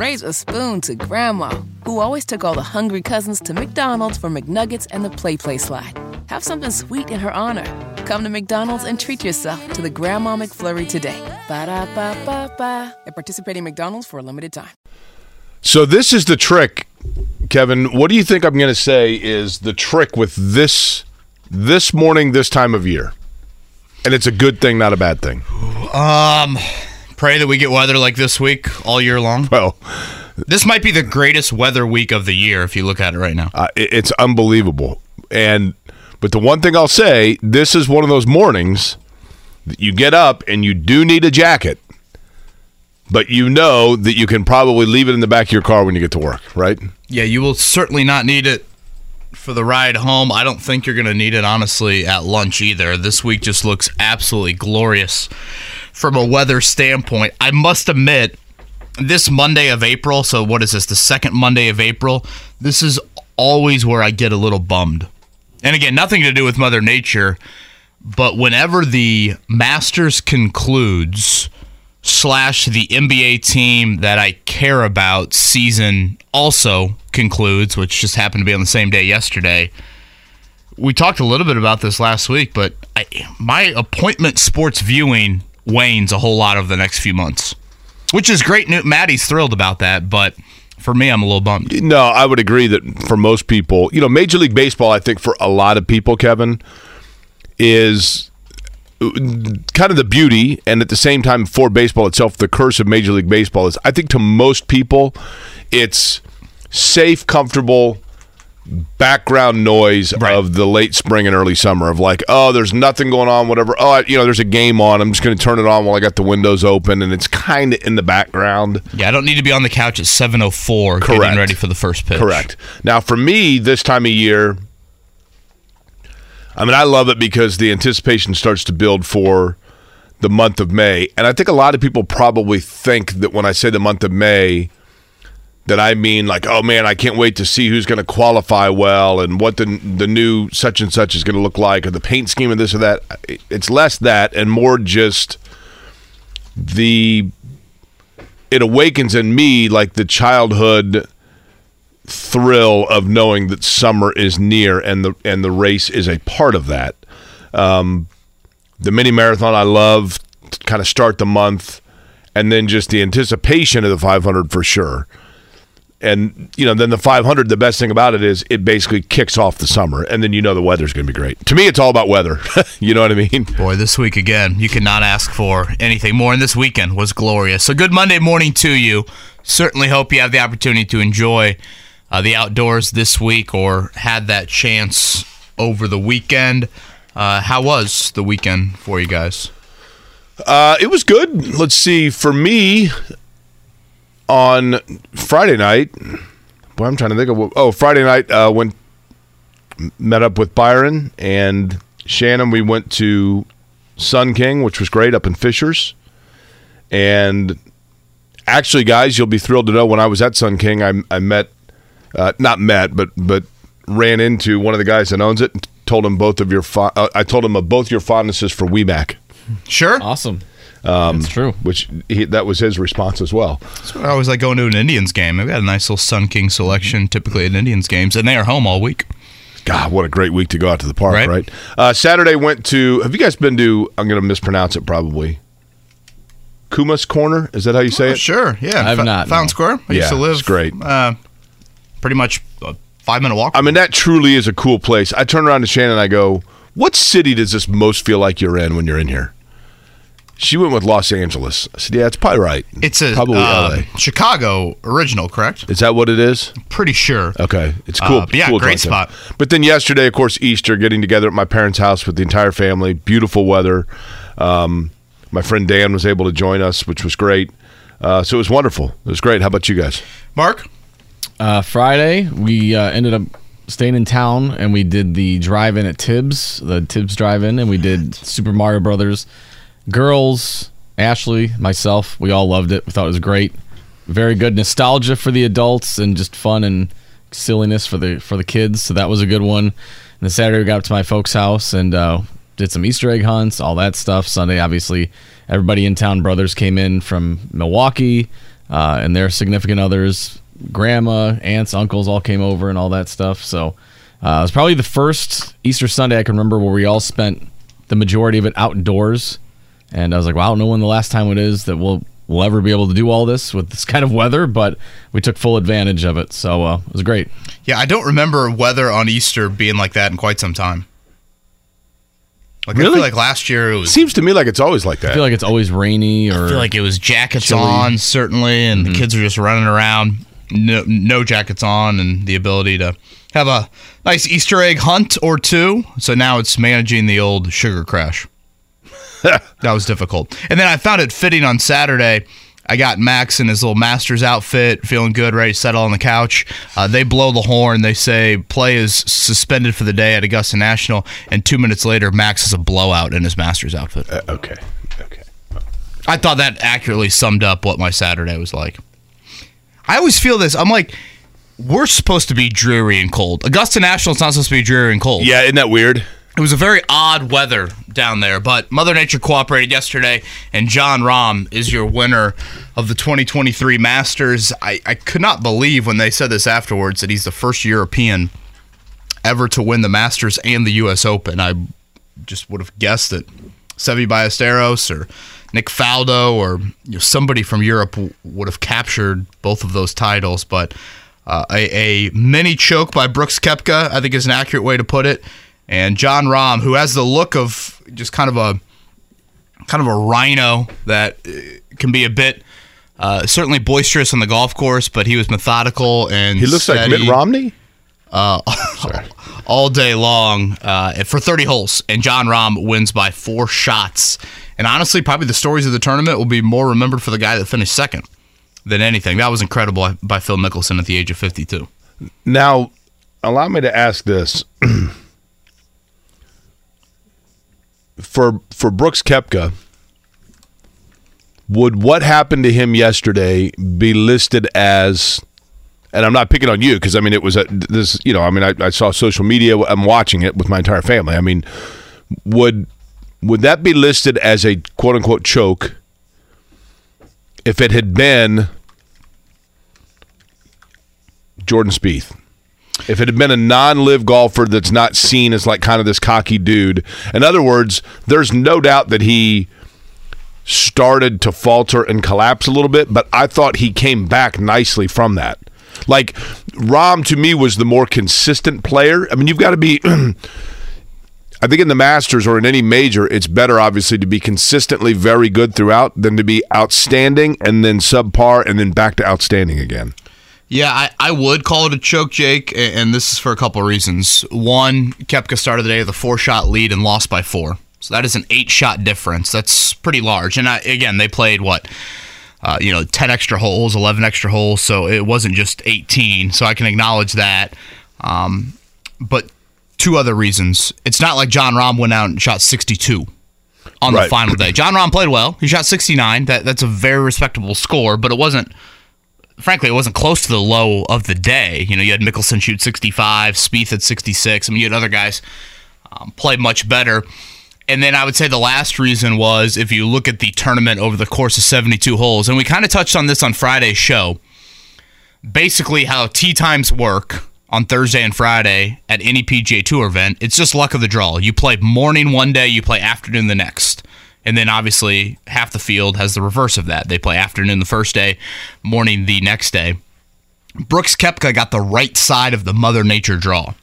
raise a spoon to Grandma, who always took all the hungry cousins to McDonald's for McNuggets and the Play Play slide. Have something sweet in her honor. Come to McDonald's and treat yourself to the Grandma McFlurry today. Ba da ba ba ba. At participating McDonald's for a limited time. So this is the trick, Kevin. What do you think I'm going to say is the trick with this this morning, this time of year? And it's a good thing, not a bad thing. Um, pray that we get weather like this week all year long. Well, This might be the greatest weather week of the year if you look at it right now. uh, it- it's unbelievable. And but the one thing I'll say, this is one of those mornings that you get up and you do need a jacket, but you know that you can probably leave it in the back of your car when you get to work, right? Yeah, you will certainly not need it for the ride home. I don't think you're going to need it, honestly, at lunch either. This week just looks absolutely glorious from a weather standpoint. I must admit, this Monday of April, so what is this, the second Monday of April? This is always where I get a little bummed. And again, nothing to do with Mother Nature, but whenever the Masters concludes, slash the NBA team that I care about season also concludes, which just happened to be on the same day yesterday. We talked a little bit about this last week, but I, my appointment sports viewing wanes a whole lot over the next few months, which is great. New- Maddie's thrilled about that, but for me, I'm a little bummed. No, I would agree that for most people, you know, Major League Baseball, I think for a lot of people, Kevin, is kind of the beauty and at the same time for baseball itself, the curse of Major League Baseball is I think to most people, it's safe, comfortable background noise Right. of the late spring and early summer of like oh there's nothing going on whatever oh I- you know there's a game on i'm just going to turn it on while i got the windows open and it's kind of in the background Yeah, I don't need to be on the couch at 7:04 Correct. getting ready for the first pitch. Correct. Now, for me, this time of year, I mean, I love it because the anticipation starts to build for the month of May. And I think a lot of people probably think that when I say the month of May, that I mean like, oh man, I can't wait to see who's going to qualify well and what the the new such and such is going to look like, or the paint scheme of this or that. It's less that and more just the. It awakens in me like the childhood thrill of knowing that summer is near and the and the race is a part of that. Um, the mini marathon I love to kind of start the month, and then just the anticipation of the 500 for sure. And you know, then the 500. The best thing about it is it basically kicks off the summer, and then you know the weather's going to be great. To me, it's all about weather. you know what I mean? Boy, this week again, you cannot ask for anything more. And this weekend was glorious. So good Monday morning to you. Certainly hope you have the opportunity to enjoy uh, the outdoors this week or had that chance over the weekend. Uh, how was the weekend for you guys? Uh, it was good. Let's see. For me, on Friday night, boy, I'm trying to think of what. Oh, Friday night, uh, went met up with Byron and Shannon. We went to Sun King, which was great up in Fishers. And actually, guys, you'll be thrilled to know when I was at Sun King, I, I met, uh, not met, but but ran into one of the guys that owns it. And told him both of your. Fo- uh, I told him of both your fondnesses for Wee Mac, Sure. Awesome. That's true. which he, that was his response as well. I always like going to an Indians game. They've got a nice little Sun King selection typically at Indians games, and they are home all week. God, what a great week to go out to the park, right? Right. Uh, Saturday went to. Have you guys been to? I'm going to mispronounce it probably. Kuma's Corner. Is that how you say Oh, it? sure. Yeah. I've not, Found no. Square. I used to live it's great. Uh, pretty much a five minute walk. I mean, that truly is a cool place. I turn around to Shannon and I go, "What city does this most feel like you're in when you're in here?" She went with Los Angeles. I said, "Yeah, it's probably right. It's a probably uh, LA. Chicago original, correct? Is that what it is? Pretty sure. Okay, it's cool. Uh, but yeah, cool great joint spot. But then yesterday, of course, Easter, getting together at my parents' house with the entire family. Beautiful weather. Um, my friend Dan was able to join us, which was great. Uh, so it was wonderful. It was great. How about you guys? Mark? Uh, Friday, we uh, ended up staying in town and we did the drive-in at Tibbs, the Tibbs drive-in, and we did Super Mario Brothers. Girls, Ashley, myself, we all loved it. We thought it was great. Very good nostalgia for the adults and just fun and silliness for the for the kids. So that was a good one. And then Saturday we got up to my folks' house and uh, did some Easter egg hunts, all that stuff. Sunday, obviously, everybody in town, brothers came in from Milwaukee. uh, and their significant others, grandma, aunts, uncles, all came over and all that stuff. So uh, it was probably the first Easter Sunday I can remember where we all spent the majority of it outdoors. And I was like, well, I don't know when the last time it is that we'll we'll ever be able to do all this with this kind of weather, but we took full advantage of it. So uh, it was great. Yeah, I don't remember weather on Easter being like that in quite some time. Like I Really? feel like last year it was. Seems to me like it's always like that. I feel like it's always rainy or I feel like it was jackets chilly. on certainly, and the kids were just running around, no, no jackets on, and the ability to have a nice Easter egg hunt or two. So now it's managing the old sugar crash. that was difficult. And then I found it fitting on Saturday. I got Max in his little master's outfit, feeling good, ready to settle on the couch. Uh, they blow the horn. They say play is suspended for the day at Augusta National. And two minutes later, Max has a blowout in his master's outfit. Uh, okay. Okay. I thought that accurately summed up what my Saturday was like. I always feel this. I'm like, we're supposed to be dreary and cold. Augusta National's not supposed to be dreary and cold. Yeah, isn't that weird? It was a very odd weather down there, but Mother Nature cooperated yesterday, and Jon Rahm is your winner of the 2023 Masters. I, I could not believe when they said this afterwards that he's the first European ever to win the Masters and the U.S. Open. I just would have guessed that Seve Ballesteros or Nick Faldo or you know, somebody from Europe w- would have captured both of those titles, but uh, a, a mini choke by Brooks Koepka, I think, is an accurate way to put it. And Jon Rahm, who has the look of just kind of a kind of a rhino that uh, can be a bit uh, certainly boisterous on the golf course, but he was methodical and He looks like Mitt Romney. all day long uh, for 30 holes, and Jon Rahm wins by four shots. And honestly, probably the stories of the tournament will be more remembered for the guy that finished second than anything. That was incredible by Phil Mickelson at the age of 52. Now, allow me to ask this. for for Brooks Koepka, would what happened to him yesterday be listed as and I'm not picking on you because I mean it was a, this you know I mean I, I saw social media I'm watching it with my entire family. I mean would would that be listed as a quote unquote choke if it had been Jordan Spieth if it had been a non-LIV golfer that's not seen as like kind of this cocky dude. In other words there's no doubt that he started to falter and collapse a little bit but i thought he came back nicely from that. Like Rahm to me was the more consistent player. I mean you've got to be I think in the Masters or in any major, it's better obviously to be consistently very good throughout than to be outstanding and then subpar and then back to outstanding again. Yeah, I, I would call it a choke, Jake, and this is for a couple of reasons. One, Koepka started the day with a four shot lead and lost by four. So that is an eight shot difference. That's pretty large. And I, again, they played what? Uh, you know, 10 extra holes, 11 extra holes. So it wasn't just 18. So I can acknowledge that. Um, but two other reasons. It's not like Jon Rahm went out and shot 62 on the final day. Jon Rahm played well. He shot 69. That That's a very respectable score, but it wasn't frankly, it wasn't close to the low of the day. You know, you had Mickelson shoot 65, Spieth at 66. I mean, you had other guys um, play much better. And then I would say the last reason was if you look at the tournament over the course of 72 holes, and we kind of touched on this on Friday's show, basically how tee times work on Thursday and Friday at any PGA Tour event. It's just luck of the draw. You play morning one day, you play afternoon the next. And then obviously half the field has the reverse of that. They play afternoon the first day, morning the next day. Brooks Koepka got the right side of the Mother Nature draw.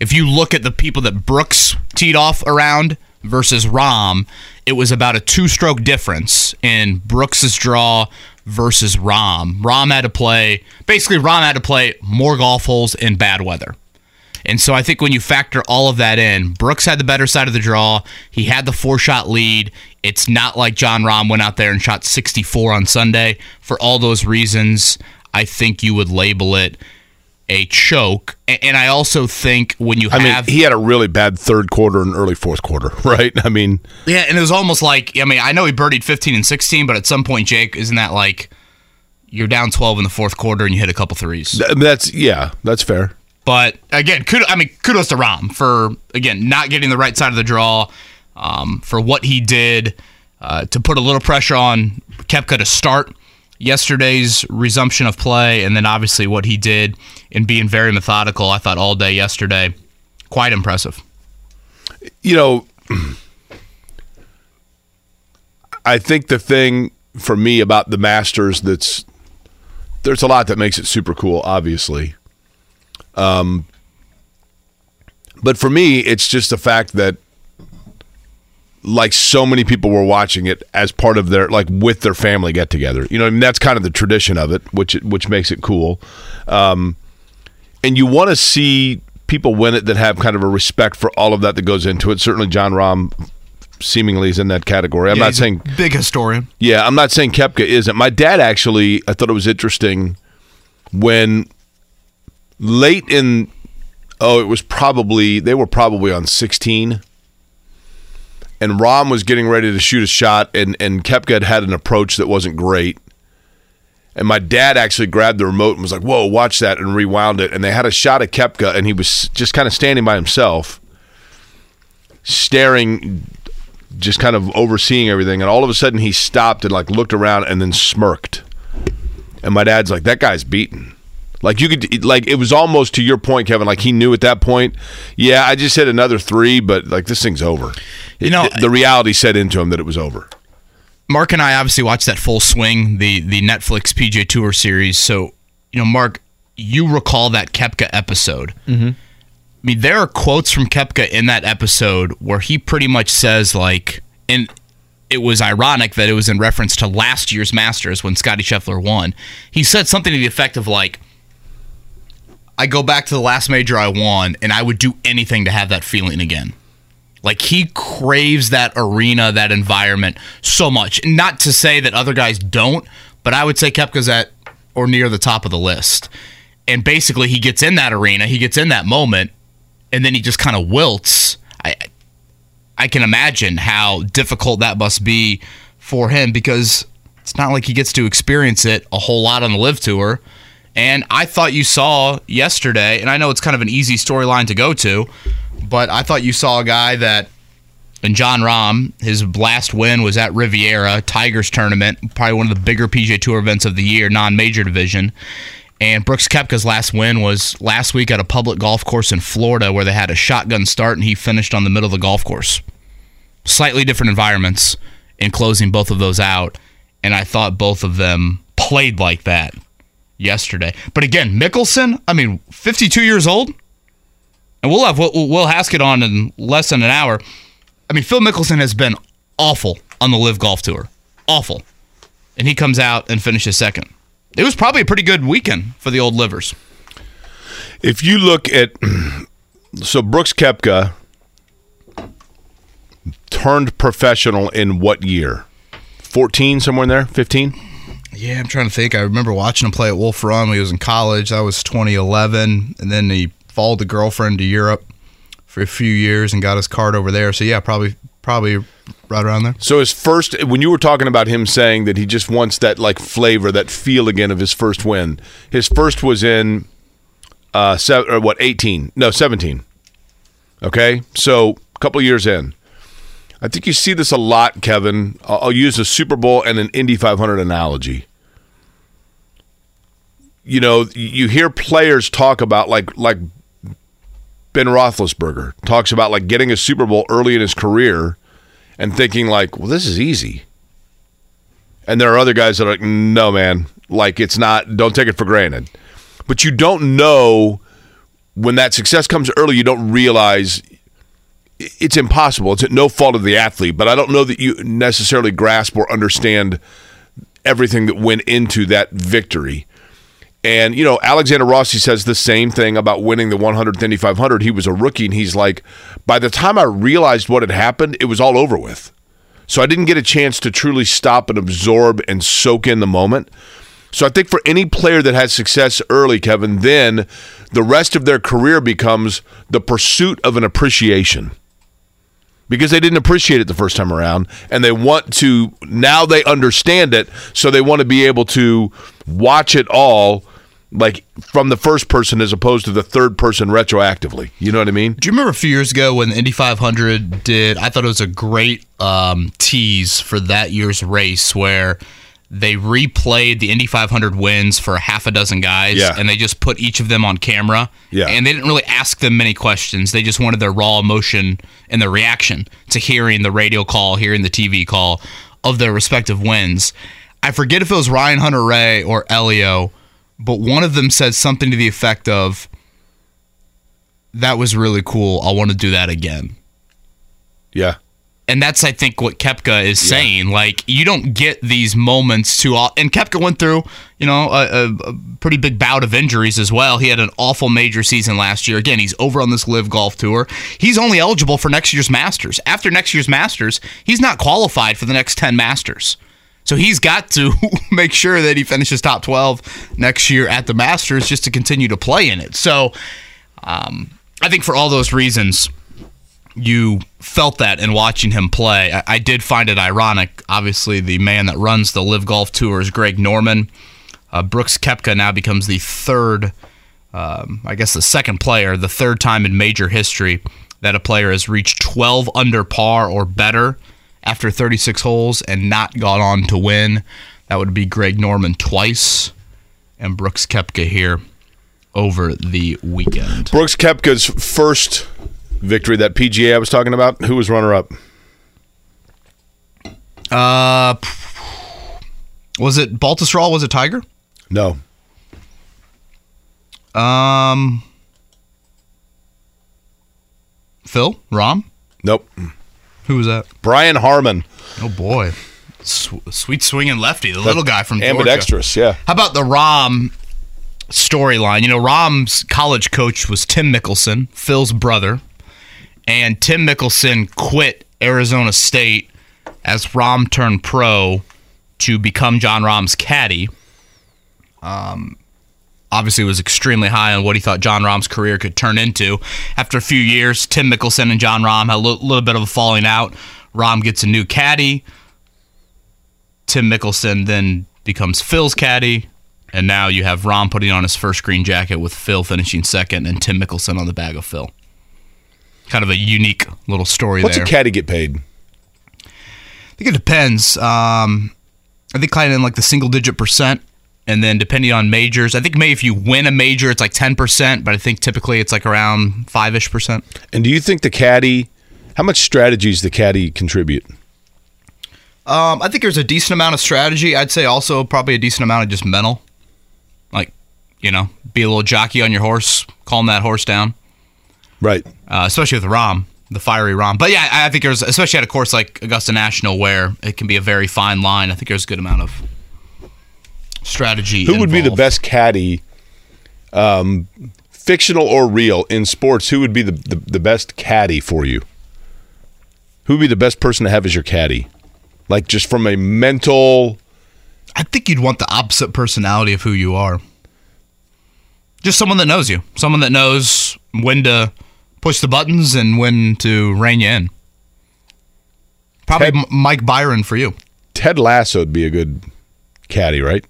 If you look at the people that Brooks teed off around versus Rahm, it was about a two stroke difference in Brooks's draw versus Rahm. Rahm had to play, basically, Rahm had to play more golf holes in bad weather. And so I think when you factor all of that in, Brooks had the better side of the draw. He had the four shot lead. It's not like Jon Rahm went out there and shot 64 on Sunday. For all those reasons, I think you would label it a choke. And I also think when you I mean, have. he had a really bad third quarter and early fourth quarter, right? I mean, yeah, and it was almost like. I mean, I know he birdied 15 and 16, but at some point, Jake, isn't that like you're down 12 in the fourth quarter and you hit a couple threes? that's yeah, that's fair. But again, kudos, I mean, kudos to Rahm for again not getting the right side of the draw, um, for what he did uh, to put a little pressure on Koepka to start, yesterday's resumption of play, and then obviously what he did in being very methodical, I thought all day yesterday, quite impressive. You know, I think the thing for me about the Masters that's there's a lot that makes it super cool, obviously. Um, but for me, it's just the fact that like so many people were watching it as part of their like with their family get together. You know, I mean that's kind of the tradition of it, which which makes it cool. Um, and you want to see people win it that have kind of a respect for all of that that goes into it. Certainly, Jon Rahm seemingly is in that category. I'm Yeah, not saying big historian. yeah, I'm not saying Koepka isn't. My dad actually, I thought it was interesting when late in, oh, it was probably, they were probably on 16. And Rahm was getting ready to shoot a shot, and, and Koepka had had an approach that wasn't great. And my dad actually grabbed the remote and was like, whoa, watch that, and rewound it. And they had a shot of Koepka, and he was just kind of standing by himself, staring just kind of overseeing everything, and all of a sudden he stopped and like looked around and then smirked. And my dad's like, "That guy's beaten." Like you could, like it was almost to your point, Kevin. Like he knew at that point. Yeah, I just hit another three, but like this thing's over. You know- It- the reality set into him that it was over. Mark and I obviously watched that full swing, the the Netflix PGA Tour series. So, you know, Mark, you recall that Koepka episode. Mm-hmm. I mean, there are quotes from Koepka in that episode where he pretty much says like, and it was ironic that it was in reference to last year's Masters when Scottie Scheffler won. He said something to the effect of like, "I go back to the last major I won, and I would do anything to have that feeling again." Like he craves that arena, that environment so much. Not to say that other guys don't, but I would say Koepka's at or near the top of the list. And basically, he gets in that arena, he gets in that moment, and then he just kind of wilts. I I can imagine how difficult that must be for him because it's not like he gets to experience it a whole lot on the LIV tour. And I thought you saw yesterday, and I know it's kind of an easy storyline to go to, but I thought you saw a guy that, and Jon Rahm, his last win was at Riviera, Tigers tournament, probably one of the bigger PGA Tour events of the year, non major division. And Brooks Koepka's last win was last week at a public golf course in Florida where they had a shotgun start and he finished on the middle of the golf course. Slightly different environments in closing both of those out. And I thought both of them played like that yesterday. But again, Mickelson, I mean, 52 years old, and we'll have Will, Haskett on in less than an hour. I mean, Phil Mickelson has been awful on the LIV Golf Tour, awful, and he comes out and finishes second. It was probably a pretty good weekend for the old livers. If you look at so Brooks Koepka turned professional in what year? 14 somewhere in there? 15? Yeah, I'm trying to think. I remember watching him play at Wolf Run when he was in college. That was 2011, and then he followed the girlfriend to Europe for a few years and got his card over there. So yeah, probably probably right around there. So his first, when you were talking about him saying that he just wants that like flavor, that feel again of his first win. His first was in, uh, se- or what, eighteen? No, seventeen. Okay, so a couple years in, I think you see this a lot, Kevin. I'll, use a Super Bowl and an Indy 500 analogy. You know, you hear players talk about like like Ben Roethlisberger talks about like getting a Super Bowl early in his career and thinking like, well, this is easy. And there are other guys that are like, no, man, like it's not. Don't take it for granted. But you don't know when that success comes early. You don't realize it's impossible. It's no fault of the athlete, but I don't know that you necessarily grasp or understand everything that went into that victory. And you know, Alexander Rossi says the same thing about winning the 100th Indy 500. He was a rookie, and he's like, by the time I realized what had happened, it was all over with. So I didn't get a chance to truly stop and absorb and soak in the moment. So I think for any player that has success early, Kevin, then the rest of their career becomes the pursuit of an appreciation because they didn't appreciate it the first time around and they want to now they understand it so they want to be able to watch it all like from the first person as opposed to the third person retroactively you know what i mean Do you remember a few years ago when the Indy 500 did? I thought it was a great um, tease for that year's race where they replayed the Indy 500 wins for half a dozen guys, Yeah. and they just put each of them on camera. Yeah. And they didn't really ask them many questions. They just wanted their raw emotion and their reaction to hearing the radio call, hearing the TV call of their respective wins. I forget if it was Ryan Hunter-Reay or Elio, but one of them said something to the effect of, "That was really cool. I want to do that again." Yeah. And that's I think what Koepka is saying. Like you don't get these moments too often. And Koepka went through, you know, a, a, a pretty big bout of injuries as well. He had an awful major season last year. Again, he's over on this LIV Golf Tour. He's only eligible for next year's Masters. After next year's Masters, he's not qualified for the next ten Masters. So he's got to make sure that he finishes top twelve next year at the Masters just to continue to play in it. So um, I think for all those reasons you felt that in watching him play. I, I did find it ironic. Obviously, the man that runs the LIV Golf Tour is Greg Norman. Uh, Brooks Koepka now becomes the third, um, I guess, the second player, the third time in major history that a player has reached 12 under par or better after 36 holes and not gone on to win. That would be Greg Norman twice and Brooks Koepka here over the weekend. Brooks Koepka's first victory, that PGA I was talking about, who was runner up? Uh, was it Baltusrol? Was it Tiger? No. Um, Phil Rahm. Nope. Who was that? Brian Harman. Oh boy, Sw- sweet swinging lefty, the little guy from Georgia. Ambidextrous, yeah. How about the Rahm storyline? You know, Rahm's college coach was Tim Mickelson, Phil's brother, and Tim Mickelson quit Arizona State as Rahm turned pro to become Jon Rahm's caddy. Um, obviously was extremely high on what he thought Jon Rahm's career could turn into. After a few years, Tim Mickelson and Jon Rahm had a li- little bit of a falling out. Rahm gets a new caddy. Tim Mickelson then becomes Phil's caddy. And now you have Rahm putting on his first green jacket with Phil finishing second and Tim Mickelson on the bag of Phil. Kind of a unique little story What's there. a caddy get paid? I think it depends. Um, I think kind of in like the single digit percent. And then depending on majors, I think maybe if you win a major, it's like 10%, but I think typically it's like around 5 ish percent. And do you think the caddy, how much strategies the caddy contribute? Um, I think there's a decent amount of strategy. I'd say also probably a decent amount of just mental. Like, you know, be a little jockey on your horse, calm that horse down, Right. uh, especially with Rahm, the fiery Rahm. But yeah, I think there's, especially at a course like Augusta National where it can be a very fine line, I think there's a good amount of strategy. Who would be the best caddy, um, fictional or real, in sports? Who would be the, the, the best caddy for you? Who would be the best person to have as your caddy? Like just from a mental. I think you'd want the opposite personality of who you are. Just someone that knows you, someone that knows when to push the buttons and when to rein you in. Probably Ted- Mike Byron for you. Ted Lasso would be a good caddy, right?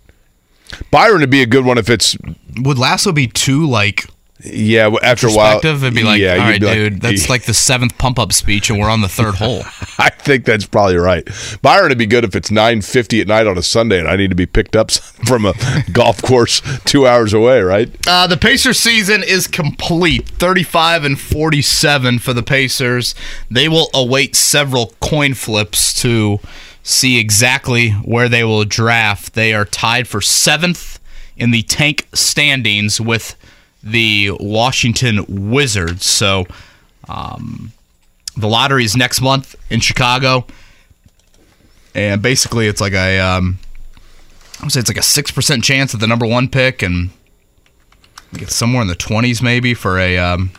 Byron would be a good one if it's Would Lasso be too like yeah. w- After a while. It'd be like, yeah, all you'd right, be like- dude, that's like the seventh pump up speech, and we're on the third hole. I think that's probably right. Byron would be good if it's nine fifty at night on a Sunday and I need to be picked up from a golf course two hours away, right? Uh, the Pacers season is complete. 35 and 47 for the Pacers. They will await several coin flips to see exactly where they will draft. They are tied for seventh in the tank standings with the Washington Wizards. So um, the lottery is next month in Chicago. And basically, it's like a, um, I would say it's like a 6% chance at the number one pick and it's somewhere in the 20s maybe for a um,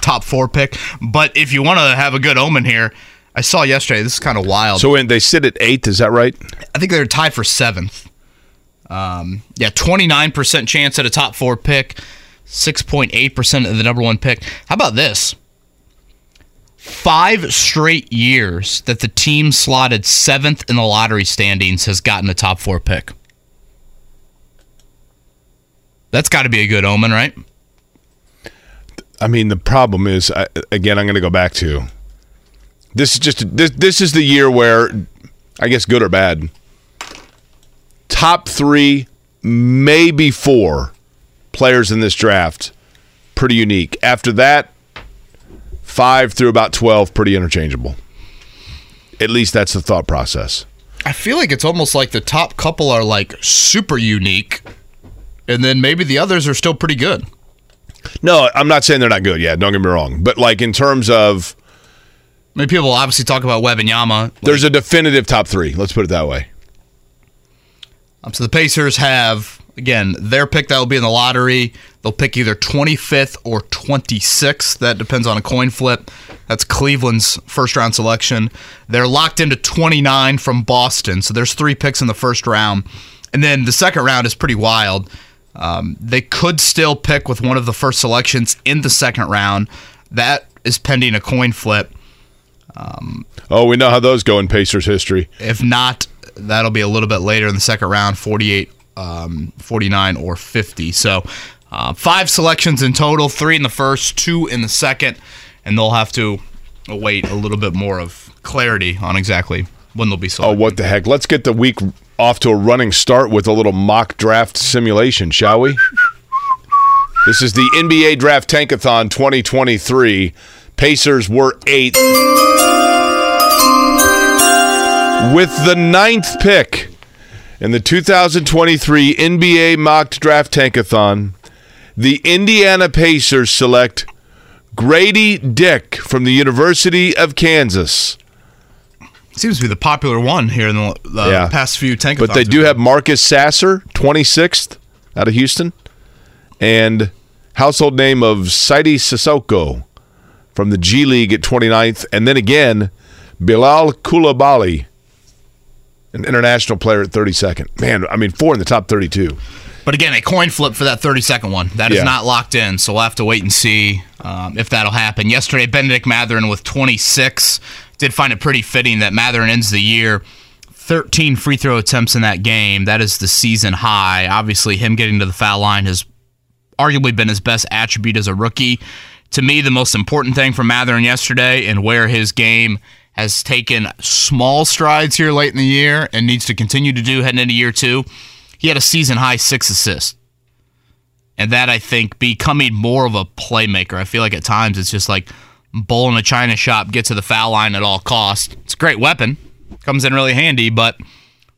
top four pick. But if you want to have a good omen here, I saw yesterday. This is kind of wild. So when they sit at eighth, is that right? I think they're tied for seventh. Um, yeah, 29% chance at a top four pick, 6.8% of the number one pick. How about this? Five straight years that the team slotted seventh in the lottery standings has gotten a top four pick. That's got to be a good omen, right? I mean, the problem is, again, I'm going to go back to this is just this. This is the year where, I guess, good or bad, top three, maybe four players in this draft, pretty unique. After that, five through about 12, pretty interchangeable. At least that's the thought process. I feel like it's almost like the top couple are like super unique, and then maybe the others are still pretty good. No, I'm not saying they're not good. Yeah, don't get me wrong. But like in terms of, I mean, people obviously talk about Wembanyama. there's a definitive top three. Let's put it that way. Um, so the Pacers have again their pick that will be in the lottery. They'll pick either 25th or 26th. That depends on a coin flip. That's Cleveland's first round selection. They're locked into 29 from Boston. So there's three picks in the first round, and then the second round is pretty wild. Um, they could still pick with one of the first selections in the second round. That is pending a coin flip. Oh, we know how those go in Pacers history. If not, that'll be a little bit later in the second round 48, um, 49, or 50. So uh, five selections in total three in the first, two in the second. And they'll have to await a little bit more of clarity on exactly when they'll be selected. Oh, what the heck? Let's get the week off to a running start with a little mock draft simulation, shall we? This is the NBA Draft Tankathon 2023. Pacers were eighth. With the ninth pick in the 2023 NBA Mocked Draft Tankathon, the Indiana Pacers select Gradey Dick from the University of Kansas. Seems to be the popular one here in the, the Yeah. past few tank. But they do have Marcus Sasser, 26th, out of Houston, and household name of Sidy Cissoko from the G League at 29th, and then again Bilal Coulibaly, an international player at 32nd. Man, I mean four in the top 32. But again, a coin flip for that 32nd one. That is Yeah. not locked in, so we'll have to wait and see um, if that'll happen. Yesterday, Benedict Mathurin with 26 did find it pretty fitting that Mathurin ends the year 13 free throw attempts in that game. That is the season high. Obviously, him getting to the foul line has arguably been his best attribute as a rookie. To me, the most important thing from Mathurin yesterday and where his game has taken small strides here late in the year and needs to continue to do heading into year two, he had a season high six assists. And that, I think, becoming more of a playmaker. I feel like at times it's just like bull in a china shop, get to the foul line at all costs. It's a great weapon, comes in really handy, but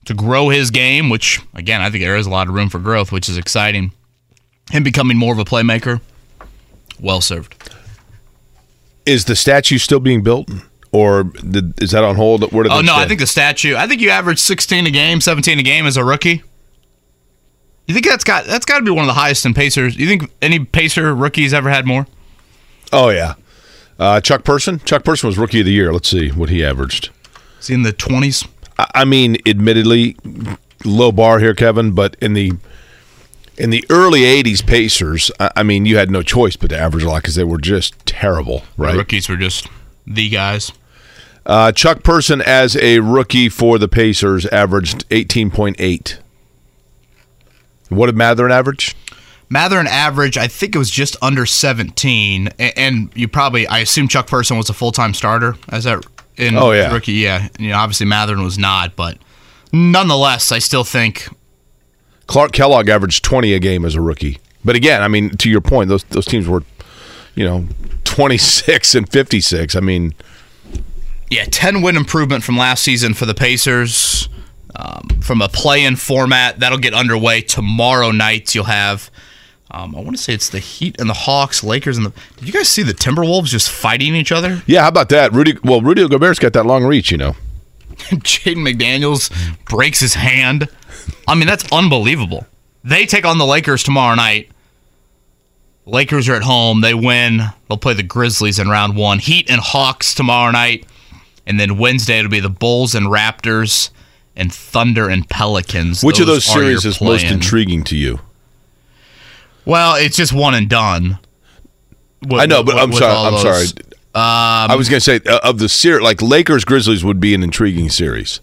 to grow his game, which, again, I think there is a lot of room for growth, which is exciting, him becoming more of a playmaker, well served. Is the statue still being built, or did, is that on hold? Where did Oh no, I think the statue. I think you average 16 a game, 17 a game as a rookie. You think that's got that's got to be one of the highest in Pacers? You think any Pacer rookies ever had more? Oh yeah, uh, Chuck Person. Chuck Person was rookie of the year. Let's see what he averaged. Is he in the 20s? I mean, admittedly, low bar here, Kevin, but in the in the early '80s Pacers, I, I mean, you had no choice but to average a lot because they were just terrible, right? Rookies were just the guys. Uh, Chuck Person, as a rookie for the Pacers, averaged 18.8. What did Mathurin average? Mathurin average, I think it was just under 17, and you probably, I assume Chuck Person was a full time starter as that in Oh, yeah. rookie. Yeah, you know, obviously Mathurin was not, but nonetheless, I still think Clark Kellogg averaged 20 a game as a rookie. But again, I mean, to your point, those those teams were, you know, 26 and 56. I mean, Yeah, 10 win improvement from last season for the Pacers. Um, from a play in format, that'll get underway tomorrow night. You'll have, um, I want to say it's the Heat and the Hawks, Lakers and the. Did you guys see the Timberwolves just fighting each other? yeah, how about that? Rudy, well, Rudy Gobert's got that long reach, you know. Jaden McDaniels breaks his hand. I mean, that's unbelievable. They take on the Lakers tomorrow night. Lakers are at home. They win. They'll play the Grizzlies in round one. Heat and Hawks tomorrow night. And then Wednesday, it'll be the Bulls and Raptors and Thunder and Pelicans. Which of those series is most intriguing to you? Well, it's just one and done. With- I know, but with- I'm with sorry. I'm those. sorry. I was going to say uh, of the series, like Lakers Grizzlies would be an intriguing series,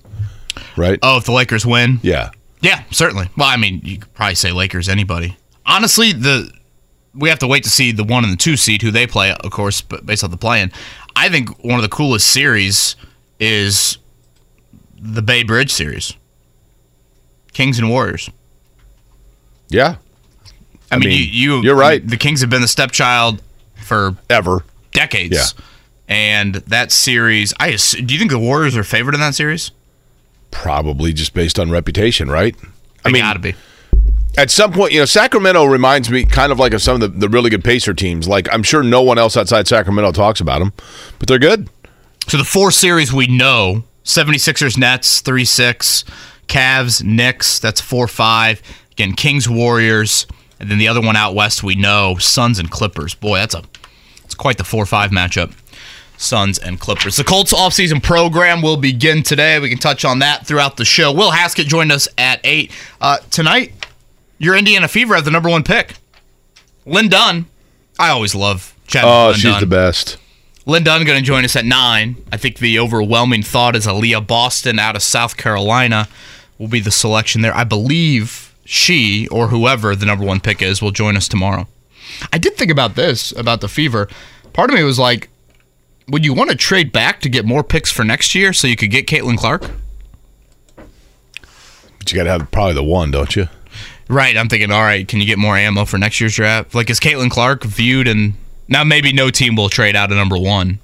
right? Oh, if the Lakers win? Yeah. Yeah, certainly. Well, I mean, you could probably say Lakers, anybody. Honestly, the we have to wait to see the one and the two seed who they play, of course, but based on the playing. I think one of the coolest series is the Bay Bridge series. Kings and Warriors. Yeah, I, mean, mean, you, you you're right. The Kings have been the stepchild for ever. decades. Yeah. And that series, I ass- do you think the Warriors are favored in that series? Probably just based on reputation, right? They I mean, gotta be. At some point, you know, Sacramento reminds me kind of like of some of the, the really good Pacer teams. Like, I'm sure no one else outside Sacramento talks about them, but they're good. So the four series we know 76ers, Nets, 3 6, Cavs, Knicks, that's 4 5. Again, Kings, Warriors. And then the other one out west we know Suns and Clippers. Boy, that's a it's quite the 4 5 matchup. Suns and Clippers. The Colts offseason program will begin today. We can touch on that throughout the show. Will Haskett joined us at 8. Uh, tonight, your Indiana Fever have the number one pick. Lin Dunn. I always love chatting Oh, she's Dunn. the best. Lin Dunn going to join us at nine. I think the overwhelming thought is Aliyah Boston out of South Carolina will be the selection there. I believe she or whoever the number one pick is will join us tomorrow. I did think about this about the Fever. Part of me was like, would you want to trade back to get more picks for next year so you could get Caitlin Clark? But you got to have probably the one, don't you? Right. I'm thinking, all right, can you get more ammo for next year's draft? Like, is Caitlin Clark viewed and now maybe no team will trade out of number one?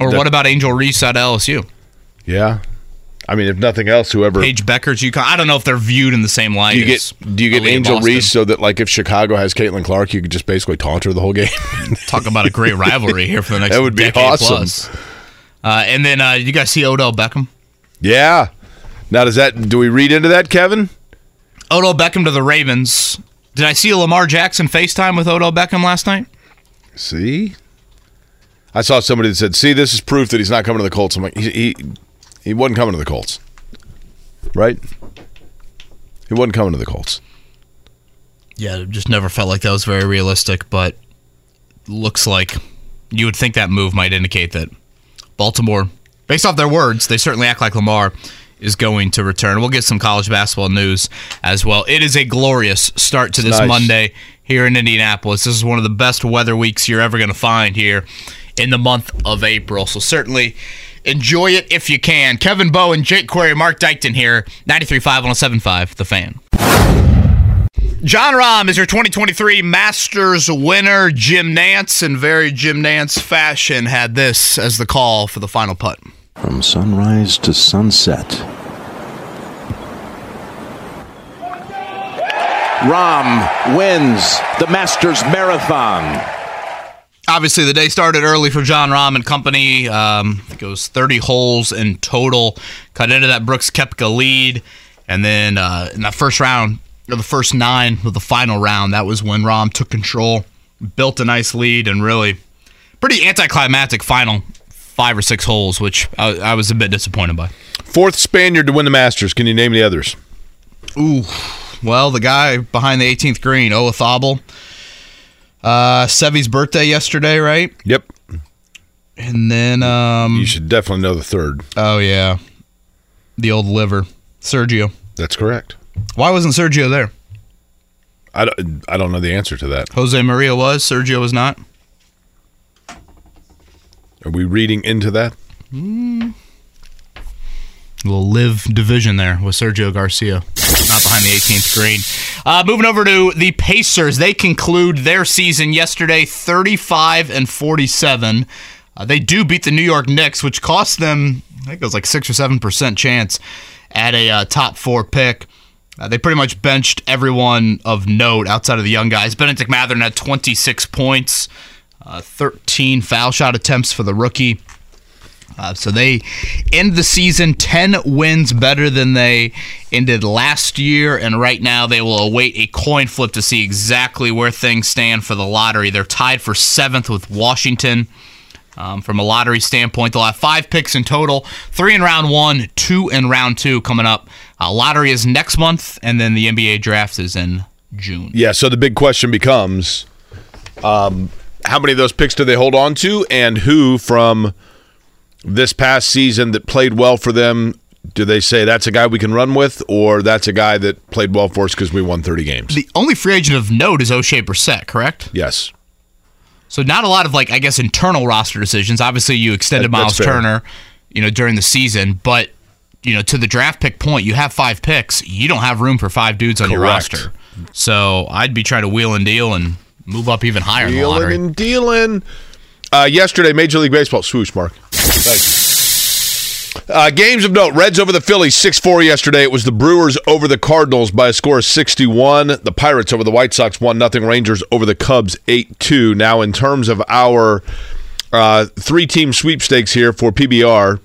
Or That- what about Angel Reese out of LSU? Yeah. I mean, if nothing else, whoever. Paige Bueckers UConn. I don't know if they're viewed in the same light. do you get do you get Angel Boston. Reese so that like if Chicago has Caitlin Clark, you could just basically taunt her the whole game? Talk about a great rivalry here for the next That would be awesome. plus. Uh, and then uh, you guys see Odell Beckham. yeah. Now does that do we read into that, Kevin? Odell Beckham to the Ravens. Did I see Lamar Jackson FaceTime with Odell Beckham last night? See, I saw somebody that said, "See, this is proof that he's not coming to the Colts." I'm like, he he, he wasn't coming to the Colts, right? He wasn't coming to the Colts. Yeah, it just never felt like that was very realistic, but looks like you would think that move might indicate that Baltimore, based off their words, they certainly act like Lamar is going to return. We'll get some college basketball news as well. It is a glorious start to this nice. Monday here in Indianapolis. This is one of the best weather weeks you're ever going to find here in the month of April. So certainly enjoy it if you can. Kevin Bowen, Jake Query, Mark Dykton here, 93.5 1075 The Fan. Jon Rahm is your 2023 Masters winner. Jim Nantz, in very Jim Nantz fashion, had this as the call for the final putt. From sunrise to sunset. Rahm wins the Masters Marathon. Obviously, the day started early for Jon Rahm and company. Um, it was 30 holes in total. Cut into that Brooks Koepka lead. And then uh, in that first round, or the first nine of the final round, that was when Rahm took control, built a nice lead, and really pretty anticlimactic final five or six holes, which I, I was a bit disappointed by. Fourth Spaniard to win the Masters. Can you name the others? Ooh, well, the guy behind the 18th green, Olazábal. Uh, Seve's birthday yesterday, right? Yep. And then, um, You should definitely know the third. oh yeah, the old liver, Sergio. That's correct. Why wasn't Sergio there? I don't, I don't know the answer to that. Jose Maria was, Sergio was not. Are we reading into that? little LIV division there with Sergio Garcia, not behind the 18th green. Uh, moving over to the Pacers, they conclude their season yesterday, 35 and 47. Uh, they do beat the New York Knicks, which cost them, I think it was like six or seven percent chance at a uh, top four pick. Uh, they pretty much benched everyone of note outside of the young guys. Benedict Mathurin had 26 points, uh, 13 foul shot attempts for the rookie. Uh, so they end the season 10 wins better than they ended last year. And right now they will await a coin flip to see exactly where things stand for the lottery. They're tied for seventh with Washington. Um, from a lottery standpoint, they'll have five picks in total three in round one, two in round two coming up. Uh, lottery is next month, and then the NBA draft is in June. Yeah. So the big question becomes, um, how many of those picks do they hold on to, and who from this past season that played well for them? Do they say that's a guy we can run with, or that's a guy that played well for us because we won 30 games? The only free agent of note is Oshae Brissett, correct? yes. So not a lot of like I guess internal roster decisions. Obviously, you extended That- Myles. Turner, you know, during the season, but you know, to the draft pick point, you have five picks. You don't have room for five dudes on your roster. So I'd be trying to wheel and deal and move up even higher in the Dealing and dealing. Uh, yesterday, Major League Baseball swoosh, Mark. Thanks. Uh, games of note: Reds over the Phillies, six four yesterday. It was the Brewers over the Cardinals by a score of sixty one. The Pirates over the White Sox, one nothing. Rangers over the Cubs, eight two. Now, in terms of our uh, three team sweepstakes here for PBR,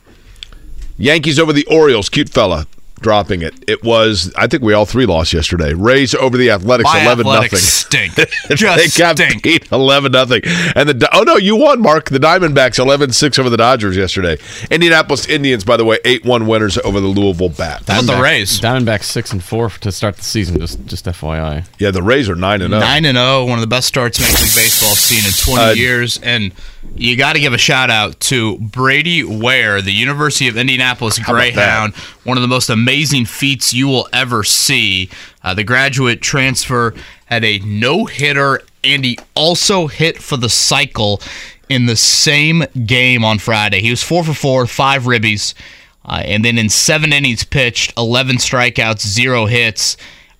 Yankees over the Orioles, cute fella. Dropping it. It was. I think we all three lost yesterday. Rays over the Athletics, My eleven athletics nothing. stink. they Just got stink. beat 11 nothing. And the oh no, you won, Mark. The Diamondbacks 11-6 over the Dodgers yesterday. Indianapolis Indians, by the way, 8-1 winners over the Louisville Bats. How about the Diamondbacks- Rays? Diamondbacks six and four to start the season. Just just FYI. Yeah, the Rays are nine and oh. zero. Nine and zero, one of the best starts Major League Baseball has seen in 20 Uh, years, and you got to give a shout out to Brady Ware, the University of Indianapolis Greyhound, one of the most amazing feats you will ever see. Uh, the graduate transfer had a no hitter, and he also hit for the cycle in the same game on Friday. He was four for four, five ribbies, uh, and then in seven innings pitched, 11 strikeouts, zero hits.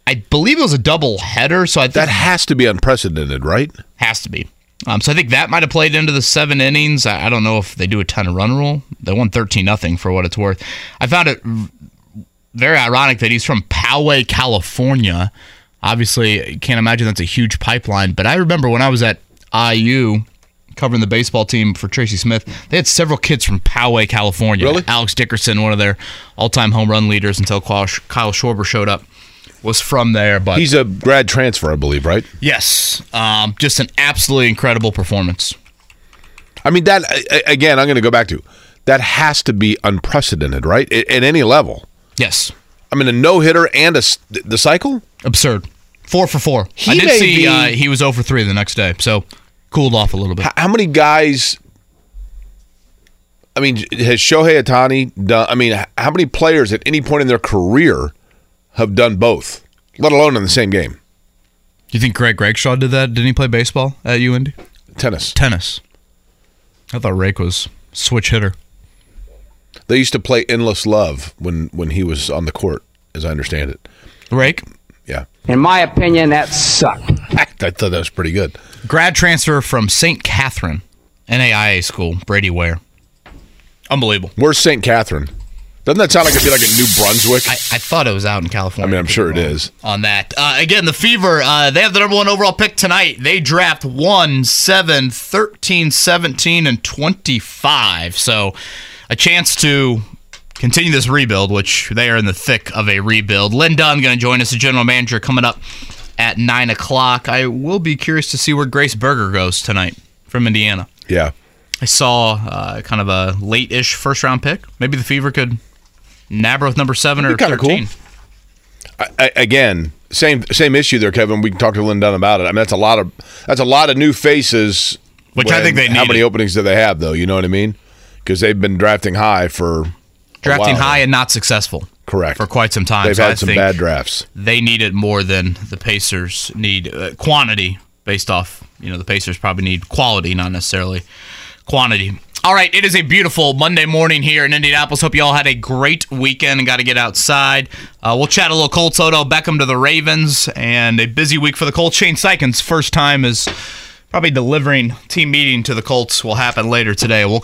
I believe it was a double header, so I think That has to be unprecedented, right? has to be. Um, so I think that might have played into the seven innings. I, I don't know if they do a ton of run rule. They won thirteen nothing for what it's worth. I found it very ironic that he's from Poway, California. Obviously, can't imagine that's a huge pipeline. But I remember when I was at IU covering the baseball team for Tracy Smith, they had several kids from Poway, California. Really? Alex Dickerson, one of their all-time home run leaders until Kyle Kyle Schwarber showed up, was from there. But He's a grad transfer, I believe, right? Yes. Um, just an absolutely incredible performance. I mean, that again, I'm going to go back to that has to be unprecedented, right? At, at any level. Yes. I mean, a no hitter and a the cycle. Absurd. Four for four. He I did see be- uh, he was over three the next day, so cooled off a little bit. How many guys? I mean, has Shohei Ohtani done? I mean, how many players at any point in their career have done both, let alone in the same game? Do you think Greg Gregshaw did that? Didn't he play baseball at UIndy? Tennis. Tennis. I thought Rake was switch hitter. They used to play endless love when when he was on the court, as I understand it. Rake, Yeah, In my opinion, that sucked. I thought that was pretty good. grad transfer from St. Catherine, NAIA school, Brady Ware. Unbelievable. Where's St. Catherine? Doesn't that sound like it'd be like a New Brunswick? I, I thought it was out in California. I mean, I'm sure it is. on that. Uh, again, the Fever, uh, they have the number one overall pick tonight. They draft 1, 7, 13, 17, and 25. So a chance to continue this rebuild, which they are in the thick of a rebuild. Lin Dunn going to join us, the general manager, coming up at 9 o'clock. I will be curious to see where Grace Berger goes tonight from Indiana. Yeah. I saw uh, kind of a late-ish first-round pick. Maybe the Fever could nab her with number 7 or That'd be kinda cool. 13. I, I, again, same same issue there, Kevin. We can talk to Lin Dunn about it. I mean, that's a lot of that's a lot of new faces. Which I think they need. How many openings do they have, though? You know what I mean? Because they've been drafting high for a Drafting while high now. and not successful. Correct. for quite some time. They've So had I some think bad drafts. They need it more than the Pacers need uh, quantity based off, you know, the Pacers probably need quality, not necessarily quantity. All right, it is a beautiful Monday morning here in Indianapolis. Hope you all had a great weekend and got to get outside. Uh, we'll chat a little Colts, Odell Beckham to the Ravens, and a busy week for the Colts. Shane Steichen's first time is probably delivering team meeting to the Colts will happen later today. We'll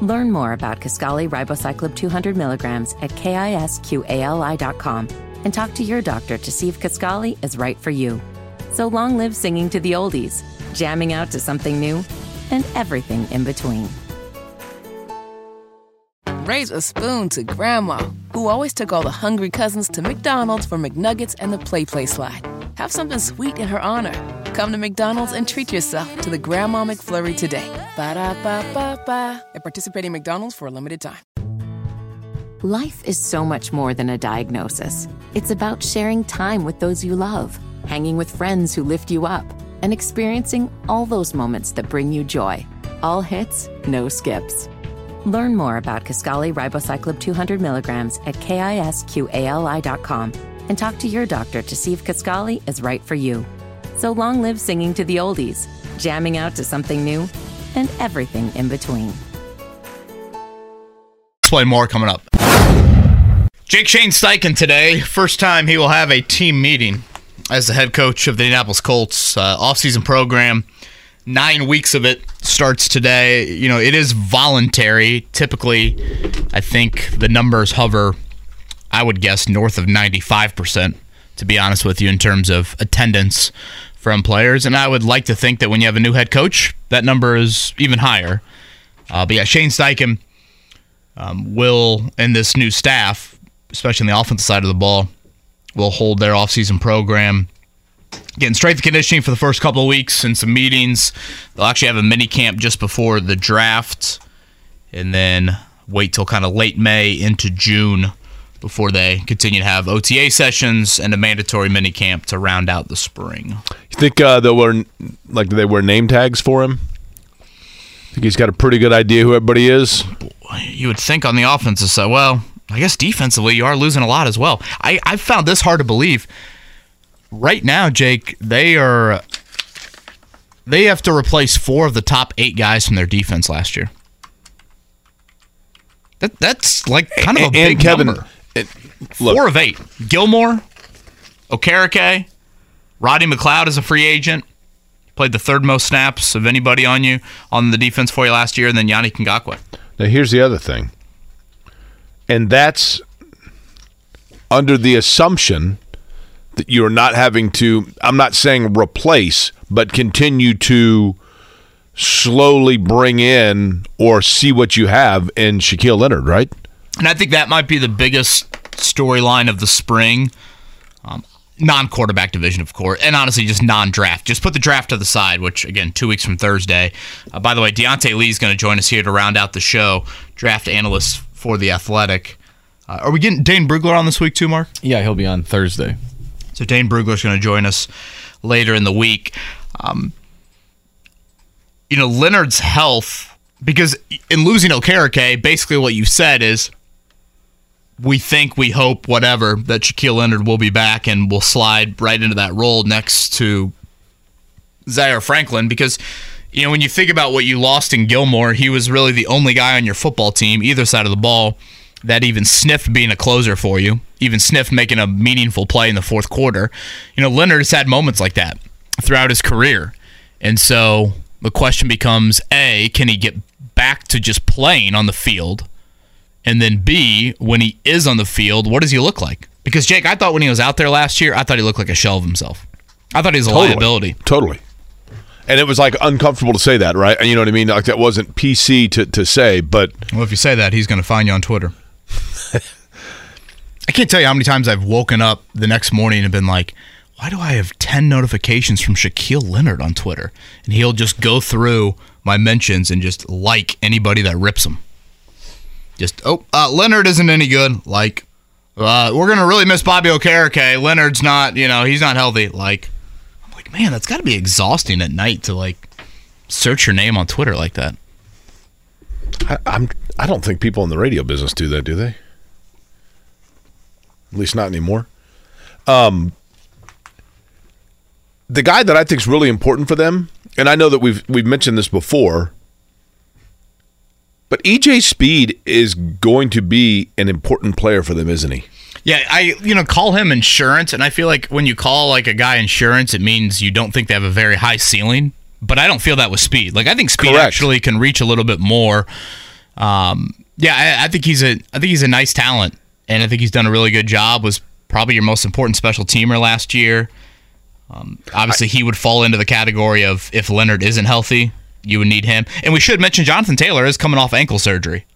Learn more about Kisqali Ribociclib 200 milligrams at kisqali.com and talk to your doctor to see if Kisqali is right for you. So long live singing to the oldies, jamming out to something new, and everything in between. Raise a spoon to Grandma, who always took all the hungry cousins to McDonald's for McNuggets and the Play Play slide. Have something sweet in her honor. Come to McDonald's and treat yourself to the Grandma McFlurry today. Ba da ba ba ba. At participating McDonald's for a limited time. Life is so much more than a diagnosis. It's about sharing time with those you love, hanging with friends who lift you up, and experiencing all those moments that bring you joy. All hits, no skips. Learn more about Kisqali Ribociclib 200 milligrams at kisqali.com and talk to your doctor to see if Kisqali is right for you. So long live singing to the oldies, jamming out to something new, and everything in between. Explain more coming up. Jake Shane Steichen today, first time he will have a team meeting as the head coach of the Indianapolis Colts uh, offseason program. Nine weeks of it starts today. You know, it is voluntary. Typically, I think the numbers hover, I would guess, north of 95%, to be honest with you, in terms of attendance from players. And I would like to think that when you have a new head coach, that number is even higher. Uh, but yeah, Shane Steichen um, will, and this new staff, especially on the offensive side of the ball, will hold their offseason program. Getting strength and conditioning for the first couple of weeks and some meetings. They'll actually have a mini camp just before the draft, and then wait till kind of late May into June before they continue to have OTA sessions and a mandatory mini camp to round out the spring. You think uh, they'll wear like they wear name tags for him? I think he's got a pretty good idea who everybody is. You would think on the offensive side, well, I guess defensively you are losing a lot as well. I I found this hard to believe. Right now, Jake, they are they have to replace four of the top eight guys from their defense last year. That that's like kind of a And- big and Kevin, number. Look, Four of eight. Gilmore, Okereke, Roddy McLeod is a free agent. Played the third most snaps of anybody on you on the defense for you last year, and then Yannick Ngakoue. Now here's the other thing, and that's under the assumption that you're not having to. I'm not saying replace, but continue to slowly bring in or see what you have in Shaquille Leonard, right? And I think that might be the biggest storyline of the spring. Um, non quarterback division, of course, and honestly, just non draft. Just put the draft to the side, which, again, two weeks from Thursday. Uh, by the way, Diante Lee is going to join us here to round out the show, draft analyst for The Athletic. Uh, are we getting Dane Brugler on this week, too, Mark? Yeah, he'll be on Thursday. So Dane Brugler is going to join us later in the week. Um, you know, Leonard's health, because in losing Okereke, basically what you said is we think, we hope, whatever, that Shaquille Leonard will be back and will slide right into that role next to Zaire Franklin. Because, you know, when you think about what you lost in Gilmore, he was really the only guy on your football team, either side of the ball, that even sniffed being a closer for you, even sniffed making a meaningful play in the fourth quarter. You know, Leonard has had moments like that throughout his career. And so the question becomes A, can he get back to just playing on the field? And then B, when he is on the field, what does he look like? Because Jake, I thought when he was out there last year, I thought he looked like a shell of himself. I thought he was a Totally. liability. Totally. And it was like uncomfortable to say that, right? And you know what I mean? Like that wasn't PC to, to say, but Well, if you say that, he's going to find you on Twitter. I can't tell you how many times I've woken up the next morning and been like, why do I have 10 notifications from Shaquille Leonard on Twitter? And he'll just go through my mentions and just like anybody that rips him. Just, oh, uh, Leonard isn't any good. Like, uh, we're to really miss Bobby Okereke. Leonard's not, you know, he's not healthy. Like, I'm like, man, that's got to be exhausting at night to, like, search your name on Twitter like that. I, I'm I don't think people in the radio business do that, do they? At least not anymore. Um, the guy that I think is really important for them, and I know that we've we've mentioned this before, but EJ Speed is going to be an important player for them, isn't he? Yeah, I you know call him insurance, and I feel like when you call like a guy insurance, it means you don't think they have a very high ceiling. But I don't feel that with Speed. Like I think Speed Correct. actually can reach a little bit more. Um, yeah, I, I think he's a I think he's a nice talent, and I think he's done a really good job. Was probably your most important special teamer last year. Um, obviously, he would fall into the category of if Leonard isn't healthy, you would need him. And we should mention Jonathan Taylor is coming off ankle surgery.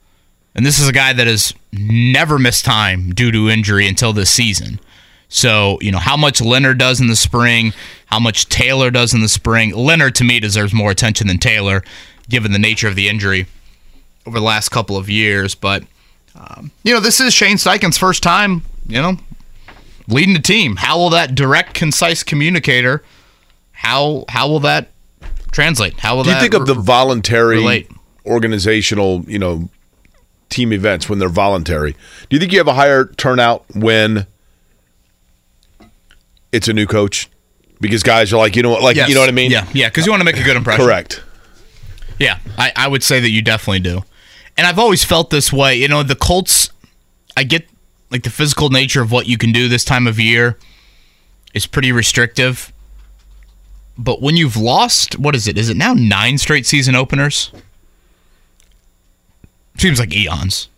And this is a guy that has never missed time due to injury until this season. So, you know, how much Leonard does in the spring, how much Taylor does in the spring. Leonard, to me, deserves more attention than Taylor, given the nature of the injury over the last couple of years. But Um, you know, this is Shane Steichen's first time, you know, leading the team. How will that direct, concise communicator? How how will that translate? How will Do you think of the voluntary relate? organizational, you know, team events when they're voluntary? Do you think you have a higher turnout when it's a new coach? Because guys are like, you know what, like, Yes. you know what I mean? Yeah, yeah, because you want to make a good impression. Correct. Yeah, I, I would say that you definitely do. And I've always felt this way. You know, the Colts, I get like the physical nature of what you can do this time of year is pretty restrictive. But when you've lost, what is it? Is it now nine straight season openers? Seems like eons.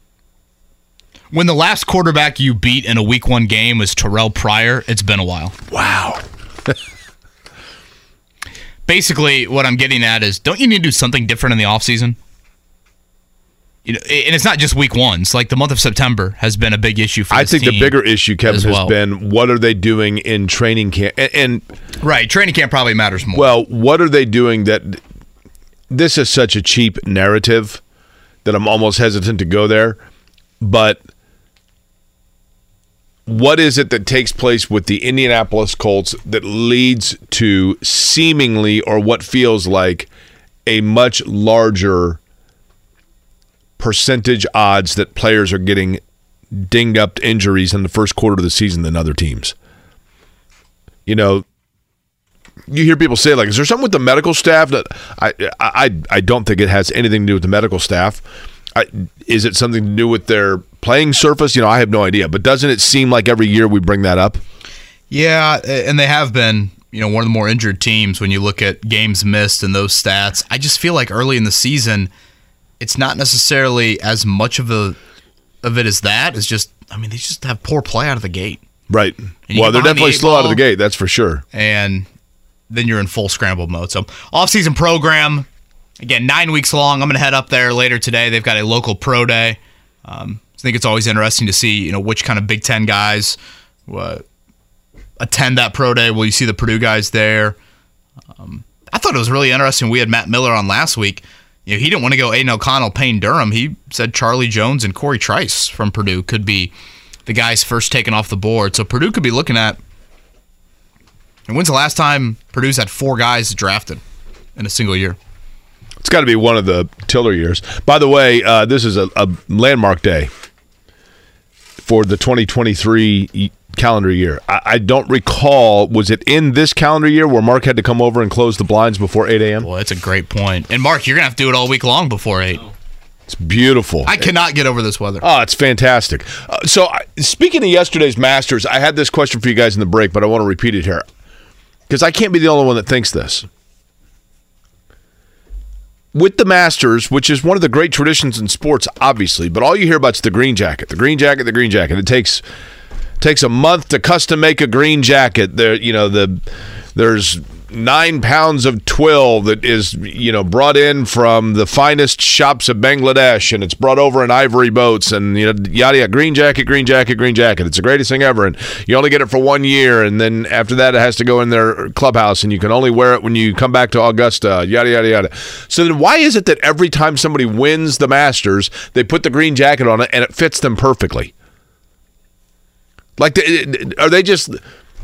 When the last quarterback you beat in a week one game was Terrell Pryor, it's been a while. Wow. basically what I'm getting at is don't you need to do something different in the offseason? You know, and it's not just week ones. Like the month of September has been a big issue for I think the bigger issue, Kevin, as has been what are they doing in training camp? And, and right. Training camp probably matters more. well, what are they doing that this is such a cheap narrative that I'm almost hesitant to go there. But what is it that takes place with the Indianapolis Colts that leads to seemingly or what feels like a much larger percentage odds that players are getting dinged up injuries in the first quarter of the season than other teams? You know, you hear people say like, "Is there something with the medical staff?" That I I I don't think it has anything to do with the medical staff. I, is it something to do with their playing surface? You know, I have no idea. But doesn't it seem like every year we bring that up? yeah, and they have been, you know, one of the more injured teams when you look at games missed and those stats. I just feel like early in the season, it's not necessarily as much of a of it as that. It's just, I mean, they just have poor play out of the gate. Right. Well, they're the definitely eight slow out of the gate. That's for sure. and then you're in full scramble mode. So, off-season program again, nine weeks long. I'm going to head up there later today. They've got a local pro day. Um, I think it's always interesting to see you know which kind of Big Ten guys uh, attend that pro day. Will you see the Purdue guys there? Um, I thought it was really interesting. We had Matt Miller on last week. You know, he didn't want to go Aidan O'Connell, Payne Durham. He said Charlie Jones and Corey Trice from Purdue could be the guys first taken off the board. So Purdue could be looking at and when's the last time Purdue's had four guys drafted in a single year? It's got to be one of the Tiller years. By the way, uh, this is a, a landmark day for the 2023 y- calendar year. I, I don't recall, was it in this calendar year where Mark had to come over and close the blinds before 8 a.m.? Well, that's a great point. And Mark, you're gonna have to do it all week long before eight. It's beautiful. I cannot get over this weather. Oh, it's fantastic. Uh, so, I, speaking of yesterday's Masters, I had this question for you guys in the break, but I want to repeat it here because I can't be the only one that thinks this. With the Masters, which is one of the great traditions in sports, obviously, but all you hear about is the green jacket, the green jacket, the green jacket. It takes takes a month to custom make a green jacket. There, you know, the there's nine pounds of twill that is you know brought in from the finest shops of Bangladesh, and it's brought over in ivory boats, and you know yada yada. Green jacket, green jacket, green jacket. It's the greatest thing ever, and you only get it for one year, and then after that, it has to go in their clubhouse, and you can only wear it when you come back to Augusta. Yada yada yada. So then, why is it that every time somebody wins the Masters, they put the green jacket on it, and it fits them perfectly? Like, are they just?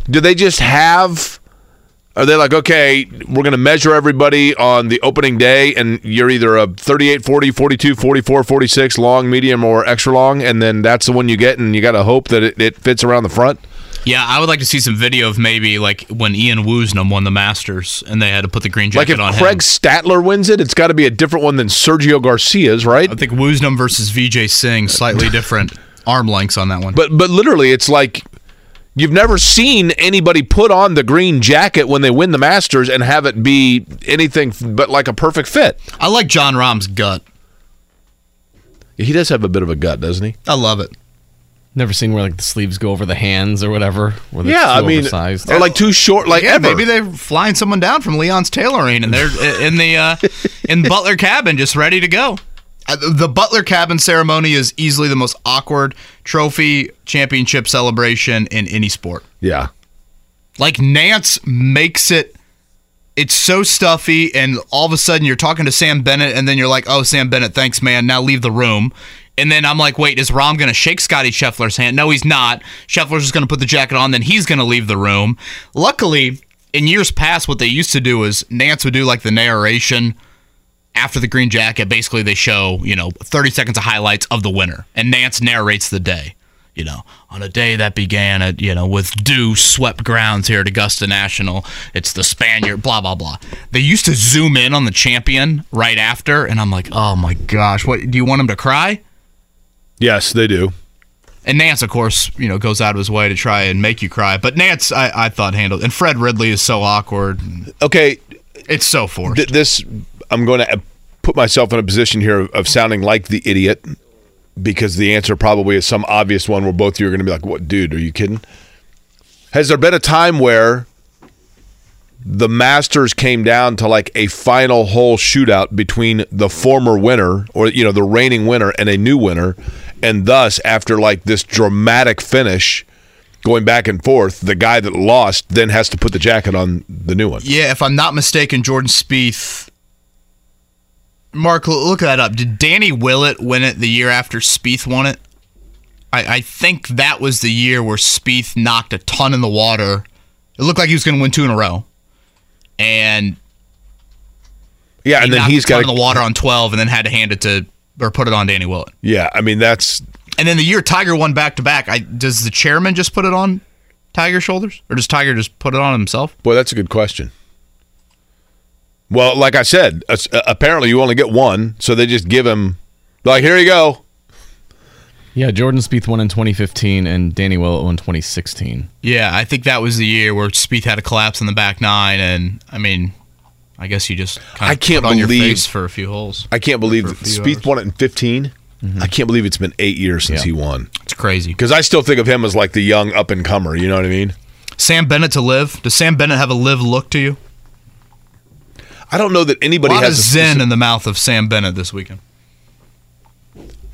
Do they just have? Are they like, okay, we're going to measure everybody on the opening day, and you're either a 38, 40, 42, 44, 46, long, medium, or extra long, and then that's the one you get, and you got to hope that it, it fits around the front? Yeah, I would like to see some video of maybe like when Ian Woosnam won the Masters and they had to put the green jacket on. Like if on Craig him. Stadler wins it, it's got to be a different one than Sergio Garcia's, right? I think Woosnam versus Vijay Singh, slightly different arm lengths on that one. But but literally, it's like you've never seen anybody put on the green jacket when they win the Masters and have it be anything but like a perfect fit. I like Jon Rahm's gut. He does have a bit of a gut, doesn't he? I love it. Never seen where like the sleeves go over the hands or whatever. Where they're Yeah, I mean, oversized. or like too short, like yeah, ever. maybe they're flying someone down from Leon's tailoring and they're in the uh, in Butler cabin just ready to go. Uh, The Butler cabin ceremony is easily the most awkward trophy championship celebration in any sport. yeah. Like Nantz makes it it's so stuffy and all of a sudden you're talking to Sam Bennett and then you're like, "Oh, Sam Bennett, thanks man. Now leave the room." And then I'm like, wait, is Rahm going to shake Scottie Scheffler's hand? No, he's not. Scheffler's just going to put the jacket on, then he's going to leave the room. Luckily, in years past, what they used to do is Nantz would do like the narration after the green jacket. Basically, they show, you know, 30 seconds of highlights of the winner, and Nantz narrates the day. You know, on a day that began at, you know, with dew swept grounds here at Augusta National, it's the Spaniard, blah, blah, blah. They used to zoom in on the champion right after, and I'm like, oh my gosh, what do you want him to cry? Yes, they do. And Nantz, of course, you know, goes out of his way to try and make you cry. But Nantz, I, I thought handled, and Fred Ridley is so awkward. Okay, It's so forced. th- this I'm going to put myself in a position here of, of sounding like the idiot because the answer probably is some obvious one where both of you are going to be like, "What, dude? Are you kidding?" Has there been a time where the Masters came down to like a final hole shootout between the former winner or you know the reigning winner and a new winner, and thus after like this dramatic finish? Going back and forth, the guy that lost then has to put the jacket on the new one. yeah, if I'm not mistaken, Jordan Spieth. Mark, look that up. Did Danny Willett win it the year after Spieth won it? I, I think that was the year where Spieth knocked a ton in the water. It looked like he was going to win two in a row, and Yeah, he and then he's a ton got in the water on 12, and then had to hand it to or put it on Danny Willett. Yeah, I mean that's And then the year Tiger won back to back, I does the chairman just put it on Tiger's shoulders, or does Tiger just put it on himself? boy, that's a good question. Well, like I said, uh, apparently you only get one, so they just give him like here you go. Yeah, Jordan Spieth won in 2015 and Danny Willett won 2016. Yeah, I think that was the year where Spieth had a collapse in the back nine, and I mean, I guess you just kind I can't put on your believe- face for a few holes. I can't believe For a that few Spieth hours. won it in 15. I can't believe it's been eight years since Yeah. he won. It's crazy. Because I still think of him as like the young up and comer. You know what I mean? Sam Bennett to live. Does Sam Bennett have a live look to you? I don't know that anybody A lot has of a zen in the mouth of Sam Bennett this weekend.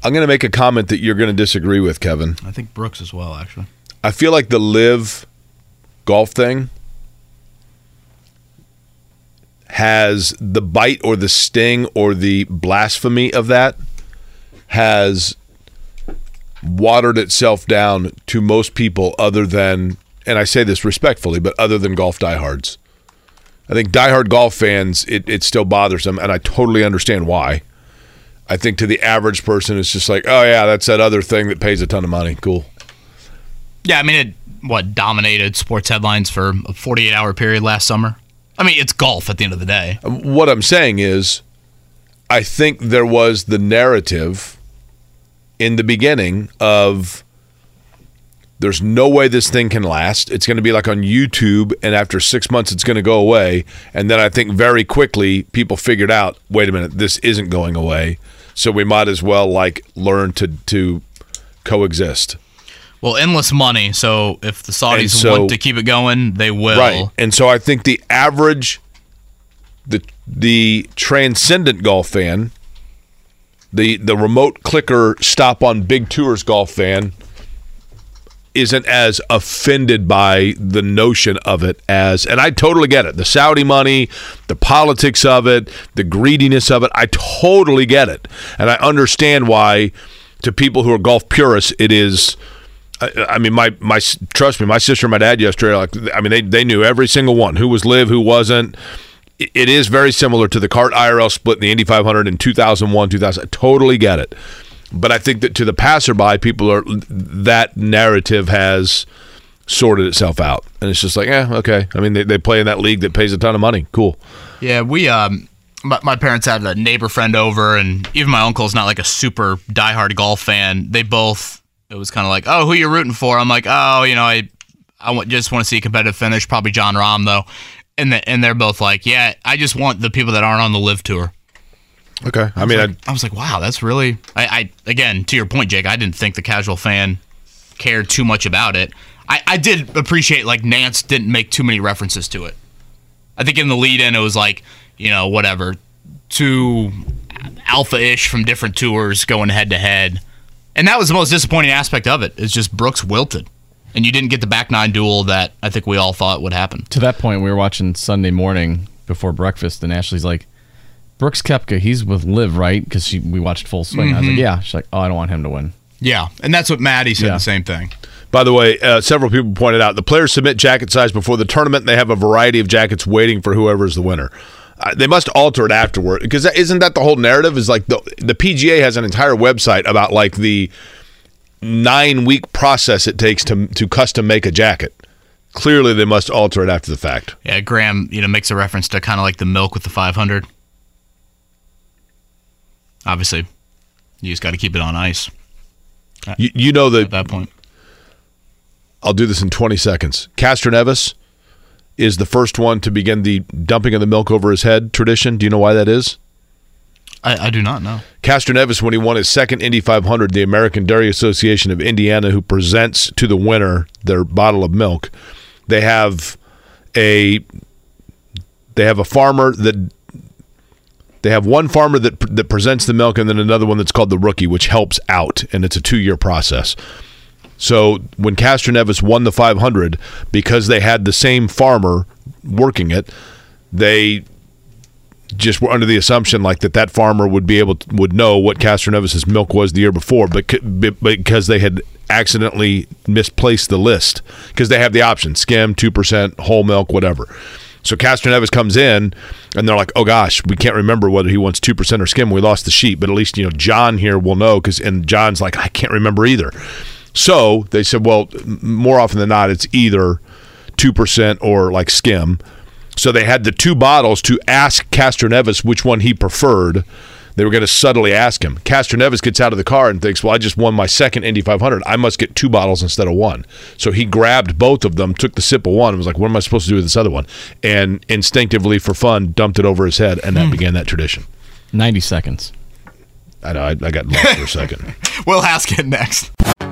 I'm going to make a comment that you're going to disagree with, Kevin. I think Brooks as well, actually. I feel like the LIV golf thing has the bite or the sting or the blasphemy of that has watered itself down to most people other than and I say this respectfully, but other than golf diehards. I think diehard golf fans, it, it still bothers them, and I totally understand why. I think to the average person, it's just like, oh yeah, that's that other thing that pays a ton of money. Cool. Yeah, I mean, it what dominated sports headlines for a 48 hour period last summer. I mean, it's golf at the end of the day. Um, what I'm saying is, I think there was the narrative in the beginning of there's no way this thing can last. It's going to be like on YouTube, and after six months, it's going to go away. And then I think very quickly people figured out, wait a minute, this isn't going away. So we might as well like learn to to coexist. Well, endless money. So if the Saudis so- want to keep it going, they will. Right. And so I think the average the the transcendent golf fan, the the remote clicker stop on big tours golf fan isn't as offended by the notion of it as and I totally get it. The Saudi money, the politics of it, the greediness of it, I totally get it. And I understand why to people who are golf purists it is I, mean, my my trust me, my sister and my dad yesterday, like I mean, they they knew every single one who was LIV, who wasn't. It- It is very similar to the CART IRL split in the Indy 500 in 2001, 2000. I totally get it, but I think that to the passerby, people are that narrative has sorted itself out, and it's just like, yeah, okay. I mean, they, they play in that league that pays a ton of money. Cool. Yeah, we um my, my parents had a neighbor friend over and even my uncle's not like a super diehard golf fan. They both it was kind of like, "Oh, who you rooting for?" I'm like, "Oh, you know, I I just want to see a competitive finish, probably Jon Rahm though." And the, and they're both like, "Yeah, I just want the people that aren't on the LIV tour." Okay. I mean, I, I was like, "Wow, that's really I, I again, to your point, Jake, I didn't think the casual fan cared too much about it. I, I did appreciate like Nantz didn't make too many references to it. I think in the lead in it was like, you know, whatever, two alpha ish from different tours going head to head. And that was the most disappointing aspect of it. it, is just Brooks wilted. And you didn't get the back nine duel that I think we all thought would happen. To that point, we were watching Sunday morning before breakfast, and Ashley's like, Brooks Koepka, he's with LIV, right? Because we watched Full Swing. I was like, yeah. She's like, oh, I don't want him to win. Yeah, and that's what Maddie said. Yeah. The same thing. By the way, uh, several people pointed out the players submit jacket size before the tournament. And they have a variety of jackets waiting for whoever is the winner. Uh, they must alter it afterward because isn't that the whole narrative? Is like the the PGA has an entire website about like the nine week process it takes to to custom make a jacket. Clearly, they must alter it after the fact. Yeah, Graham, you know, makes a reference to kind of like the milk with the 500. Obviously, you just got to keep it on ice You, you know at that that point. I'll do this in 20 seconds. Castroneves is the first one to begin the dumping of the milk over his head tradition. Do you know why that is? I, I do not know. Castroneves, when he won his second Indy 500, the American Dairy Association of Indiana, who presents to the winner their bottle of milk, they have a they have a farmer that they have one farmer that that presents the milk, and then another one that's called the rookie, which helps out, and it's a two year process. So when Castroneves won the 500, because they had the same farmer working it, they just were under the assumption like that that farmer would be able to, would know what Castroneves's milk was the year before, but because they had accidentally misplaced the list because they have the option skim two percent whole milk whatever. So Castroneves comes in and they're like, oh gosh, we can't remember whether he wants two percent or skim. We lost the sheet, but at least you know John here will know because and John's like I can't remember either. So they said, well, more often than not, it's either two percent or like skim. So they had the two bottles to ask Castroneves which one he preferred. They were going to subtly ask him. Castroneves gets out of the car and thinks, "Well, I just won my second Indy 500. I must get two bottles instead of one." So he grabbed both of them, took the sip of one, and was like, "What am I supposed to do with this other one?" And instinctively, for fun, dumped it over his head, and that hmm. began that tradition. 90 seconds. I know. I, I got lost for a second. We'll ask it next.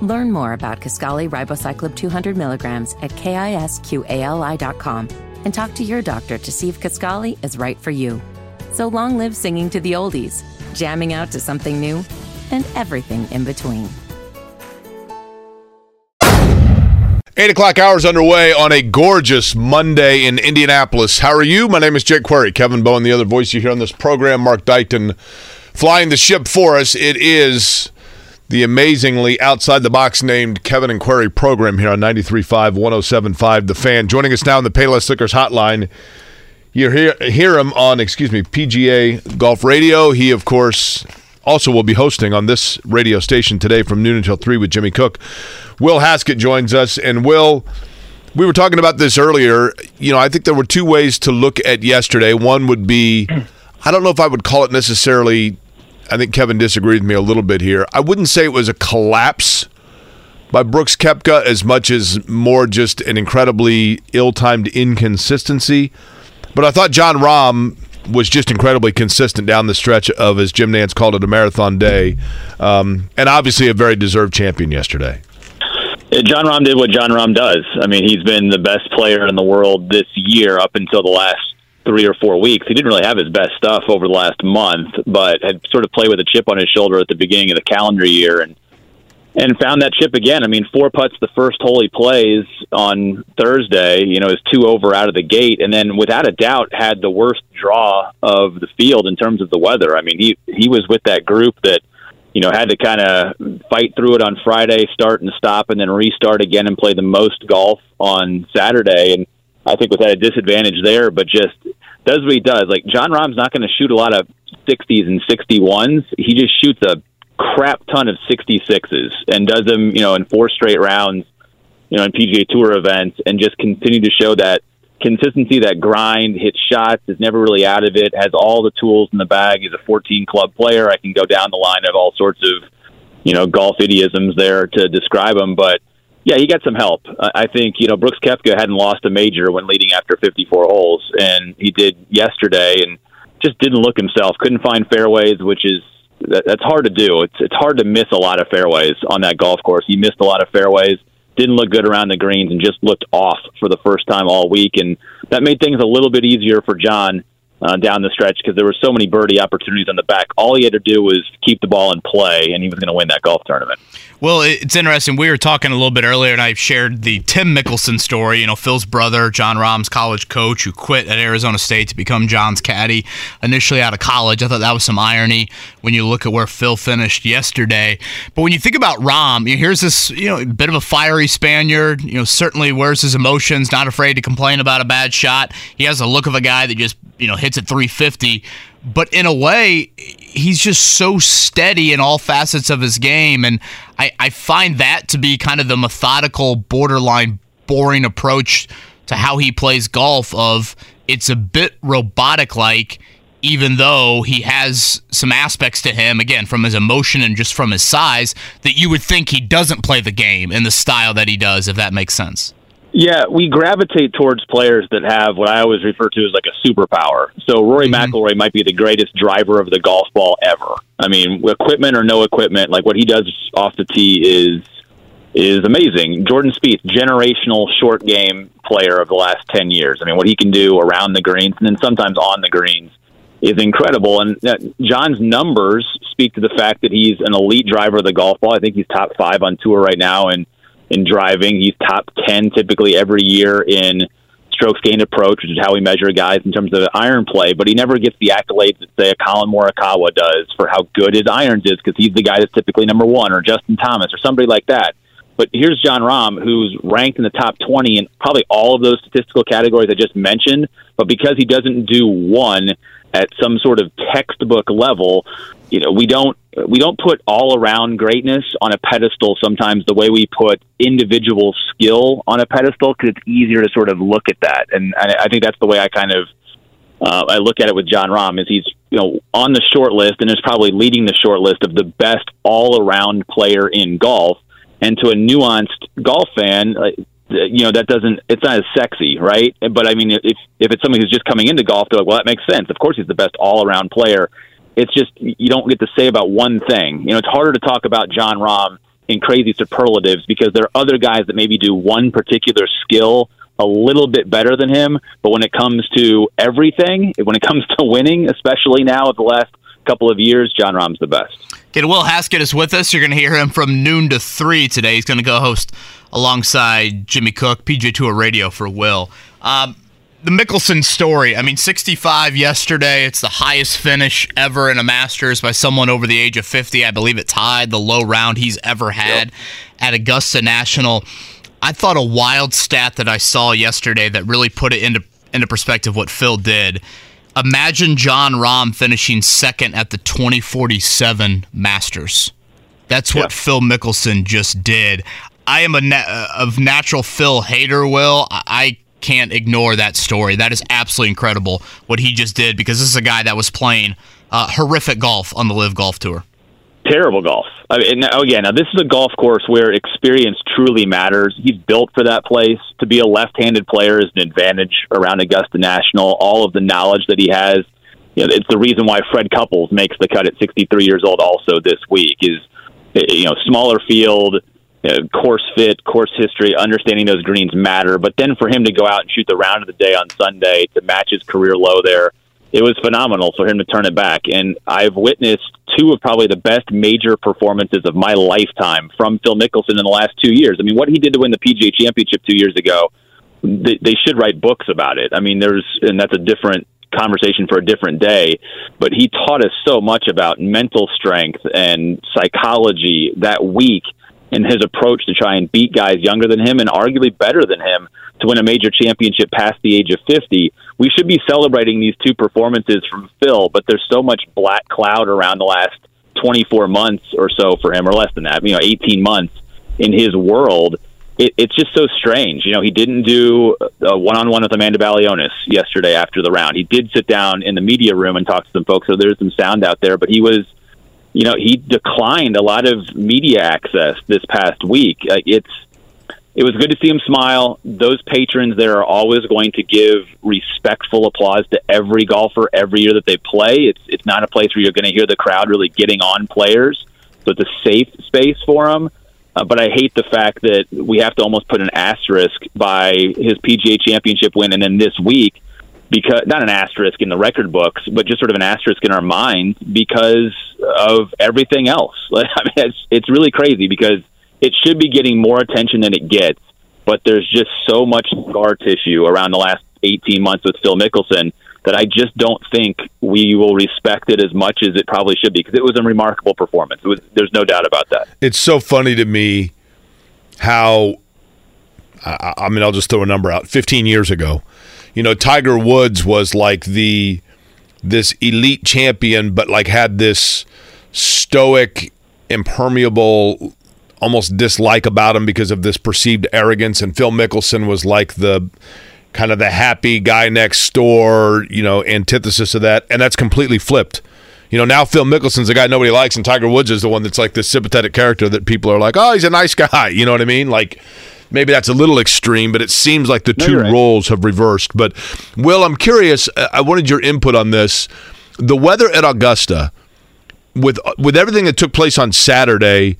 Learn more about Kisqali Ribociclib 200 milligrams at kisqali.com and talk to your doctor to see if Kisqali is right for you. So long live singing to the oldies, jamming out to something new, and everything in between. Eight o'clock hours underway on a gorgeous Monday in Indianapolis. How are you? My name is Jake Query. Kevin Bowen, the other voice you hear on this program. Mark Dykton flying the ship for us. It is the amazingly outside the box named Kevin and Query program here on 93.5, 107.5. The fan joining us now in the Payless Liquors hotline. You hear, hear him on, excuse me, PGA Golf Radio. He, of course, also will be hosting on this radio station today from noon until 3 with Jimmy Cook. Will Haskett joins us. And Will, we were talking about this earlier. You know, I think there were two ways to look at yesterday. One would be, I don't know if I would call it necessarily, I think Kevin disagreed with me a little bit here. I wouldn't say it was a collapse by Brooks Koepka as much as more just an incredibly ill-timed inconsistency. But I thought Jon Rahm was just incredibly consistent down the stretch of, as Jim Nantz called it, a marathon day, um, and obviously a very deserved champion yesterday. Jon Rahm did what Jon Rahm does. I mean, he's been the best player in the world this year up until the last three or four weeks. He didn't really have his best stuff over the last month, but had sort of played with a chip on his shoulder at the beginning of the calendar year and and found that chip again. I mean, four putts the first hole he plays on Thursday, you know, is two over out of the gate, and then without a doubt had the worst draw of the field in terms of the weather. I mean, he he was with that group that you know had to kind of fight through it on Friday, start and stop, and then restart again and play the most golf on Saturday. And I think was at a disadvantage there, but just does what he does. Like Jon Rahm's not going to shoot a lot of 60s and 61s. He just shoots a crap ton of 66s and does them, you know, in four straight rounds, you know, in PGA Tour events, and just continue to show that consistency, that grind, hits shots, is never really out of it, has all the tools in the bag. He's a 14 club player. I can go down the line of all sorts of, you know, golf idioms there to describe him, but yeah, he got some help. I think you know Brooks Koepka hadn't lost a major when leading after 54 holes, and he did yesterday. And just didn't look himself. Couldn't find fairways, which is that, that's hard to do. It's it's hard to miss a lot of fairways on that golf course. He missed a lot of fairways. Didn't look good around the greens and just looked off for the first time all week, and that made things a little bit easier for Jon uh, down the stretch because there were so many birdie opportunities on the back. All he had to do was keep the ball in play, and he was going to win that golf tournament. Well, it's interesting. We were talking a little bit earlier, and I shared the Tim Mickelson story. You know, Phil's brother, Jon Rahm's college coach, who quit at Arizona State to become Jon's caddy initially out of college. I thought that was some irony when you look at where Phil finished yesterday. But when you think about Rahm, you know, here's this, you know, bit of a fiery Spaniard. You know, certainly wears his emotions, not afraid to complain about a bad shot. He has the look of a guy that just, you know, hits at 350 but in a way, he's just so steady in all facets of his game. And I, I find that to be kind of the methodical, borderline boring approach to how he plays golf of it's a bit robotic like even though he has some aspects to him again from his emotion and just from his size that you would think he doesn't play the game in the style that he does if that makes sense yeah, we gravitate towards players that have what I always refer to as like a superpower. So Rory mm-hmm. McIlroy might be the greatest driver of the golf ball ever. I mean, equipment or no equipment, like what he does off the tee is is amazing. Jordan Spieth, generational short game player of the last ten years. I mean, what he can do around the greens and then sometimes on the greens is incredible. And uh, Jon's numbers speak to the fact that he's an elite driver of the golf ball. I think he's top five on tour right now, and in driving. He's top 10 typically every year in strokes gained approach, which is how we measure guys in terms of iron play, but he never gets the accolades that, say, a Collin Morikawa does for how good his irons is because he's the guy that's typically number one, or Justin Thomas, or somebody like that. But here's Jon Rahm, who's ranked in the top 20 in probably all of those statistical categories I just mentioned. But because he doesn't do one at some sort of textbook level, you know, we don't we don't put all around greatness on a pedestal sometimes the way we put individual skill on a pedestal because it's easier to sort of look at that. And I think that's the way I kind of uh, I look at it with Jon Rahm is he's you know on the short list and is probably leading the short list of the best all around player in golf. And to a nuanced golf fan, Uh, you know that doesn't it's not as sexy, right? But I mean, if if it's somebody who's just coming into golf, they're like, well, that makes sense. Of course, he's the best all around player it's just you don't get to say about one thing. You know, it's harder to talk about Jon Rahm in crazy superlatives because there are other guys that maybe do one particular skill a little bit better than him. But when it comes to everything, when it comes to winning, especially now at the last couple of years, Jon Rahm's the best. Okay, Will Haskett is with us. You're going to hear him from noon to three today. He's going to go host alongside Jimmy Cook, PGA Tour Radio for Will. Um, the Mickelson story. I mean, 65 yesterday. It's the highest finish ever in a Masters by someone over the age of 50. I believe it tied the low round he's ever had yep. at Augusta National. I thought a wild stat that I saw yesterday that really put it into into perspective what Phil did. Imagine Jon Rahm finishing second at the 2047 Masters. That's what yep. Phil Mickelson just did. I am a na- of natural Phil hater. Will I can't ignore that story. That is absolutely incredible what he just did because this is a guy that was playing uh, horrific golf on the LIV Golf Tour. Terrible golf. I mean, now, again, now this is a golf course where experience truly matters. He's built for that place. To be a left-handed player is an advantage around Augusta National. All of the knowledge that he has, you know, it's the reason why Fred Couples makes the cut at 63 years old. Also, this week is you know smaller field uh, course fit, course history, understanding those greens matter. But then for him to go out and shoot the round of the day on Sunday to match his career low there, it was phenomenal for him to turn it back. And I've witnessed two of probably the best major performances of my lifetime from Phil Mickelson in the last two years. I mean, what he did to win the PGA Championship two years ago, they, they should write books about it. I mean, there's, and that's a different conversation for a different day, but he taught us so much about mental strength and psychology that week in his approach to try and beat guys younger than him and arguably better than him to win a major championship past the age of 50. We should be celebrating these two performances from Phil, but there's so much black cloud around the last 24 months or so for him, or less than that, you know, 18 months in his world. It, it's just so strange. You know, he didn't do a one-on-one with Amanda Balionis yesterday after the round. He did sit down in the media room and talk to some folks, so there's some sound out there, but he was – you know, he declined a lot of media access this past week. Uh, it's it was good to see him smile. Those patrons there are always going to give respectful applause to every golfer every year that they play. It's it's not a place where you're going to hear the crowd really getting on players, so it's a safe space for him. Uh, but I hate the fact that we have to almost put an asterisk by his PGA Championship win, and then this week because not an asterisk in the record books, but just sort of an asterisk in our minds because of everything else. I mean, it's it's really crazy because it should be getting more attention than it gets. But there's just so much scar tissue around the last 18 months with Phil Mickelson that I just don't think we will respect it as much as it probably should be because it was a remarkable performance. Was, there's no doubt about that. It's so funny to me how, I, I mean, I'll just throw a number out 15 years ago. You know, Tiger Woods was like the this elite champion, but like had this stoic, impermeable almost dislike about him because of this perceived arrogance. And Phil Mickelson was like the kind of the happy guy next door, you know, antithesis of that. And that's completely flipped. You know, now Phil Mickelson's the guy nobody likes, and Tiger Woods is the one that's like this sympathetic character that people are like, oh, he's a nice guy. You know what I mean? Like, maybe that's a little extreme, but it seems like the no, two right. roles have reversed. But, Will, I'm curious. Uh, I wanted your input on this. The weather at Augusta, with with everything that took place on Saturday,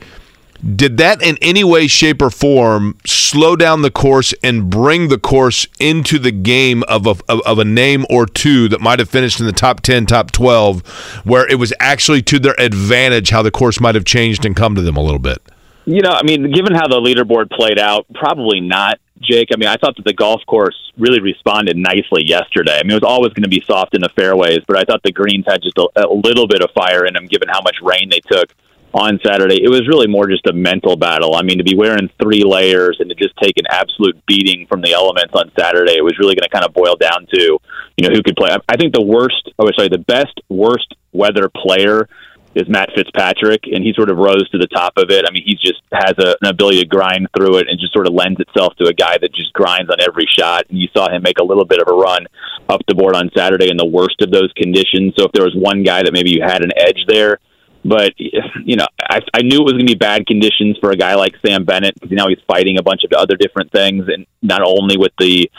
did that in any way, shape, or form slow down the course and bring the course into the game of a, of, of, a name or two that might have finished in the top 10, top 12, where it was actually to their advantage how the course might have changed and come to them a little bit? You know, I mean, given how the leaderboard played out, probably not, Jake. I mean, I thought that the golf course really responded nicely yesterday. I mean, it was always going to be soft in the fairways, but I thought the greens had just a, a little bit of fire in them given how much rain they took on Saturday, it was really more just a mental battle. I mean, to be wearing three layers and to just take an absolute beating from the elements on Saturday, it was really going to kind of boil down to, you know, who could play. I think the worst, oh, sorry, the best worst weather player is Matt Fitzpatrick, and he sort of rose to the top of it. I mean, he just has a, an ability to grind through it and just sort of lends itself to a guy that just grinds on every shot. And you saw him make a little bit of a run up the board on Saturday in the worst of those conditions. So if there was one guy that maybe you had an edge there, but you know, I, I knew it was going to be bad conditions for a guy like Sam Bennett because now he's fighting a bunch of other different things, and not only with the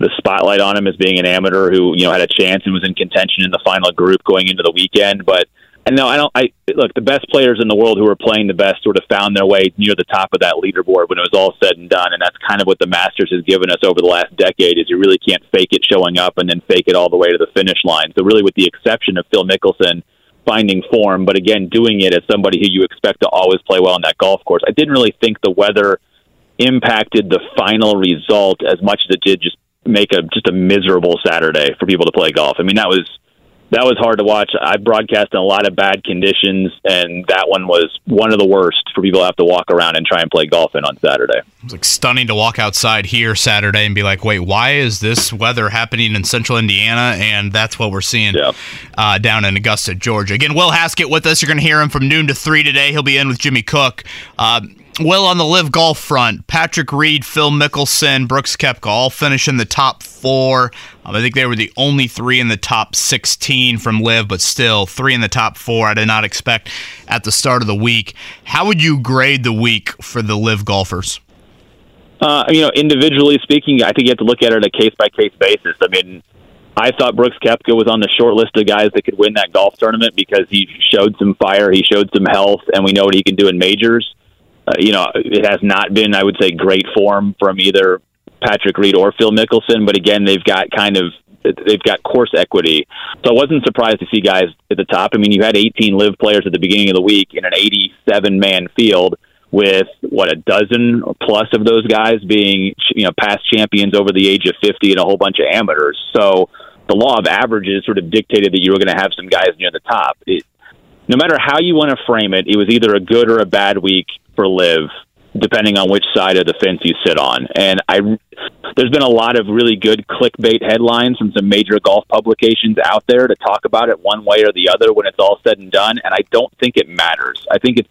the spotlight on him as being an amateur who you know had a chance and was in contention in the final group going into the weekend, but. And no, I don't. I look. The best players in the world who are playing the best sort of found their way near the top of that leaderboard when it was all said and done. And that's kind of what the Masters has given us over the last decade. Is you really can't fake it showing up and then fake it all the way to the finish line. So really, with the exception of Phil Mickelson, finding form, but again, doing it as somebody who you expect to always play well on that golf course. I didn't really think the weather impacted the final result as much as it did just make a just a miserable Saturday for people to play golf. I mean, that was that was hard to watch. I broadcast in a lot of bad conditions, and that one was one of the worst for people to have to walk around and try and play golf in on Saturday. It was like stunning to walk outside here Saturday and be like, "Wait, why is this weather happening in Central Indiana?" And that's what we're seeing yeah. uh, down in Augusta, Georgia. Again, Will Haskett with us. You're going to hear him from noon to three today. He'll be in with Jimmy Cook. Uh, well, on the LIV golf front, Patrick Reed, Phil Mickelson, Brooks Koepka all finish in the top four. Um, I think they were the only three in the top 16 from LIV, but still three in the top four. I did not expect at the start of the week. How would you grade the week for the live golfers? Uh, you know, individually speaking, I think you have to look at it a case by case basis. I mean, I thought Brooks Koepka was on the short list of guys that could win that golf tournament because he showed some fire, he showed some health, and we know what he can do in majors uh, you know, it has not been, I would say, great form from either Patrick Reed or Phil Mickelson. But again, they've got kind of they've got course equity. So I wasn't surprised to see guys at the top. I mean, you had 18 LIV players at the beginning of the week in an 87 man field with what a dozen plus of those guys being you know past champions over the age of 50 and a whole bunch of amateurs. So the law of averages sort of dictated that you were going to have some guys near the top. It, no matter how you want to frame it, it was either a good or a bad week for LIV depending on which side of the fence you sit on. And I, there's been a lot of really good clickbait headlines from some major golf publications out there to talk about it one way or the other when it's all said and done. And I don't think it matters. I think it's,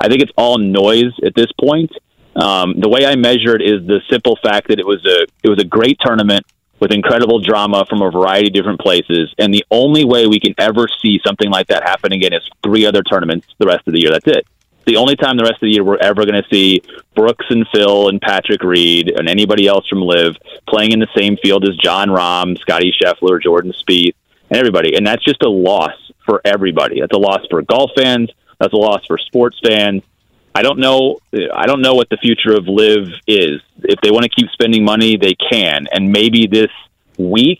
I think it's all noise at this point. Um, the way I measure it is the simple fact that it was a, it was a great tournament with incredible drama from a variety of different places. And the only way we can ever see something like that happen again is three other tournaments the rest of the year. That's it. the only time the rest of the year we're ever going to see Brooks and Phil and Patrick Reed and anybody else from LIV playing in the same field as Jon Rahm, Scottie Scheffler, Jordan Spieth, and everybody. And that's just a loss for everybody. That's a loss for golf fans. That's a loss for sports fans. I don't know. I don't know what the future of LIV is. If they want to keep spending money, they can, and maybe this week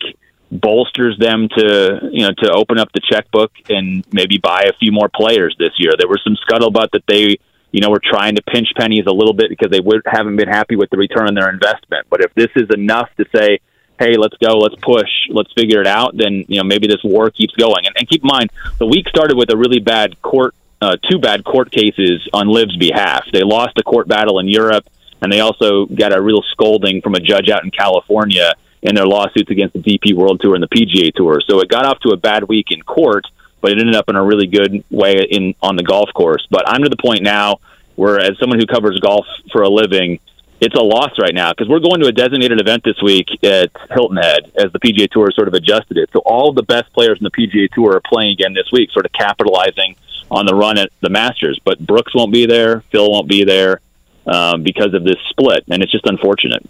bolsters them to you know to open up the checkbook and maybe buy a few more players this year. There was some scuttlebutt that they you know were trying to pinch pennies a little bit because they would, haven't been happy with the return on their investment. But if this is enough to say, hey, let's go, let's push, let's figure it out, then you know maybe this war keeps going. And, and keep in mind, the week started with a really bad court, uh, two bad court cases on LIV's behalf. They lost a court battle in Europe, and they also got a real scolding from a judge out in California in their lawsuits against the DP World Tour and the PGA Tour. So it got off to a bad week in court, but it ended up in a really good way in on the golf course. But I'm to the point now where, as someone who covers golf for a living, it's a loss right now because we're going to a designated event this week at Hilton Head as the PGA Tour sort of adjusted it. So all the best players in the PGA Tour are playing again this week, sort of capitalizing on the run at the Masters. But Brooks won't be there, Phil won't be there um, because of this split, and it's just unfortunate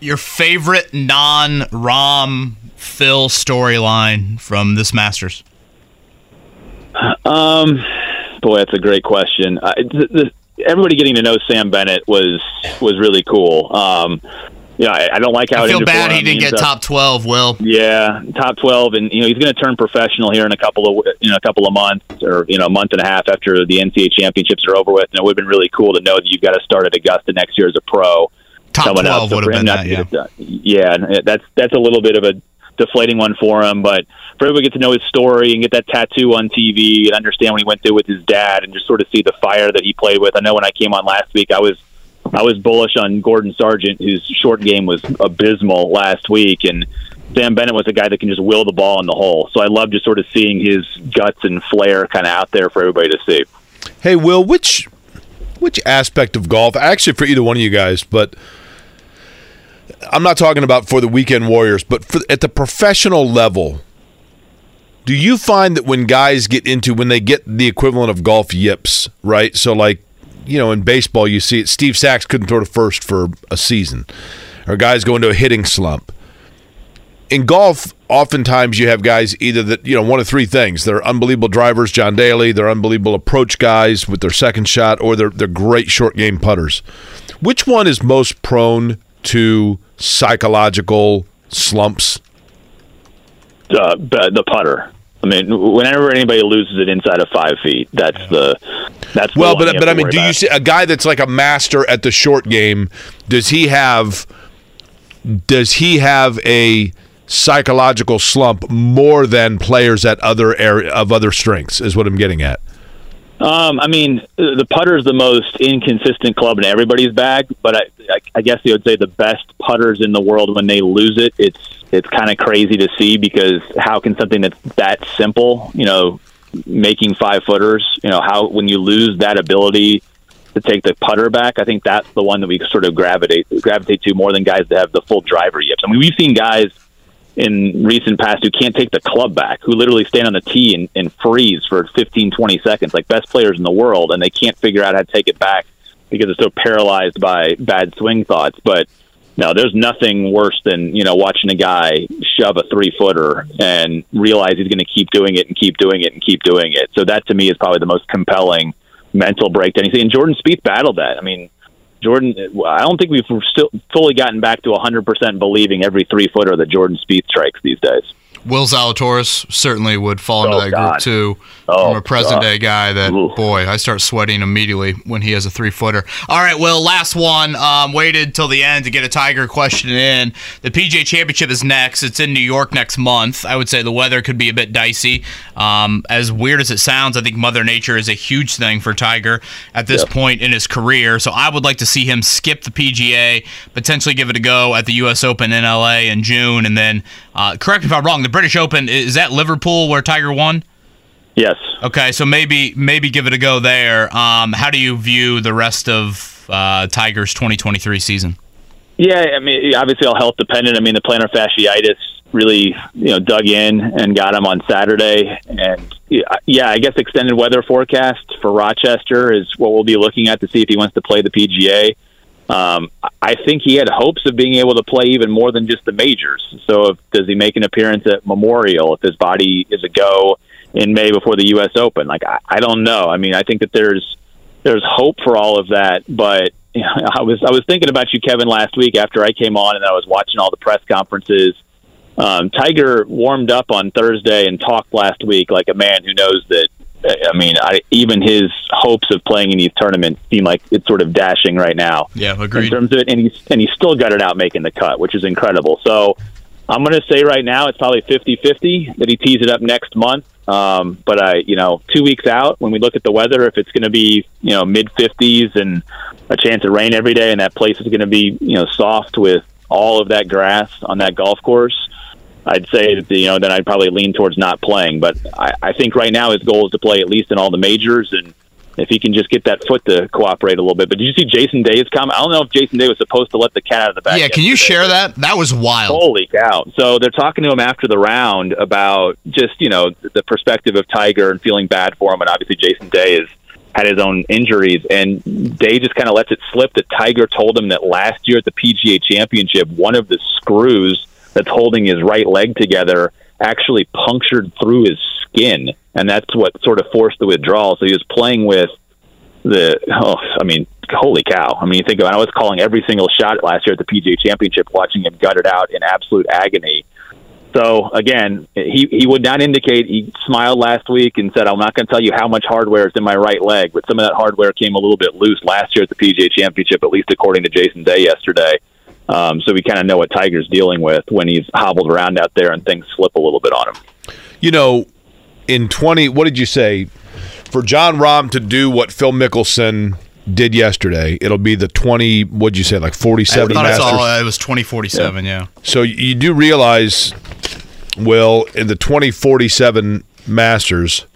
your favorite non-Rahm Phil storyline from this Masters? Um, boy, that's a great question. The, everybody getting to know Sam Bennett was was really cool. Um, you know, I, I don't like how I feel bad he didn't get up. top twelve. Will yeah, top twelve, and you know he's going to turn professional here in a couple of you know a couple of months or you know a month and a half after the NCAA championships are over with. And it would have been really cool to know that you've got to start at Augusta next year as a pro top twelve would have been that. Yeah. Uh, yeah, that's that's a little bit of a deflating one for him. But for everybody to get to know his story and get that tattoo on TV and understand what he went through with his dad and just sort of see the fire that he played with. I know when I came on last week, I was I was bullish on Gordon Sargent, whose short game was abysmal last week, and Sam Bennett was a guy that can just will the ball in the hole. So I love just sort of seeing his guts and flair kind of out there for everybody to see. Hey, Will, which which aspect of golf, actually for either one of you guys, but I'm not talking about for the weekend warriors, but for, at the professional level, do you find that when guys get into when they get the equivalent of golf yips, right? So like, you know, in baseball you see it. Steve Sax couldn't throw to first for a season, or guys go into a hitting slump. In golf, oftentimes you have guys either that you know one of three things: they're unbelievable drivers, John Daly, they're unbelievable approach guys with their second shot, or they're they're great short game putters. Which one is most prone to psychological slumps? Uh, the putter. I mean, whenever anybody loses it inside of five feet, that's the that's the well. but but I mean, do about. you see a guy that's like a master at the short game? Does he have? Does he have a psychological slump more than players at other area of other strengths? Is what I'm getting at. Um, I mean, the putter is the most inconsistent club in everybody's bag, but I, I, I guess you would say the best putters in the world when they lose it, it's it's kind of crazy to see because how can something that's that simple, you know, making five footers, you know, how when you lose that ability to take the putter back, I think that's the one that we sort of gravitate gravitate to more than guys that have the full driver yips. I mean, we've seen guys in recent past who can't take the club back, who literally stand on the tee and, and freeze for 15, 20 seconds, like best players in the world, and they can't figure out how to take it back because they're so paralyzed by bad swing thoughts. But no, there's nothing worse than you know watching a guy shove a three footer and realize he's going to keep doing it and keep doing it and keep doing it. So that to me is probably the most compelling mental breakdown. You see. And Jordan Spieth battled that. I mean, Jordan, I don't think we've still fully gotten back to 100% believing every three footer that Jordan Spieth strikes these days. Will Zalatoris certainly would fall into oh, that God. group too. Oh, from a present God. day guy that Oof. boy, I start sweating immediately when he has a three footer. All right, Will, last one. Um, waited till the end to get a Tiger question in. The PGA Championship is next. It's in New York next month. I would say the weather could be a bit dicey. Um, as weird as it sounds, I think Mother Nature is a huge thing for Tiger at this yep. point in his career. So I would like to see him skip the PGA, potentially give it a go at the U.S. Open in LA in June, and then uh, correct me if I'm wrong. The British Open is that Liverpool where Tiger won? Yes. Okay, so maybe maybe give it a go there. Um, how do you view the rest of uh, Tiger's 2023 season? Yeah, I mean, obviously all health dependent. I mean, the plantar fasciitis really, you know, dug in and got him on Saturday. And yeah, I guess extended weather forecast for Rochester is what we'll be looking at to see if he wants to play the PGA. Um, I think he had hopes of being able to play even more than just the majors. So, if, does he make an appearance at Memorial if his body is a go in May before the U.S. Open? Like, I, I don't know. I mean, I think that there's there's hope for all of that, but you know, I was I was thinking about you, Kevin, last week after I came on and I was watching all the press conferences. Um, Tiger warmed up on Thursday and talked last week like a man who knows that I mean, I, even his hopes of playing in these tournaments seem like it's sort of dashing right now. Yeah, agreed. In terms of it, and he's and he's still got it out making the cut, which is incredible. So I'm going to say right now it's probably 50-50 that he tees it up next month. Um, but I, you know, two weeks out when we look at the weather, if it's going to be you know mid 50s and a chance of rain every day, and that place is going to be you know soft with all of that grass on that golf course I'd say that you know then I'd probably lean towards not playing. But I, I think right now his goal is to play at least in all the majors, and if he can just get that foot to cooperate a little bit. But did you see Jason Day's comment? I don't know if Jason Day was supposed to let the cat out of the bag. Yeah, can you share that? That was wild. Holy cow! So they're talking to him after the round about just you know the perspective of Tiger and feeling bad for him, and obviously Jason Day is had his own injuries, and Day just kind of lets it slip that Tiger told him that last year at the PGA Championship, one of the screws that's holding his right leg together actually punctured through his skin, and that's what sort of forced the withdrawal. So he was playing with the oh, I mean, holy cow! I mean, you think about. It, I was calling every single shot last year at the PGA Championship, watching him gut it out in absolute agony. So again, he he would not indicate. He smiled last week and said, "I'm not going to tell you how much hardware is in my right leg, but some of that hardware came a little bit loose last year at the PGA Championship, at least according to Jason Day yesterday." Um, so we kind of know what Tiger's dealing with when he's hobbled around out there and things slip a little bit on him. You know, in 20, what did you say? For Jon Rahm to do what Phil Mickelson did yesterday, it'll be the 20, what'd you say, like 47 I Masters? All, it was 2047, yeah. yeah. So you do realize, Will, in the 2047 Masters,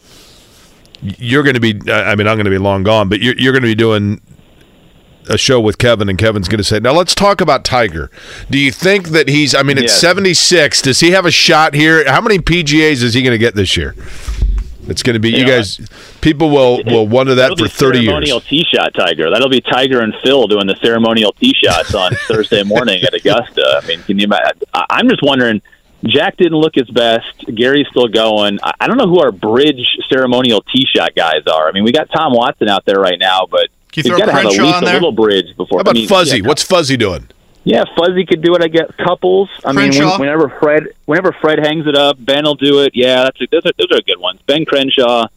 you're going to be, I mean, I'm going to be long gone, but you're, you're going to be doing a show with Kevin, and Kevin's going to say, "Now let's talk about Tiger. Do you think that he's? I mean, it's yes. 76. Does he have a shot here? How many PGA's is he going to get this year? It's going to be you, guys. People will will wonder that for 30 years. Ceremonial tee shot, Tiger. That'll be Tiger and Phil doing the ceremonial tee shots on Thursday morning at Augusta. I mean, can you imagine? I'm just wondering. Jack didn't look his best. Gary's still going. I don't know who our bridge ceremonial tee shot guys are. I mean, we got Tom Watson out there right now, but can you throw Crenshaw have at least a little bridge before. How about I mean, Fuzzy? Yeah, What's Fuzzy doing? Yeah, Fuzzy could do it. I guess couples. I Crenshaw? mean, whenever Fred, whenever Fred hangs it up, Ben will do it. Yeah, that's a, those are those are good ones. Ben Crenshaw,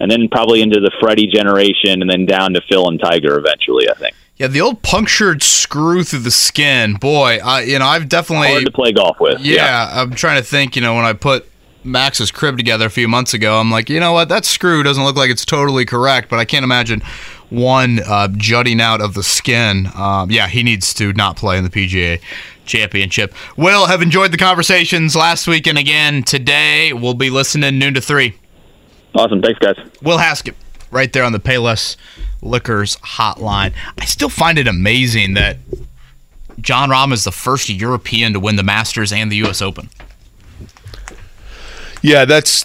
and then probably into the Freddie generation, and then down to Phil and Tiger eventually. I think. Yeah, the old punctured screw through the skin. Boy, I you know I've definitely hard to play golf with. Yeah, yeah, I'm trying to think. You know, when I put Max's crib together a few months ago, I'm like, you know what, that screw doesn't look like it's totally correct, but I can't imagine one uh, jutting out of the skin. Um, yeah, he needs to not play in the PGA Championship. Will have enjoyed the conversations last week and again today. We'll be listening noon to three. Awesome, thanks, guys. Will Haskett, right there on the Payless Liquors hotline. I still find it amazing that Jon Rahm is the first European to win the Masters and the U.S. Open. Yeah, that's.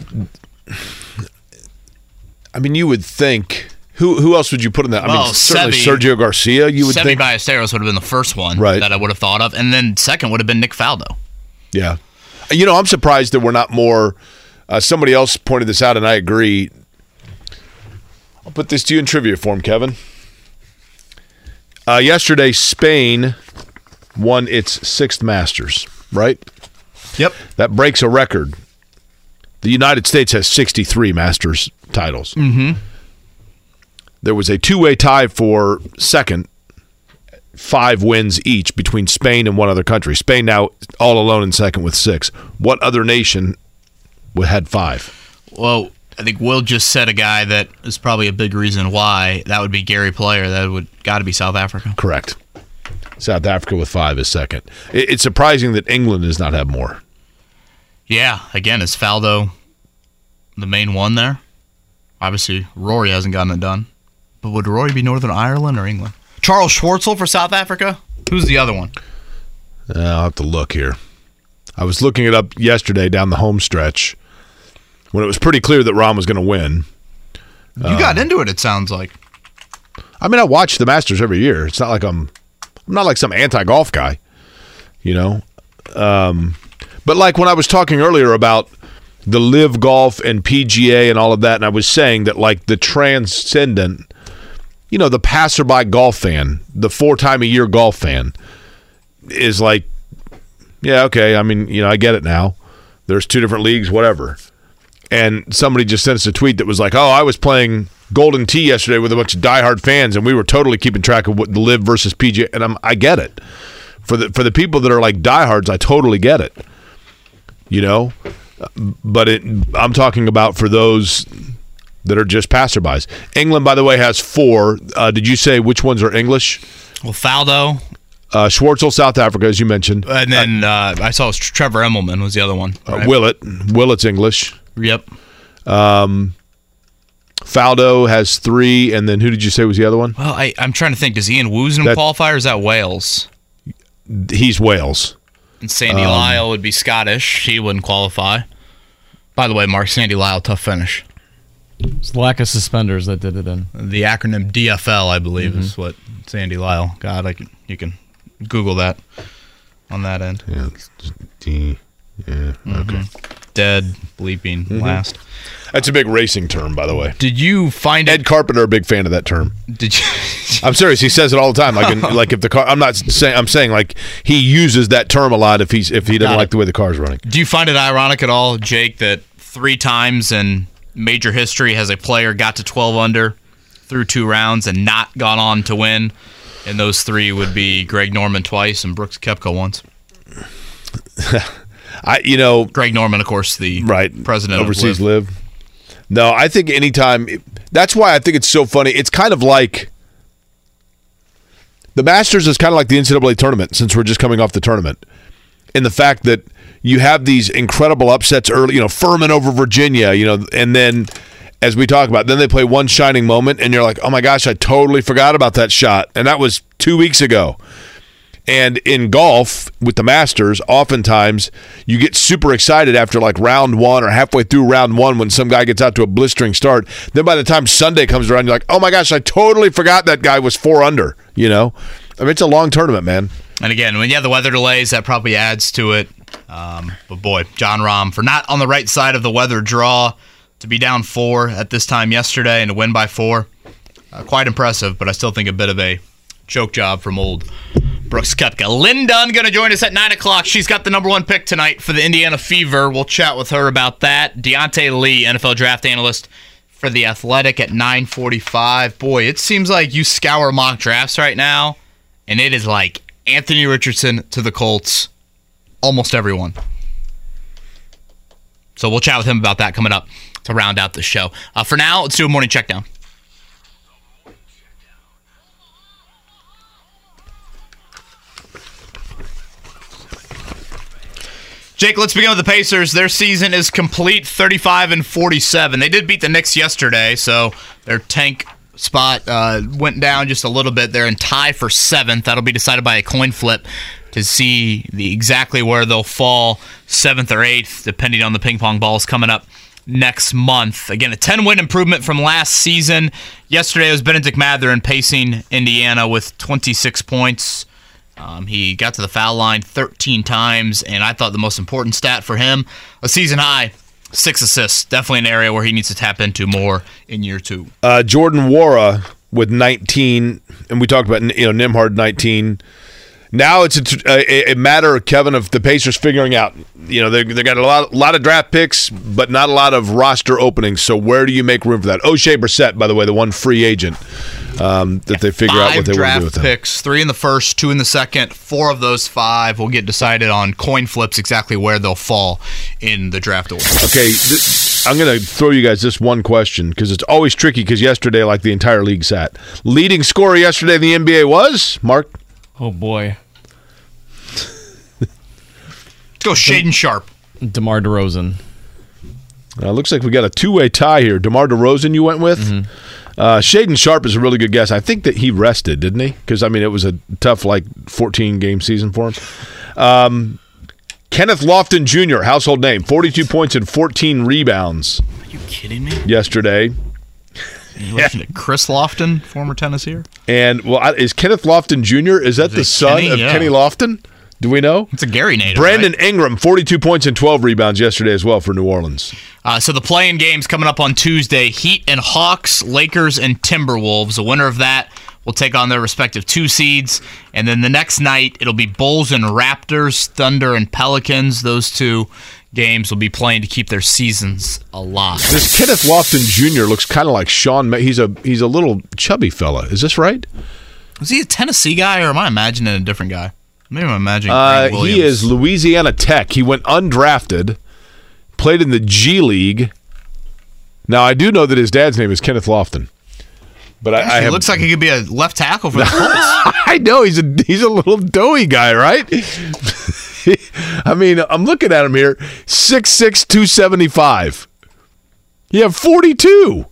I mean, you would think who who else would you put in that? I well, mean, certainly Seve, Sergio Garcia. You would Seve think Ballesteros would have been the first one right. that I would have thought of, and then second would have been Nick Faldo. Yeah, you know, I'm surprised that we're not more. Uh, somebody else pointed this out, and I agree. I'll put this to you in trivia form, Kevin. Uh, yesterday, Spain won its sixth Masters. Right. Yep. That breaks a record. The United States has 63 Masters titles. Mm-hmm. There was a two way tie for second, five wins each between Spain and one other country. Spain now all alone in second with six. What other nation had five? Well, I think Will just said a guy that is probably a big reason why. That would be Gary Player. That would got to be South Africa. Correct. South Africa with five is second. It's surprising that England does not have more. Yeah, again, is Faldo the main one there? Obviously, Rory hasn't gotten it done. But would Rory be Northern Ireland or England? Charles Schwartzel for South Africa? Who's the other one? Uh, I'll have to look here. I was looking it up yesterday down the home stretch when it was pretty clear that Rahm was going to win. You got into it. It sounds like. I mean, I watch the Masters every year. It's not like I'm, I'm not like some anti golf guy, you know. Um, but like when I was talking earlier about the LIV golf and PGA and all of that, and I was saying that like the transcendent, you know, the passerby golf fan, the four time a year golf fan, is like, yeah, okay. I mean, you know, I get it now. There's two different leagues, whatever. And somebody just sent us a tweet that was like, "Oh, I was playing Golden Tee yesterday with a bunch of diehard fans, and we were totally keeping track of what the LIV versus PGA." And I'm, I get it. For the for the people that are like diehards, I totally get it. You know, but it, I'm talking about for those that are just passerbys. England, by the way, has four. Uh, did you say which ones are English? Well, Faldo, Uh, Schwartzel, South Africa, as you mentioned. and then uh, I saw Trevor Immelman was the other one. Uh, right? Willett, Willett's English. Yep. Faldo has three, and then who did you say was the other one? Well, I, I'm trying to think. Does Ian Woosnam That- qualify, or is that Wales? He's Wales. And Sandy Um, Lyle would be Scottish. He wouldn't qualify. By the way, Mark Sandy Lyle, tough finish. It's lack of suspenders that did it in. The acronym DFL, I believe, is Mm-hmm. what Sandy Lyle got. I can, you can Google that on that end. Yeah, it's D. Yeah, okay. Dead, bleeping, Mm-hmm. last. That's a big racing term, by the way. Did you find Ed it? Carpenter, a big fan of that term. Did you? I'm serious. He says it all the time. Like, in, like if the car. I'm not saying. I'm saying like he uses that term a lot if he's if he doesn't like the way the car's running. Do you find it ironic at all, Jake, that three times in major history has a player got to 12 under through two rounds and not gone on to win? And those three would be Greg Norman twice and Brooks Koepka once. I, you know, Greg Norman, of course, the right president overseas of LIV. LIV. No, I think anytime. That's why I think it's so funny. It's kind of like the Masters is kind of like the NCAA tournament since we're just coming off the tournament, and the fact that you have these incredible upsets early. You know, Furman over Virginia. You know, and then as we talk about, then they play one shining moment, and you're like, oh my gosh, I totally forgot about that shot, and that was two weeks ago. And in golf with the Masters, oftentimes you get super excited after like round one or halfway through round one when some guy gets out to a blistering start. Then by the time Sunday comes around, you're like, oh my gosh, I totally forgot that guy was four under. You know, I mean, it's a long tournament, man. And again, when you have the weather delays, that probably adds to it. Um, but boy, Jon Rahm, for not on the right side of the weather draw, to be down four at this time yesterday and to win by four, uh, quite impressive, but I still think a bit of a choke job from old Brooks Koepka. Lin Dunn going to join us at 9 o'clock. She's got the number one pick tonight for the Indiana Fever. We'll chat with her about that. Diante Lee, NFL draft analyst for The Athletic at 945. Boy, it seems like you scour mock drafts right now, and it is like Anthony Richardson to the Colts, almost everyone. So we'll chat with him about that coming up to round out the show. Uh, for now, let's do a morning check down. Jake, let's begin with the Pacers. Their season is complete 35 and 47. They did beat the Knicks yesterday, so their tank spot uh, went down just a little bit. They're in tie for seventh. That'll be decided by a coin flip to see the exactly where they'll fall, seventh or eighth, depending on the ping pong balls coming up next month. Again, a 10 win improvement from last season. Yesterday was Benedict Mathurin pacing Indiana with 26 points. Um, he got to the foul line 13 times, and I thought the most important stat for him a season high, six assists. Definitely an area where he needs to tap into more in year two. Uh, Jordan Nwora with 19, and we talked about you know Nembhard 19. Now it's a, a, a matter, Kevin, of the Pacers figuring out. You know they they got a lot lot of draft picks, but not a lot of roster openings. So where do you make room for that? Oshae Brissett, by the way, the one free agent um, that they figure out what they want to draft do with him. picks, three in the first, two in the second. Four of those five will get decided on coin flips exactly where they'll fall in the draft order. Okay, th- I'm going to throw you guys this one question because it's always tricky because yesterday, like the entire league sat. Leading scorer yesterday in the NBA was Mark. Oh boy, Let's go Shaedon Sharpe. DeMar DeRozan. Uh, looks like we got a two-way tie here. DeMar DeRozan, you went with. Uh, Shaedon Sharpe is a really good guess. I think that he rested, didn't he? Because I mean, it was a tough, like, 14-game season for him. Um, Kenneth Lofton Jr., household name, 42 points and 14 rebounds Are you kidding me? yesterday. You listen to Chris Lofton, former Tennesseer. And well, is Kenneth Lofton Jr. Is that the son Kenny? of Yeah. Kenny Lofton? Do we know? It's a Gary native. Brandon right? Ingram, 42 points and 12 rebounds yesterday as well for New Orleans. Uh, so the playing games coming up on Tuesday: Heat and Hawks, Lakers and Timberwolves. The winner of that will take on their respective two seeds, and then the next night it'll be Bulls and Raptors, Thunder and Pelicans. Those two games will be playing to keep their seasons alive. This Kenneth Lofton Jr. looks kind of like Sean. Ma- he's a he's a little chubby fella. Is this right? Is he a Tennessee guy, or am I imagining a different guy? Maybe I'm imagining. Uh, he is Louisiana Tech. He went undrafted, played in the G League. Now I do know that his dad's name is Kenneth Lofton, but I, I He have, looks like he could be a left tackle for the Colts. I know he's a he's a little doughy guy, right? I mean, I'm looking at him here, 6'6", 275. You have 42.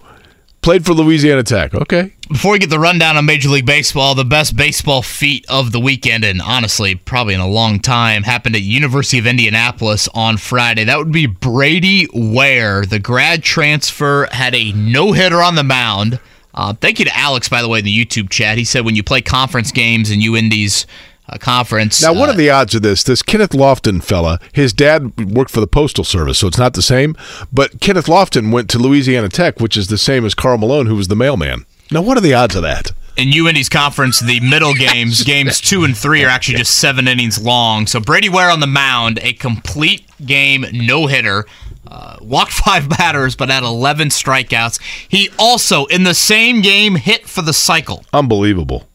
Played for Louisiana Tech. Okay. Before we get the rundown on Major League Baseball, the best baseball feat of the weekend, and honestly, probably in a long time, happened at University of Indianapolis on Friday. That would be Brady Ware. The grad transfer had a no hitter on the mound. Uh, thank you to Alex, by the way, in the YouTube chat. He said when you play conference games and in UIndy's uh, conference, Now, what uh, are the odds of this? This Kenneth Lofton fella, his dad worked for the Postal Service, so it's not the same. But Kenneth Lofton went to Louisiana Tech, which is the same as Karl Malone, who was the mailman. Now, what are the odds of that? in UIndy's conference, the middle games, games two and three, are actually just seven innings long. So Brady Ware on the mound, a complete game no hitter. Uh, walked five batters, but had 11 strikeouts. He also, in the same game, hit for the cycle. Unbelievable.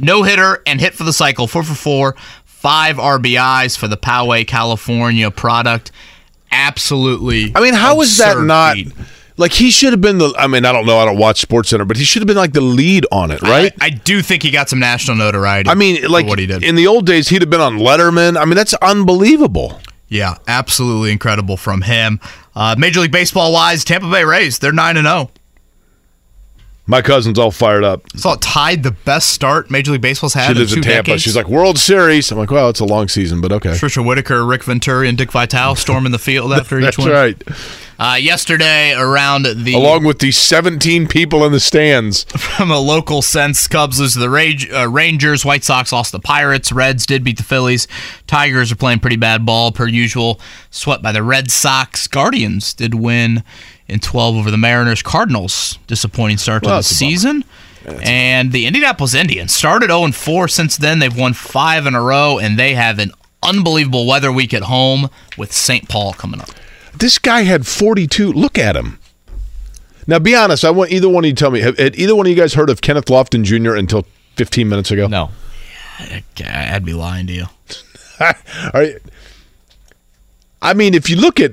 No hitter and hit for the cycle. Four for four, five RBIs for the Poway, California product. Absolutely. I mean, how is that not like he should have been the? I mean, I don't know. I don't watch Sports Center, but he should have been like the lead on it, right? I, I do think he got some national notoriety. I, mean, like what he did. in the old days, he'd have been on Letterman. I mean, that's unbelievable. Yeah, absolutely incredible from him. Uh, Major League Baseball wise, Tampa Bay Rays, they're 9 and 0. My cousin's all fired up. Saw it tied the best start Major League Baseball's had She lives in in Tampa. decades. She's like World Series. I'm like, well, it's a long season, but okay. Trisha Whitaker, Rick Venturi, and Dick Vitale storming the field after each one. That's right. Uh, yesterday, around the Along with the 17 people in the stands. from a local sense, Cubs lose to the Rage, uh, Rangers. White Sox lost to the Pirates. Reds did beat the Phillies. Tigers are playing pretty bad ball per usual. Swept by the Red Sox. Guardians did win in 12 over the Mariners. Cardinals disappointing start to the that's a bummer. season. And the Indianapolis Indians started 0 4 since then. They've won five in a row, and they have an unbelievable weather week at home with St. Paul coming up. This guy had 42. Look at him. Now, be honest. I want either one of you to tell me. Have, had either one of you guys heard of Kenneth Lofton Jr. until 15 minutes ago? No. I'd be lying to you. All right. I mean, if you look at,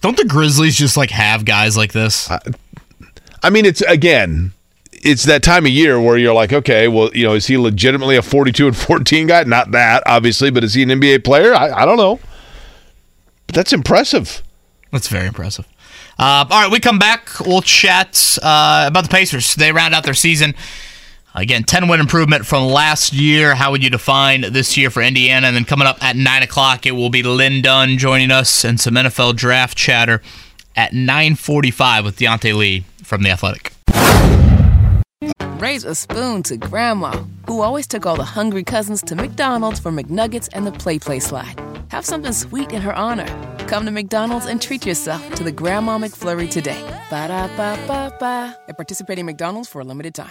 Don't the Grizzlies just like have guys like this? I mean, it's again, it's that time of year where you're like, okay, well, you know, is he legitimately a 42 and 14 guy? Not that, obviously, but is he an NBA player? I, I don't know. But that's impressive. That's very impressive. Uh, all right, we come back. We'll chat uh, about the Pacers. They round out their season. Again, 10 win improvement from last year. How would you define this year for Indiana? And then coming up at 9 o'clock, it will be Lin Dunn joining us and some NFL draft chatter at 9.45 with Diante Lee from The Athletic. Raise a spoon to Grandma, who always took all the hungry cousins to McDonald's for McNuggets and the Play Play slide. Have something sweet in her honor. Come to McDonald's and treat yourself to the Grandma McFlurry today. Ba da ba ba ba. At participating McDonald's for a limited time.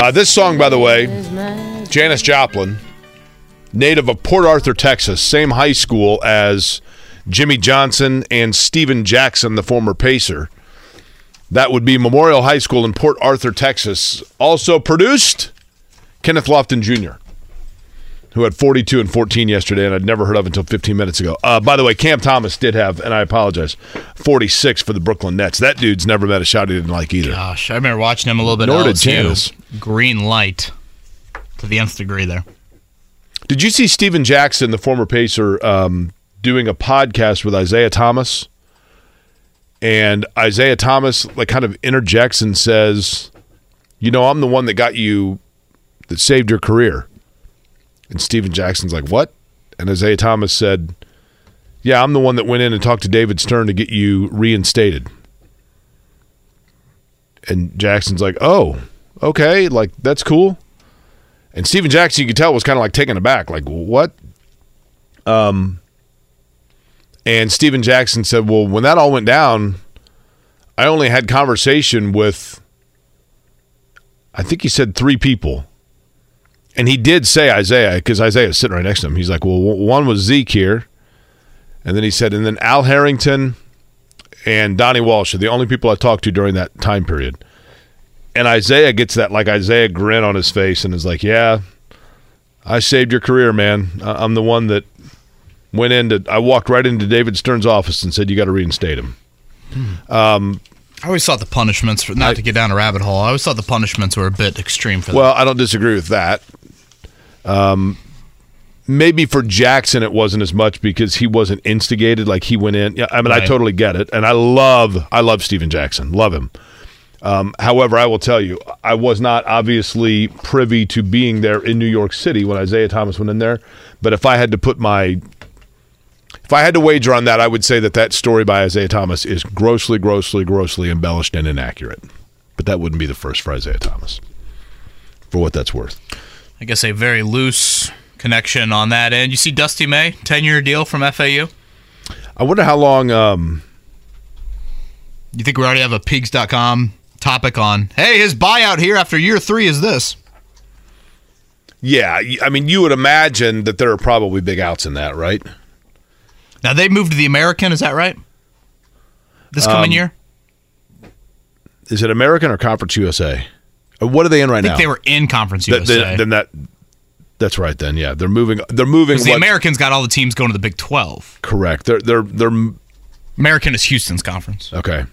Uh, this song, by the way, Janis Joplin, native of Port Arthur, Texas, same high school as Jimmy Johnson and Stephen Jackson, the former Pacer. That would be Memorial High School in Port Arthur, Texas. Also produced Kenneth Lofton Jr. who had 42 and 14 yesterday, and I'd never heard of until 15 minutes ago. Uh, by the way, Cam Thomas did have, and I apologize, 46 for the Brooklyn Nets. That dude's never met a shot he didn't like either. Gosh, I remember watching him a little bit. Nor did. Janis. Green light to the nth degree there. Did you see Stephen Jackson, the former Pacer, um, doing a podcast with Isiah Thomas? And Isiah Thomas, like, kind of interjects and says, You know, I'm the one that got you, that saved your career. And Stephen Jackson's like, What? And Isiah Thomas said, Yeah, I'm the one that went in and talked to David Stern to get you reinstated. And Jackson's like, Oh, okay, like, that's cool. And Stephen Jackson, you could tell, was kind of like taken aback, like what? Um, and Stephen Jackson said, "Well, when that all went down, I only had conversation with, I think he said three people, and he did say Isiah because Isiah is sitting right next to him. He's like, well, one was Zeke here, and then he said, and then Al Harrington and Donnie Walsh are the only people I talked to during that time period." and Isiah gets that like Isiah grin on his face and is like, "Yeah, I saved your career, man. I- I'm the one that went into. I walked right into David Stern's office and said you got to reinstate him." Um, I always thought the punishments, for, not to get down a rabbit hole, I always thought the punishments were a bit extreme for. Well, I don't disagree with that. Um, maybe for Jackson it wasn't as much because he wasn't instigated. Like he went in. Yeah, I mean, I totally get it, and I love, I love Stephen Jackson, love him. Um, however, I will tell you, I was not obviously privy to being there in New York City when Isiah Thomas went in there. But if I had to put my, if I had to wager on that, I would say that that story by Isiah Thomas is grossly, grossly, grossly embellished and inaccurate. But that wouldn't be the first for Isiah Thomas, for what that's worth. I guess a very loose connection on that end. You see Dusty May, 10 year deal from FAU. I wonder how long. Um, You think we already have a pigs.com topic on, hey, his buyout here after year three is this? yeah, I mean, you would imagine that there are probably big outs in that, right? Now they moved to the American, is that right? This Um, coming year? Is it American or Conference USA? What are they in right now? I think now? they were in Conference Th- USA. th- then that. That's right. Then yeah, they're moving. They're moving. Because the what- Americans got all the teams going to the Big 12. correct. They're they're they're American is Houston's conference. okay.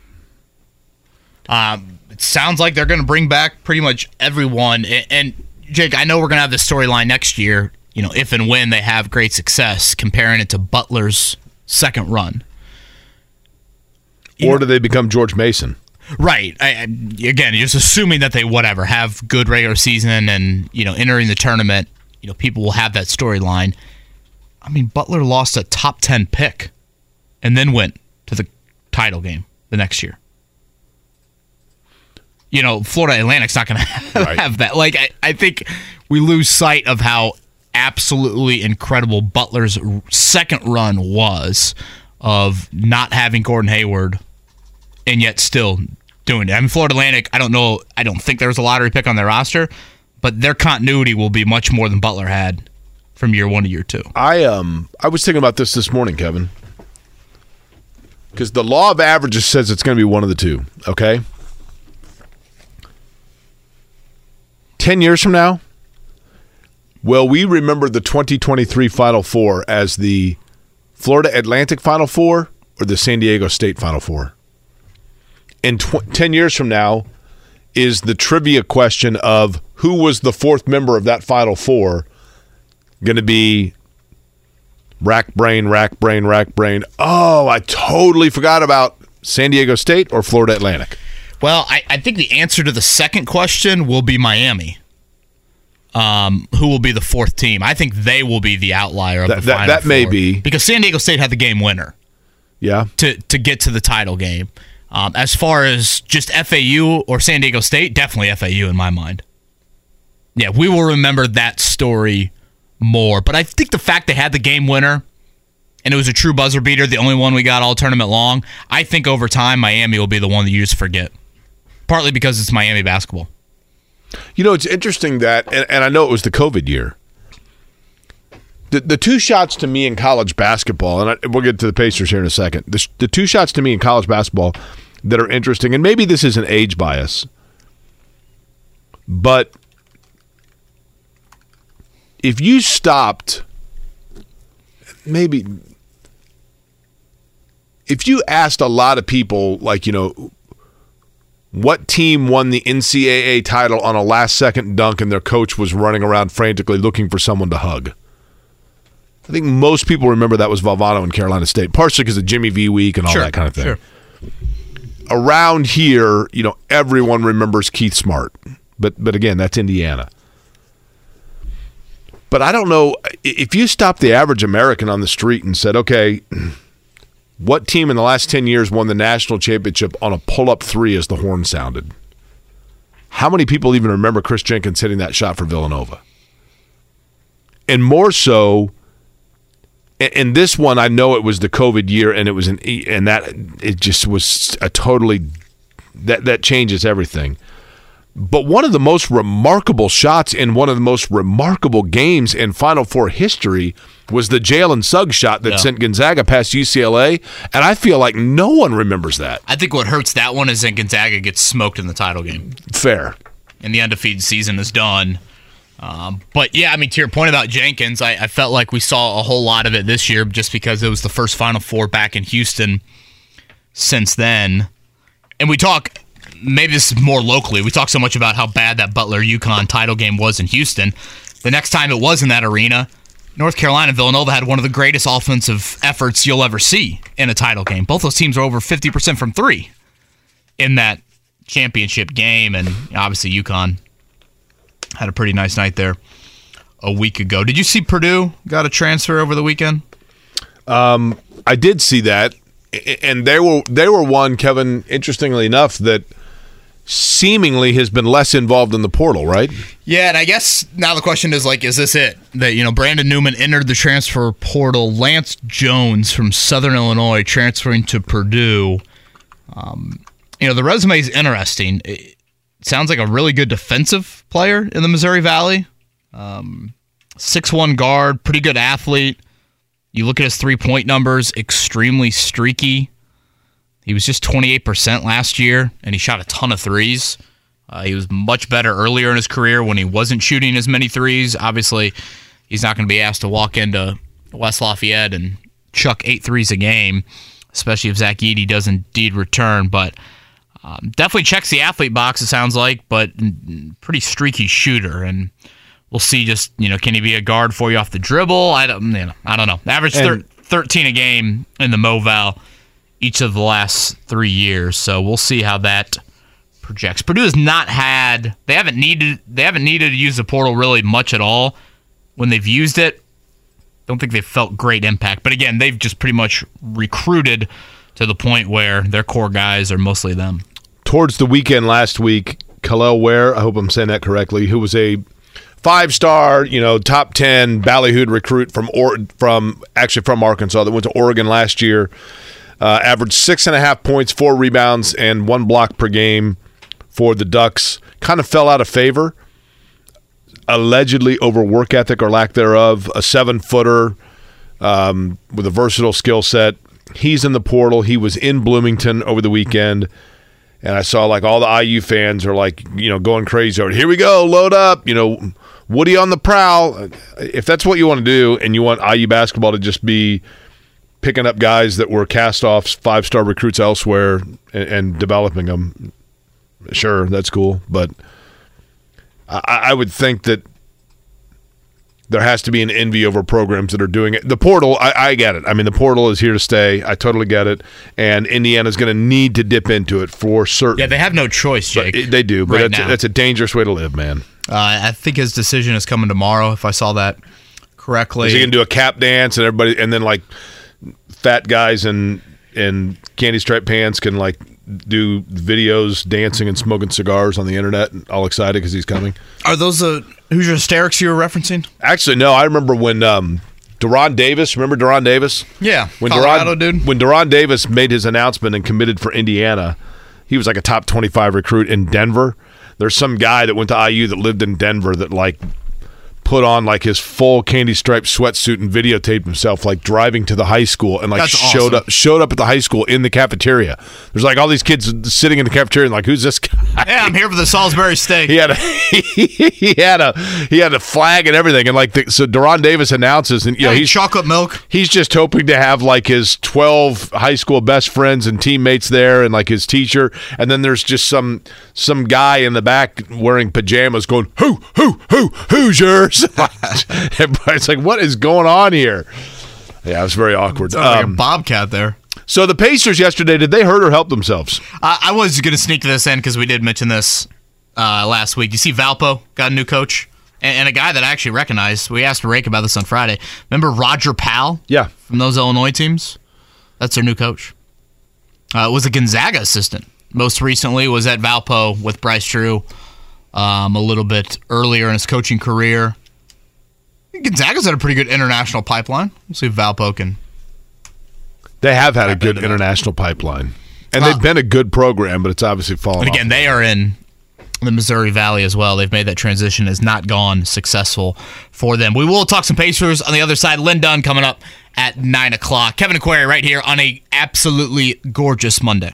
Um, it sounds like they're going to bring back pretty much everyone. And, and Jake, I know we're going to have this storyline next year. You know, if and when they have great success, comparing it to Butler's second run. Or do they become George Mason? Right. I, I, again, just assuming that they whatever have good regular season and you know entering the tournament, you know people will have that storyline. I mean, Butler lost a top ten pick, and then went to the title game the next year. You know, Florida Atlantic's not going to have that. Like, I, I think we lose sight of how absolutely incredible Butler's second run was of not having Gordon Hayward and yet still doing it. I mean, Florida Atlantic, I don't know, I don't think there was a lottery pick on their roster, but their continuity will be much more than Butler had from year one to year two. I um I was thinking about this this morning, Kevin, because the law of averages says it's going to be one of the two. Okay. Ten years from now, will we remember the 2023 Final Four as the Florida Atlantic Final Four or the San Diego State Final Four? In tw- ten years from now, is the trivia question of who was the fourth member of that Final Four going to be rack brain, rack brain, rack brain. Oh, I totally forgot about San Diego State or Florida Atlantic. Well, I, I think the answer to the second question will be Miami. Um, who will be the fourth team? I think they will be the outlier of That- the that- final that may four. be. because San Diego State had the game winner Yeah. to to get to the title game. Um, as far as just FAU or San Diego State, definitely FAU in my mind. Yeah, we will remember that story more. But I think the fact they had the game winner and it was a true buzzer beater, the only one we got all tournament long, I think over time Miami will be the one that you just forget. Partly because it's Miami basketball. You know, it's interesting that, and, and I know it was the COVID year. The, the two shots to me in college basketball, and I, we'll get to the Pacers here in a second. The, the two shots to me in college basketball that are interesting, and maybe this is an age bias, but if you stopped, maybe if you asked a lot of people, like you know, what team won the NCAA title on a last second dunk and their coach was running around frantically looking for someone to hug? I think most people remember that was Valvano in Carolina State, partially because of Jimmy V week and all Sure, that kind of thing. sure. Around here, you know, everyone remembers Keith Smart, but but again, that's Indiana. But I don't know if you stop the average American on the street and said, okay, what team in the last 10 years won the national championship on a pull up three as the horn sounded? How many people even remember Chris Jenkins hitting that shot for Villanova? And more so, and, this one, I know it was the COVID year, and it was an, e- and that it just was a totally that that changes everything. But one of the most remarkable shots in one of the most remarkable games in Final Four history was the Jalen Suggs shot that Yeah. sent Gonzaga past UCLA, and I feel like no one remembers that. I think what hurts that one is that Gonzaga gets smoked in the title game, Fair. and the undefeated season is done. Um, but yeah, I mean, to your point about Jenkins, I, I felt like we saw a whole lot of it this year just because it was the first Final Four back in Houston since then. And we talk, maybe this is more locally, we talk so much about how bad that Butler UConn title game was in Houston. The next time it was in that arena, North Carolina Villanova had one of the greatest offensive efforts you'll ever see in a title game. Both those teams are over 50% from three in that championship game. And obviously, UConn had a pretty nice night there a week ago. Did you see Purdue got a transfer over the weekend? I did see that, and they were they were one Kevin. Interestingly enough, that seemingly has been less involved in the portal, right? Yeah, and I guess now the question is like, is this it? That you know, Brandon Newman entered the transfer portal. Lance Jones from Southern Illinois transferring to Purdue. Um, you know, the resume is interesting. It sounds like a really good defensive player in the Missouri Valley. Um, one guard, pretty good athlete. You look at his three point numbers, extremely streaky. He was just 28% last year, and he shot a ton of threes. Uh, he was much better earlier in his career when he wasn't shooting as many threes. Obviously, he's not going to be asked to walk into West Lafayette and chuck eight threes a game, especially if Zach Edey does indeed return. But um, definitely checks the athlete box, it sounds like, but pretty streaky shooter. And we'll see just, you know, can he be a guard for you off the dribble? I don't, you know, I don't know. Average thir- 13 a game in the Moval each of the last three years. So we'll see how that projects. Purdue has not had they haven't needed they haven't needed to use the portal really much at all. When they've used it, don't think they've felt great impact. But again, they've just pretty much recruited to the point where their core guys are mostly them. Towards the weekend last week, Kel'el Ware, I hope I'm saying that correctly, who was a five star, you know, top 10 ballyhooed recruit from or- from actually from Arkansas that went to Oregon last year, uh, averaged six and a half points, four rebounds, and one block per game for the Ducks. Kind of fell out of favor, allegedly over work ethic or lack thereof. A seven footer um, with a versatile skill set. He's in the portal. He was in Bloomington over the weekend and I saw like all the IU fans are like, you know, going crazy over. Here we go, load up. You know, Woody on the prowl. If that's what you want to do, and you want IU basketball to just be picking up guys that were cast offs, five star recruits elsewhere, and, and developing them, sure, that's cool. But I, I would think that there has to be an envy over programs that are doing it. The portal, I, I get it. I mean, the portal is here to stay. I totally get it. And Indiana's going to need to dip into it for certain. Yeah, they have no choice, Jake. it- they do, but right that's, now. that's a dangerous way to live, man. Uh, I think his decision is coming tomorrow. If I saw that correctly, Is he gonna do a cap dance and everybody, and then like fat guys in in candy striped pants can like do videos dancing and smoking cigars on the internet, and all excited because he's coming? Are those the Hoosier hysterics you were referencing? Actually, no. I remember when um, De'Ron Davis. Remember De'Ron Davis? Yeah, When Colorado De'Ron, dude. When De'Ron Davis made his announcement and committed for Indiana, he was like a top twenty-five recruit in Denver. There's some guy that went to IU that lived in Denver that like put on like his full candy striped sweatsuit and videotaped himself like driving to the high school and like That's showed awesome. up showed up at the high school in the cafeteria. There's like all these kids sitting in the cafeteria and like who's this guy? Yeah, I'm here for the Salisbury steak. He had a he had a he had a flag and everything and like the, so De'Ron Davis announces and you know Hey, he's chocolate milk. he's just hoping to have like his 12 high school best friends and teammates there and like his teacher and then there's just some some guy in the back wearing pajamas going who who who who's yours everybody's like what is going on here yeah it was very awkward Sounds like a Um, bobcat there. so the pacers yesterday did they hurt or help themselves I, I was going to sneak this in because we did mention this uh, last week. You see, Valpo got a new coach and, and a guy that I actually recognized. We asked Rake about this on Friday. Remember Roger Powell yeah from those Illinois teams? That's their new coach. Uh, was a Gonzaga assistant. Most recently was at Valpo with Bryce Drew um, a little bit earlier in his coaching career. Gonzaga's had a pretty good international pipeline. We'll see if Valpo can they have had a good into that. international pipeline and Uh, they've been a good program but it's obviously fallen And off. again, they are in the Missouri Valley as well. They've made that transition has not gone successful for them. We will talk some Pacers on the other side. Lin Dunn coming up at nine o'clock. Kevin and Query right here on a absolutely gorgeous Monday.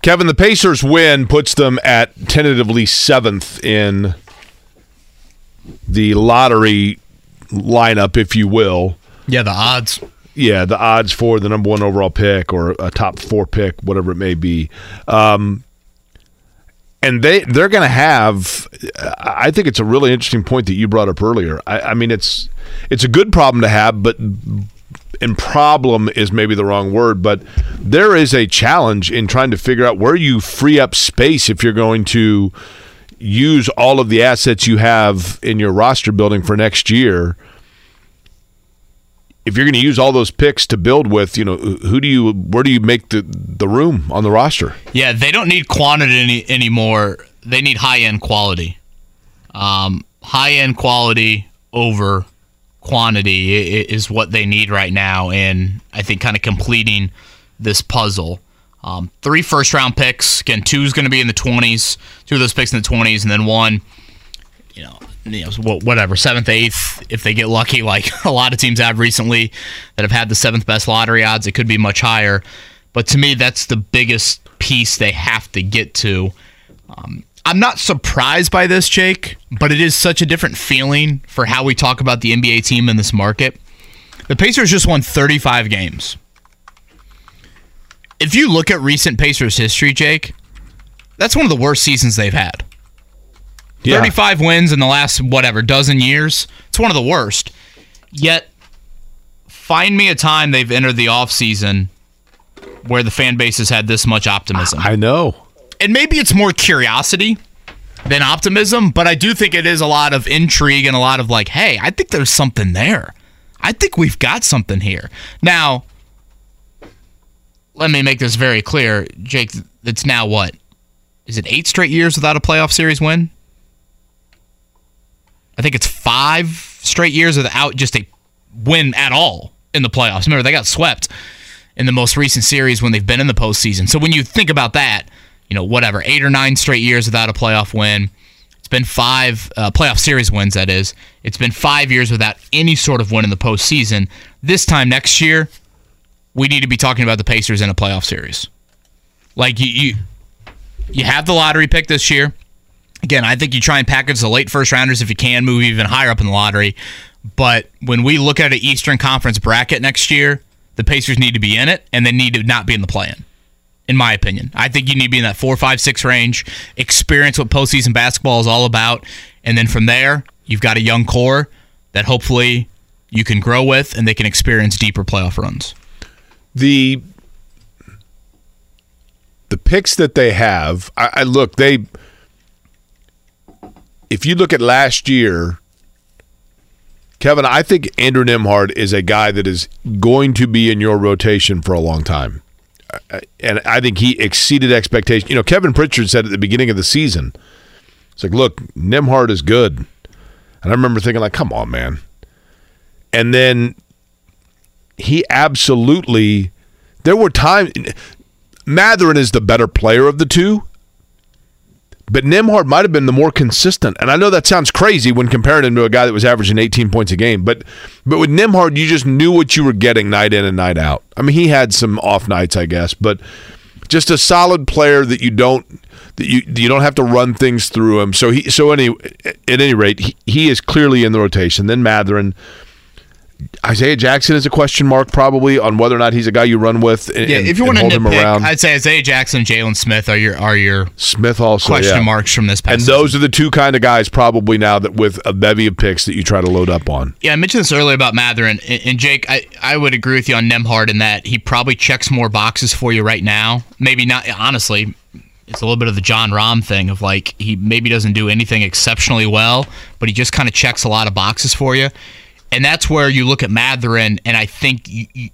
Kevin, the Pacers win puts them at tentatively seventh in the lottery lineup, if you will. Yeah, the odds. Yeah, the odds for the number one overall pick or a top four pick, whatever it may be. Um, and they they're going to have. I think it's a really interesting point that you brought up earlier. I, I mean, it's it's a good problem to have, but and problem is maybe the wrong word, but there is a challenge in trying to figure out where you free up space if you're going to use all of the assets you have in your roster building for next year. If you're going to use all those picks to build with, you know, who do you, where do you make the the room on the roster? Yeah, they don't need quantity any, anymore. They need high end quality. Um, high end quality over quantity is what they need right now, and I think kind of completing this puzzle. Um, three first round picks. Again, two is going to be in the twenties. Two of those picks in the twenties, and then one, you know, you know, whatever seventh, eighth, if they get lucky, like a lot of teams have recently that have had the seventh best lottery odds. It could be much higher, but to me, that's the biggest piece they have to get to. Um, I'm not surprised by this, Jake, but it is such a different feeling for how we talk about the NBA team in this market. The Pacers just won 35 games. If you look at recent Pacers history, Jake, that's one of the worst seasons they've had. 35 wins in the last whatever dozen years. It's one of the worst. Yet find me a time they've entered the offseason where the fan base has had this much optimism. I know. and maybe it's more curiosity than optimism, but I do think it is a lot of intrigue and a lot of like, hey, I think there's something there. I think we've got something here. Now, let me make this very clear, Jake. It's now what? Is it eight straight years without a playoff series win? I think it's five straight years without just a win at all in the playoffs. Remember, they got swept in the most recent series when they've been in the postseason. So when you think about that, you know, whatever, eight or nine straight years without a playoff win. It's been five uh, playoff series wins, that is. It's been five years without any sort of win in the postseason. This time next year, we need to be talking about the Pacers in a playoff series. Like you, you, you have the lottery pick this year. Again, I think you try and package the late first rounders if you can, move even higher up in the lottery. But when we look at an Eastern Conference bracket next year, the Pacers need to be in it, and they need to not be in the play-in. In my opinion, I think you need to be in that four, five, six range, experience what postseason basketball is all about, and then from there, you've got a young core that hopefully you can grow with, and they can experience deeper playoff runs. The the picks that they have, I, I look they. If you look at last year, Kevin, I think Andrew Nembhard is a guy that is going to be in your rotation for a long time, uh, and I think he exceeded expectations. You know, Kevin Pritchard said at the beginning of the season, "It's like, look, Nimhard is good," and I remember thinking, like, "Come on, man," and then he absolutely there were times Mathurin is the better player of the two, But Nembhard might have been the more consistent. And I know that sounds crazy when comparing him to a guy that was averaging 18 points a game. But but with Nembhard, you just knew what you were getting night in and night out. I mean, he had some off nights, I guess, but just a solid player that you don't that you you don't have to run things through him. So he so any at any rate, he, he is clearly in the rotation. Then Mathurin. Isaiah Jackson is a question mark probably on whether or not he's a guy you run with. And, Yeah, if you want to hold him nitpick, around. I'd say Isaiah Jackson, Jalen Smith are your are your Smith also question yeah. marks from this past And season. those are the two kind of guys probably now that with a bevy of picks that you try to load up on. Yeah, I mentioned this earlier about Mathurin. And, and Jake, I, I would agree with you on Nembhard in that he probably checks more boxes for you right now. Maybe not, honestly, it's a little bit of the Jon Rahm thing of like he maybe doesn't do anything exceptionally well, but he just kind of checks a lot of boxes for you. And that's where you look at Mathurin, and I think you, you,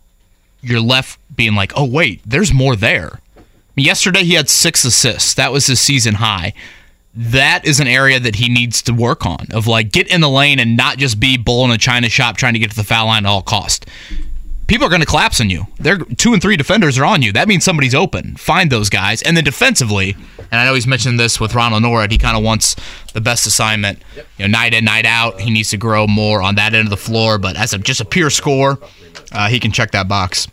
you're left being like, oh, wait, there's more there. Yesterday, he had six assists. That was his season high that is an area that he needs to work on of like get in the lane and not just be bull in a china shop trying to get to the foul line at all cost people are going to collapse on you they're two and three defenders are on you that means somebody's open find those guys and then defensively and i know he's mentioned this with Ronald Nored he kind of wants the best assignment you know night in night out he needs to grow more on that end of the floor but as a just a pure score uh, he can check that box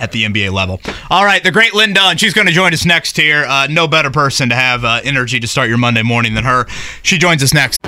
at the NBA level. All right, the great Lin Dunn. She's going to join us next here. Uh, no better person to have uh, energy to start your Monday morning than her. She joins us next.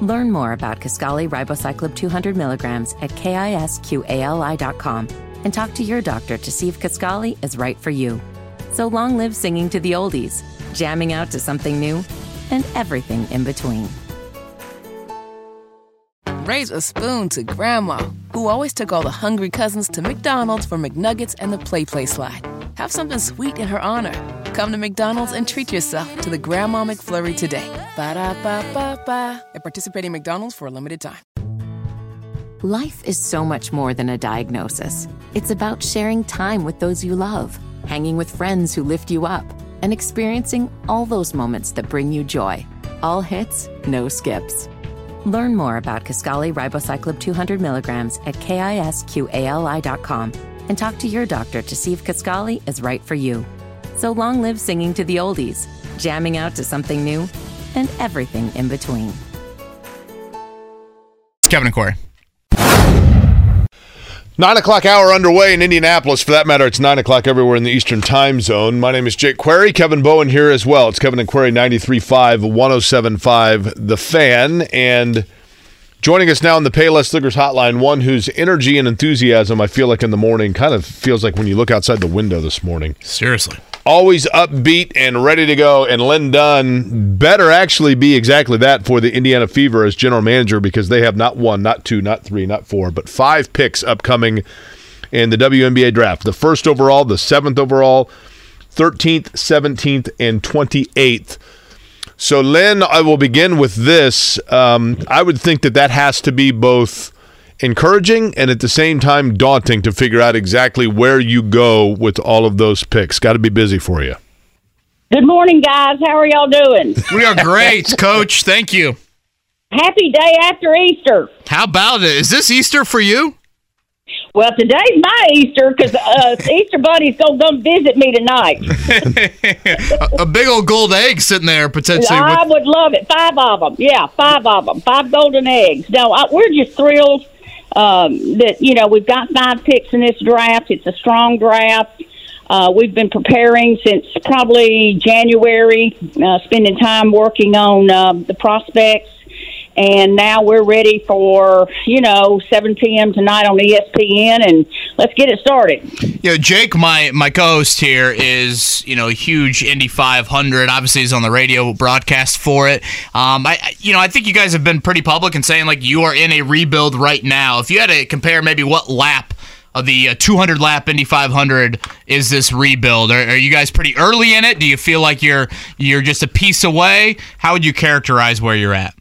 Learn more about Kisqali Ribociclib 200 milligrams at kisqali.com and talk to your doctor to see if Kisqali is right for you. So long live singing to the oldies, jamming out to something new, and everything in between. Raise a spoon to Grandma, who always took all the hungry cousins to McDonald's for McNuggets and the Play Play slide. Have something sweet in her honor. Come to McDonald's and treat yourself to the Grandma McFlurry today. Ba da ba ba ba. At participating McDonald's for a limited time. Life is so much more than a diagnosis. It's about sharing time with those you love, hanging with friends who lift you up, and experiencing all those moments that bring you joy. All hits, no skips. Learn more about Kisqali Ribociclib 200 milligrams at kisqali.com and talk to your doctor to see if Kisqali is right for you. So long live singing to the oldies, jamming out to something new, and everything in between. It's Kevin and Query. Nine o'clock hour underway in Indianapolis. For that matter, it's nine o'clock everywhere in the Eastern time zone. My name is Jake Query. Kevin Bowen here as well. It's Kevin and Query 93.5, 107.5, The Fan. And joining us now on the Payless Liquors hotline, one whose energy and enthusiasm I feel like in the morning kind of feels like when you look outside the window this morning. Seriously. Always upbeat and ready to go. And Lin Dunn better actually be exactly that for the Indiana Fever as general manager because they have not one, not two, not three, not four, but five picks upcoming in the WNBA draft. The first overall, the seventh overall, 13th, 17th, and 28th. So, Lin, I will begin with this. Um, I would think that that has to be both encouraging and at the same time daunting to figure out exactly where you go with all of those picks. Got to be busy for you. Good morning, guys. How are y'all doing? We are great, Coach. Thank you. Happy day after Easter. How about it? Is this Easter for you? Well, today's my Easter because uh, Easter Bunny's gonna come visit me tonight. a, a big old gold egg sitting there potentially. I With, would love it. Five of them. Yeah, five of them. Five golden eggs. No, I, we're just thrilled um, that you know we've got five picks in this draft. It's a strong draft. Uh, we've been preparing since probably January, uh, spending time working on uh, the prospects, and now we're ready for you know 7 p.m. tonight on ESPN, and let's get it started. you know, Jake, my my co-host here is you know a huge Indy 500. Obviously, he's on the radio broadcast for it. Um, I- you know I think you guys have been pretty public in saying like you are in a rebuild right now. If you had to compare maybe what lap of the uh, 200 lap Indy 500 is this rebuild? Are, are you guys pretty early in it? Do you feel like you're you're just a piece away? How would you characterize where you're at?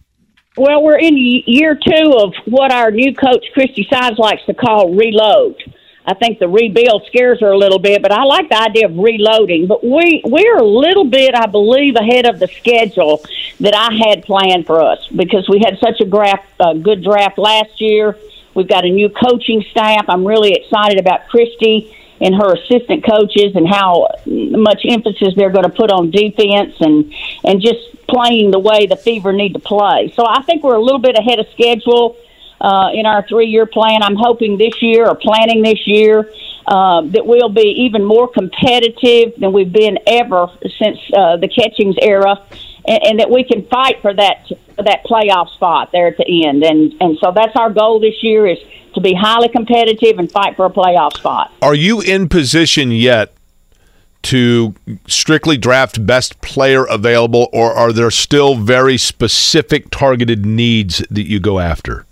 Well, we're in year two of what our new coach Christy Sides likes to call reload. I think the rebuild scares her a little bit, but I like the idea of reloading. But we we're a little bit, I believe, ahead of the schedule that I had planned for us because we had such a draft, uh, good draft last year. We've got a new coaching staff. I'm really excited about Christy and her assistant coaches and how much emphasis they're going to put on defense and and just playing the way the Fever need to play. So I think we're a little bit ahead of schedule uh, in our three year plan. I'm hoping this year or planning this year uh, that we'll be even more competitive than we've been ever since uh, the Catchings era. And, that we can fight for that that playoff spot there at the end, and and so that's our goal this year is to be highly competitive and fight for a playoff spot. Are you in position yet to strictly draft best player available, or are there still very specific targeted needs that you go after?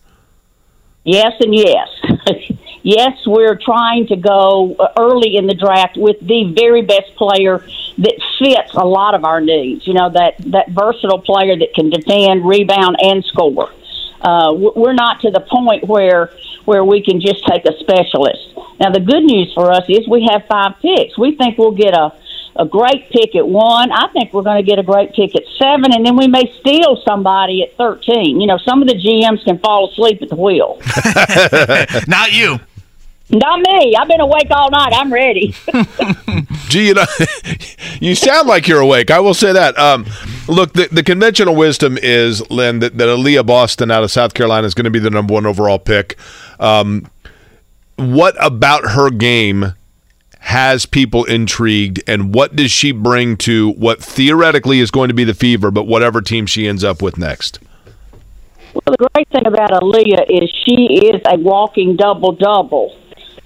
Yes, and yes. yes, we're trying to go early in the draft with the very best player that fits a lot of our needs. You know, that, that versatile player that can defend, rebound, and score. Uh, we're not to the point where where we can just take a specialist. Now, the good news for us is we have five picks. We think we'll get a a great pick at one. I think we're going to get a great pick at seven, and then we may steal somebody at 13. You know, some of the GMs can fall asleep at the wheel. Not you. Not me. I've been awake all night. I'm ready. Gee, you know, you sound like you're awake. I will say that. Um, look, the, the conventional wisdom is, Lin, that, that Aliyah Boston out of South Carolina is going to be the number one overall pick. Um, what about her game has people intrigued, and what does she bring to what theoretically is going to be the fever, but whatever team she ends up with next? Well, the great thing about Aliyah is she is a walking double double.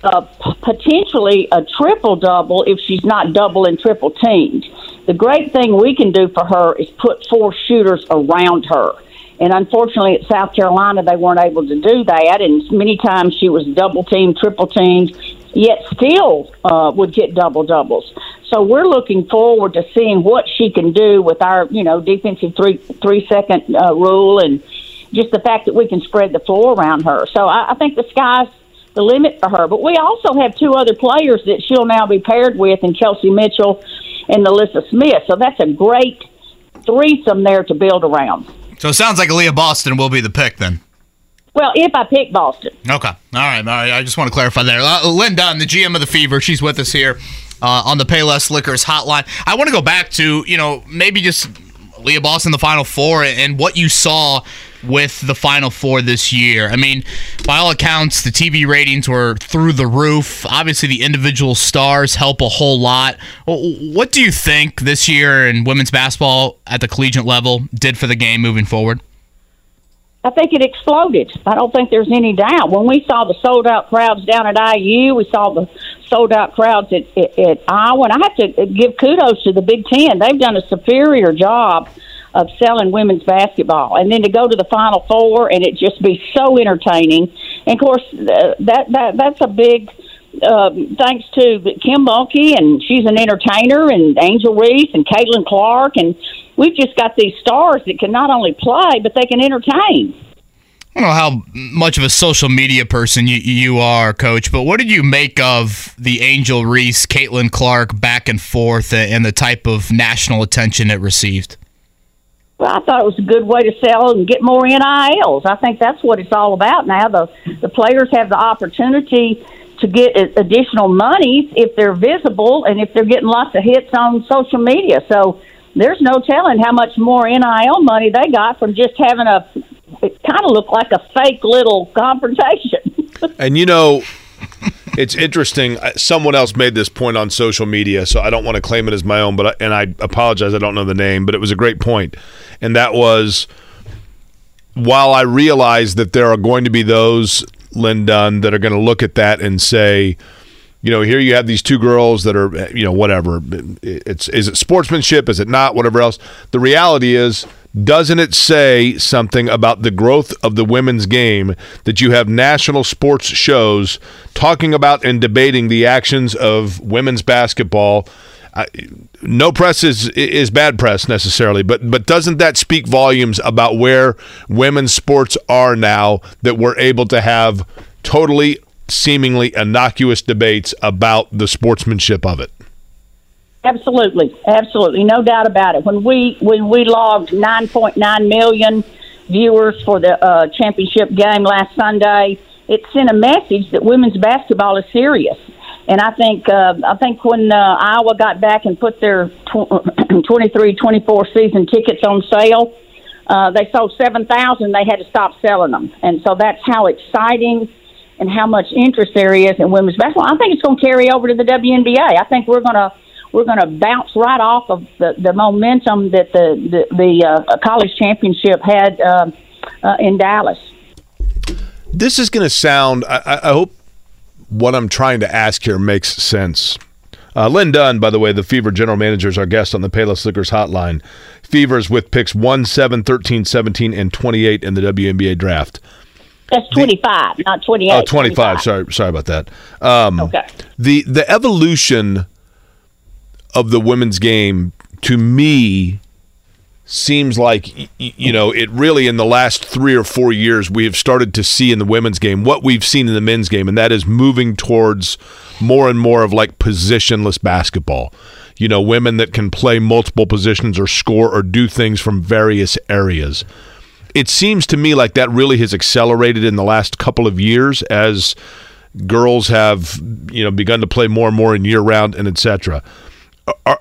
Uh, potentially a triple double if she's not double and triple teamed. The great thing we can do for her is put four shooters around her. And unfortunately, at South Carolina, they weren't able to do that. And many times she was double teamed, triple teamed, yet still uh, would get double doubles. So we're looking forward to seeing what she can do with our, you know, defensive three three second uh, rule and just the fact that we can spread the floor around her. So I, I think the sky's the limit for her. But we also have two other players that she'll now be paired with, and Kelsey Mitchell and NaLyssa Smith. So that's a great threesome there to build around. So it sounds like Aliyah Boston will be the pick then. Well, if I pick Boston. Okay. All right. All right. I just want to clarify there. Uh, Lin Dunn, the GM of the Fever, she's with us here uh, on the Payless Liquors hotline. I want to go back to, you know, maybe just Aliyah Boston, the Final Four, and what you saw with the Final Four this year. I mean, by all accounts, the TV ratings were through the roof. Obviously, the individual stars help a whole lot. What do you think this year in women's basketball at the collegiate level did for the game moving forward? I think it exploded. I don't think there's any doubt. When we saw the sold out crowds down at IU, we saw the sold out crowds at, at, at Iowa. And I have to give kudos to the Big Ten. They've done a superior job of selling women's basketball. And then to go to the Final Four and it just be so entertaining. And of course, uh, that, that that's a big. Uh, thanks to Kim Mulkey, and she's an entertainer, and Angel Reese and Caitlin Clark, and we've just got these stars that can not only play but they can entertain. I don't know how much of a social media person you, you are, Coach, but what did you make of the Angel Reese, Caitlin Clark back and forth and the type of national attention it received? Well, I thought it was a good way to sell and get more NILs. I think that's what it's all about now. The the players have the opportunity to get additional monies if they're visible and if they're getting lots of hits on social media. So there's no telling how much more NIL money they got from just having a it kind of looked like a fake little confrontation. and you know, it's interesting. Someone else made this point on social media, so I don't want to claim it as my own, but I, and I apologize, I don't know the name, but it was a great point, and that was while I realize that there are going to be those Lin Dunn that are going to look at that and say you know, here you have these two girls that are, you know, whatever. It's is it sportsmanship? Is it not? Whatever else. The reality is, doesn't it say something about the growth of the women's game that you have national sports shows talking about and debating the actions of women's basketball? I, no press is is bad press necessarily, but but doesn't that speak volumes about where women's sports are now that we're able to have totally seemingly innocuous debates about the sportsmanship of it? Absolutely, absolutely, no doubt about it. When we when we logged 9.9 million viewers for the uh, championship game last Sunday, it sent a message that women's basketball is serious. And I think uh, I think when uh, Iowa got back and put their tw- 23 24 season tickets on sale, uh, they sold 7,000. They had to stop selling them. And so that's how exciting and how much interest there is in women's basketball. I think it's going to carry over to the WNBA. I think we're going to we're going to bounce right off of the, the momentum that the the, the uh, college championship had uh, uh, in Dallas. This is going to sound. I, I, hope what I'm trying to ask here makes sense. Uh, Lin Dunn, by the way, the Fever general manager, is our guest on the Payless Liquors hotline. Fever's with picks 1, 7, 13, 17, and 28 in the WNBA draft. That's 25, the, not 28. Oh, 25. 25. Sorry, sorry about that. Um, okay. The the evolution of the women's game to me seems like you know it really in the last three or four years we have started to see in the women's game what we've seen in the men's game and that is moving towards more and more of like positionless basketball. You know women that can play multiple positions or score or do things from various areas. It seems to me like that really has accelerated in the last couple of years as girls have you know begun to play more and more in year round and etc are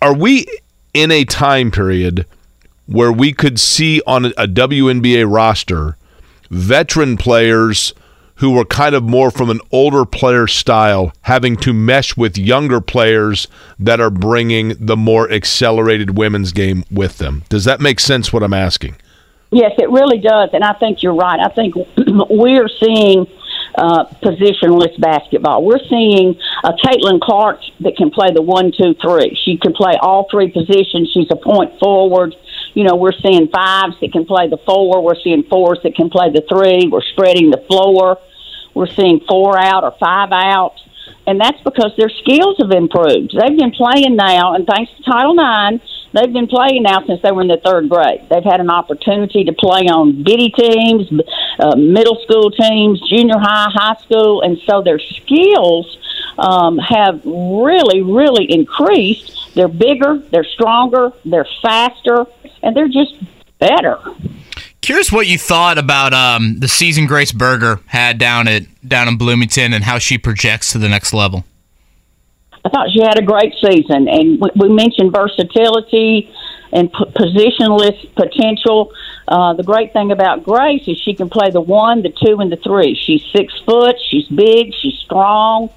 are we in a time period where we could see on a WNBA roster veteran players who were kind of more from an older player style having to mesh with younger players that are bringing the more accelerated women's game with them. Does that make sense what I'm asking? Yes, it really does. And I think you're right. I think we're seeing uh, positionless basketball. We're seeing a Caitlin Clark that can play the one, two, three. She can play all three positions. She's a point forward. You know, we're seeing fives that can play the four. We're seeing fours that can play the three. We're spreading the floor. We're seeing four out or five out. And that's because their skills have improved. They've been playing now, and thanks to Title IX, they've been playing now since they were in the third grade. They've had an opportunity to play on bitty teams, uh, middle school teams, junior high, high school, and so their skills um, have really, really increased. They're bigger, they're stronger, they're faster, and they're just better. Curious what you thought about um, the season Grace Berger had down at down in Bloomington and how she projects to the next level. I thought she had a great season, and we mentioned versatility and positionless potential. Uh, the great thing about Grace is she can play the one, the two, and the three. She's six foot, she's big, she's strong,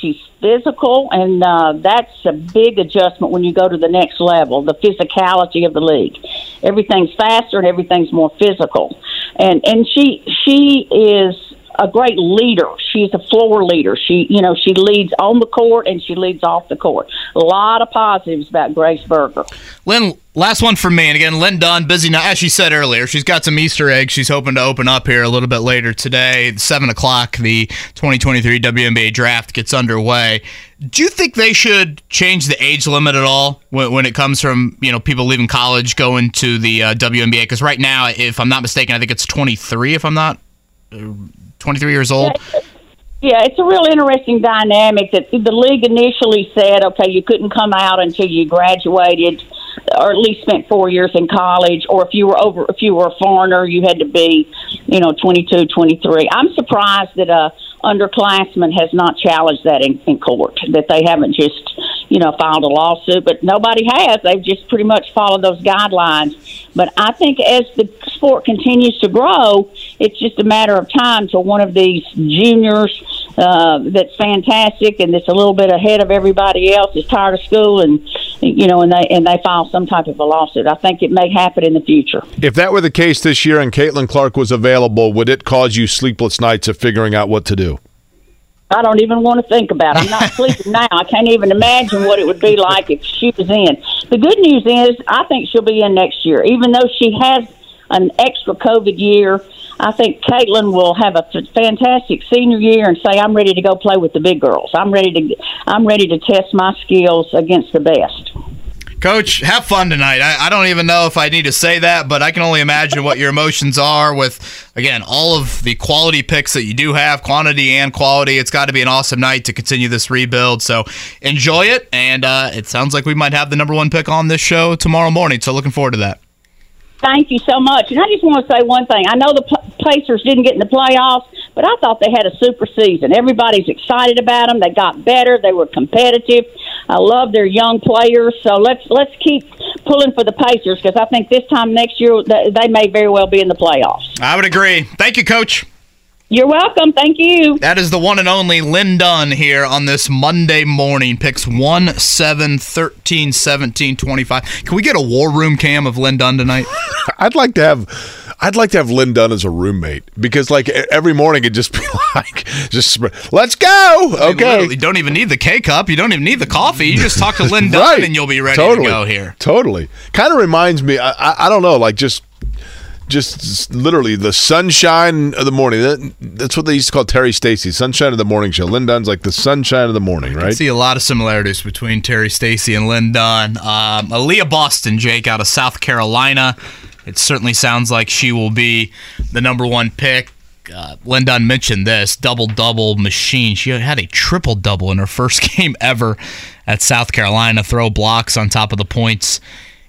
she's physical, and uh, that's a big adjustment when you go to the next level. The physicality of the league, everything's faster and everything's more physical, and and she she is a great leader. She's a floor leader. She, you know, she leads on the court and she leads off the court. A lot of positives about Grace Berger. Lin, last one from me. And again, Lin Dunn, busy now. As she said earlier, she's got some Easter eggs she's hoping to open up here a little bit later today. 7 o'clock, the 2023 WNBA draft gets underway. Do you think they should change the age limit at all when, when it comes from, you know, people leaving college going to the uh, WNBA? Because right now, if I'm not mistaken, I think it's 23, if I'm not 23 years old. Yeah, it's a real interesting dynamic that the league initially said, okay, you couldn't come out until you graduated or at least spent four years in college, or if you were over, if you were a foreigner, you had to be, you know, 22, 23. I'm surprised that a underclassman has not challenged that in, in court, that they haven't just, you know, filed a lawsuit, but nobody has. They've just pretty much followed those guidelines. But I think as the sport continues to grow, it's just a matter of time till one of these juniors uh, that's fantastic and that's a little bit ahead of everybody else is tired of school and you know and they and they file some type of a lawsuit. I think it may happen in the future. If that were the case this year and Caitlin Clark was available, would it cause you sleepless nights of figuring out what to do? I don't even want to think about it. I'm not sleeping now. I can't even imagine what it would be like if she was in. The good news is, I think she'll be in next year, even though she has an extra COVID year. I think Caitlin will have a fantastic senior year and say, "I'm ready to go play with the big girls. I'm ready to, I'm ready to test my skills against the best." Coach, have fun tonight. I, I don't even know if I need to say that, but I can only imagine what your emotions are with, again, all of the quality picks that you do have, quantity and quality. It's got to be an awesome night to continue this rebuild. So enjoy it. And uh, it sounds like we might have the number one pick on this show tomorrow morning. So looking forward to that. Thank you so much. And I just want to say one thing. I know the Pacers didn't get in the playoffs, but I thought they had a super season. Everybody's excited about them. They got better. They were competitive. I love their young players. So let's let's keep pulling for the Pacers because I think this time next year th- they may very well be in the playoffs. I would agree. Thank you, Coach. You're welcome. Thank you. That is the one and only Lin Dunn here on this Monday morning. Picks 1, 7, 13, 17, 25. Can we get a war room cam of Lin Dunn tonight? I'd like to have I'd like to have Lin Dunn as a roommate because like every morning it'd just be like just let's go. You Okay. literally don't even need the K cup. You don't even need the coffee. You just talk to Lin Dunn Right. and you'll be ready totally. to go here. Totally. Kind of reminds me I, I I don't know like just just literally the sunshine of the morning. That, that's what they used to call Terry Stacy, sunshine of the morning show. Lin Dunn's like the sunshine of the morning, I right? see a lot of similarities between Terry Stacy and Lin Dunn. Um, Aliyah Boston, Jake, out of South Carolina. It certainly sounds like she will be the number one pick. Uh, Lin Dunn mentioned this double double machine. She had a triple double in her first game ever at South Carolina. Throw blocks on top of the points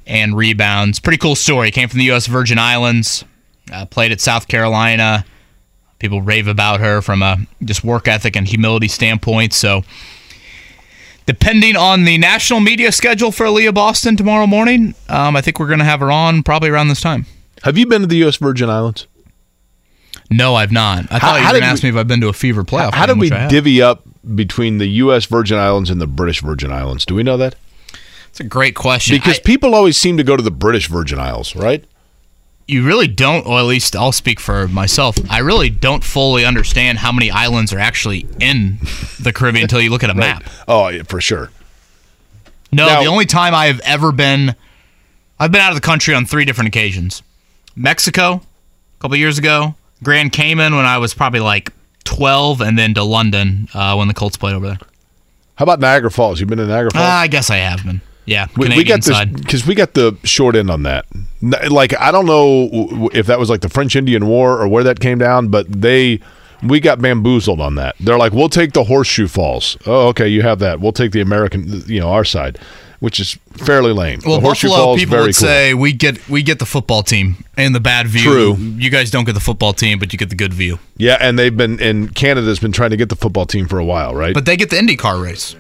and rebounds. Pretty cool story. Came from the U.S. Virgin Islands. Uh, played at South Carolina. People rave about her from a just work ethic and humility standpoint. So depending on the national media schedule for Aliyah Boston tomorrow morning, um, I think we're going to have her on probably around this time. Have you been to the U.S. Virgin Islands? No, I've not. I How- thought you were going to ask we- me if I've been to a Fever playoff. How game, did we which I have. divvy up between the U.S. Virgin Islands and the British Virgin Islands? Do we know that? It's a great question. Because I- people always seem to go to the British Virgin Isles, right? you really don't, or at least I'll speak for myself. I really don't fully understand how many islands are actually in the Caribbean until you look at a map. Oh, yeah, for sure. No, Now- the only time I have ever been, I've been out of the country on three different occasions. Mexico, a couple years ago. Grand Cayman when I was probably like 12, and then to London uh, when the Colts played over there. How about Niagara Falls? You've been to Niagara Uh, Falls? I guess I have been. Yeah, we, got this because we got the short end on that. Like I don't know if that was like the French Indian War or where that came down, but they we got bamboozled on that. They're like, we'll take the Horseshoe Falls. Oh, okay, you have that. We'll take the American, you know, our side, which is fairly lame. Well, the Horseshoe Buffalo Falls people would cool. say we get we get the football team and the bad view. True. You guys don't get the football team, but you get the good view. yeah, and they've been and Canada's been trying to get the football team for a while, right? But they get the IndyCar race.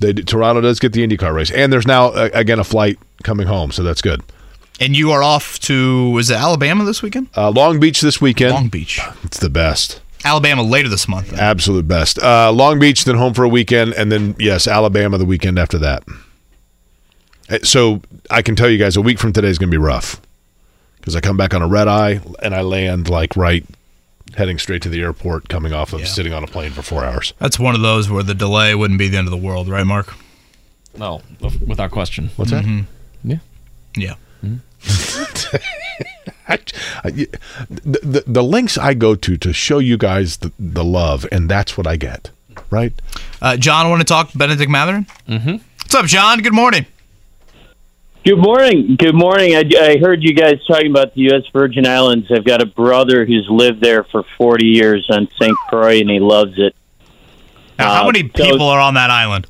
They do, Toronto does get the IndyCar race, and there's now uh, again a flight coming home, so that's good. And you are off to is it Alabama this weekend? Uh, Long Beach this weekend. Long Beach. It's the best. Alabama later this month. then. Absolute best. Uh, Long Beach, then home for a weekend, and then yes, Alabama the weekend after that. Uh, So I can tell you guys, a week from today is going to be rough because I come back on a red eye and I land like right, heading straight to the airport, coming off of sitting on a plane for four hours. That's one of those where the delay wouldn't be the end of the world, right, Mark? No, without question. What's that? Yeah. Yeah. I, I- the, the, the links I go to to show you guys the, the love, and that's what I get, right? Uh, John, want to talk Benedict Mathurin? Mm-hmm. What's up, John? Good morning. Good morning. Good morning. I, I heard you guys talking about the U.S. Virgin Islands. I've got a brother who's lived there for 40 years on St. Croix, and he loves it. Now, how Uh, many so- people are on that island?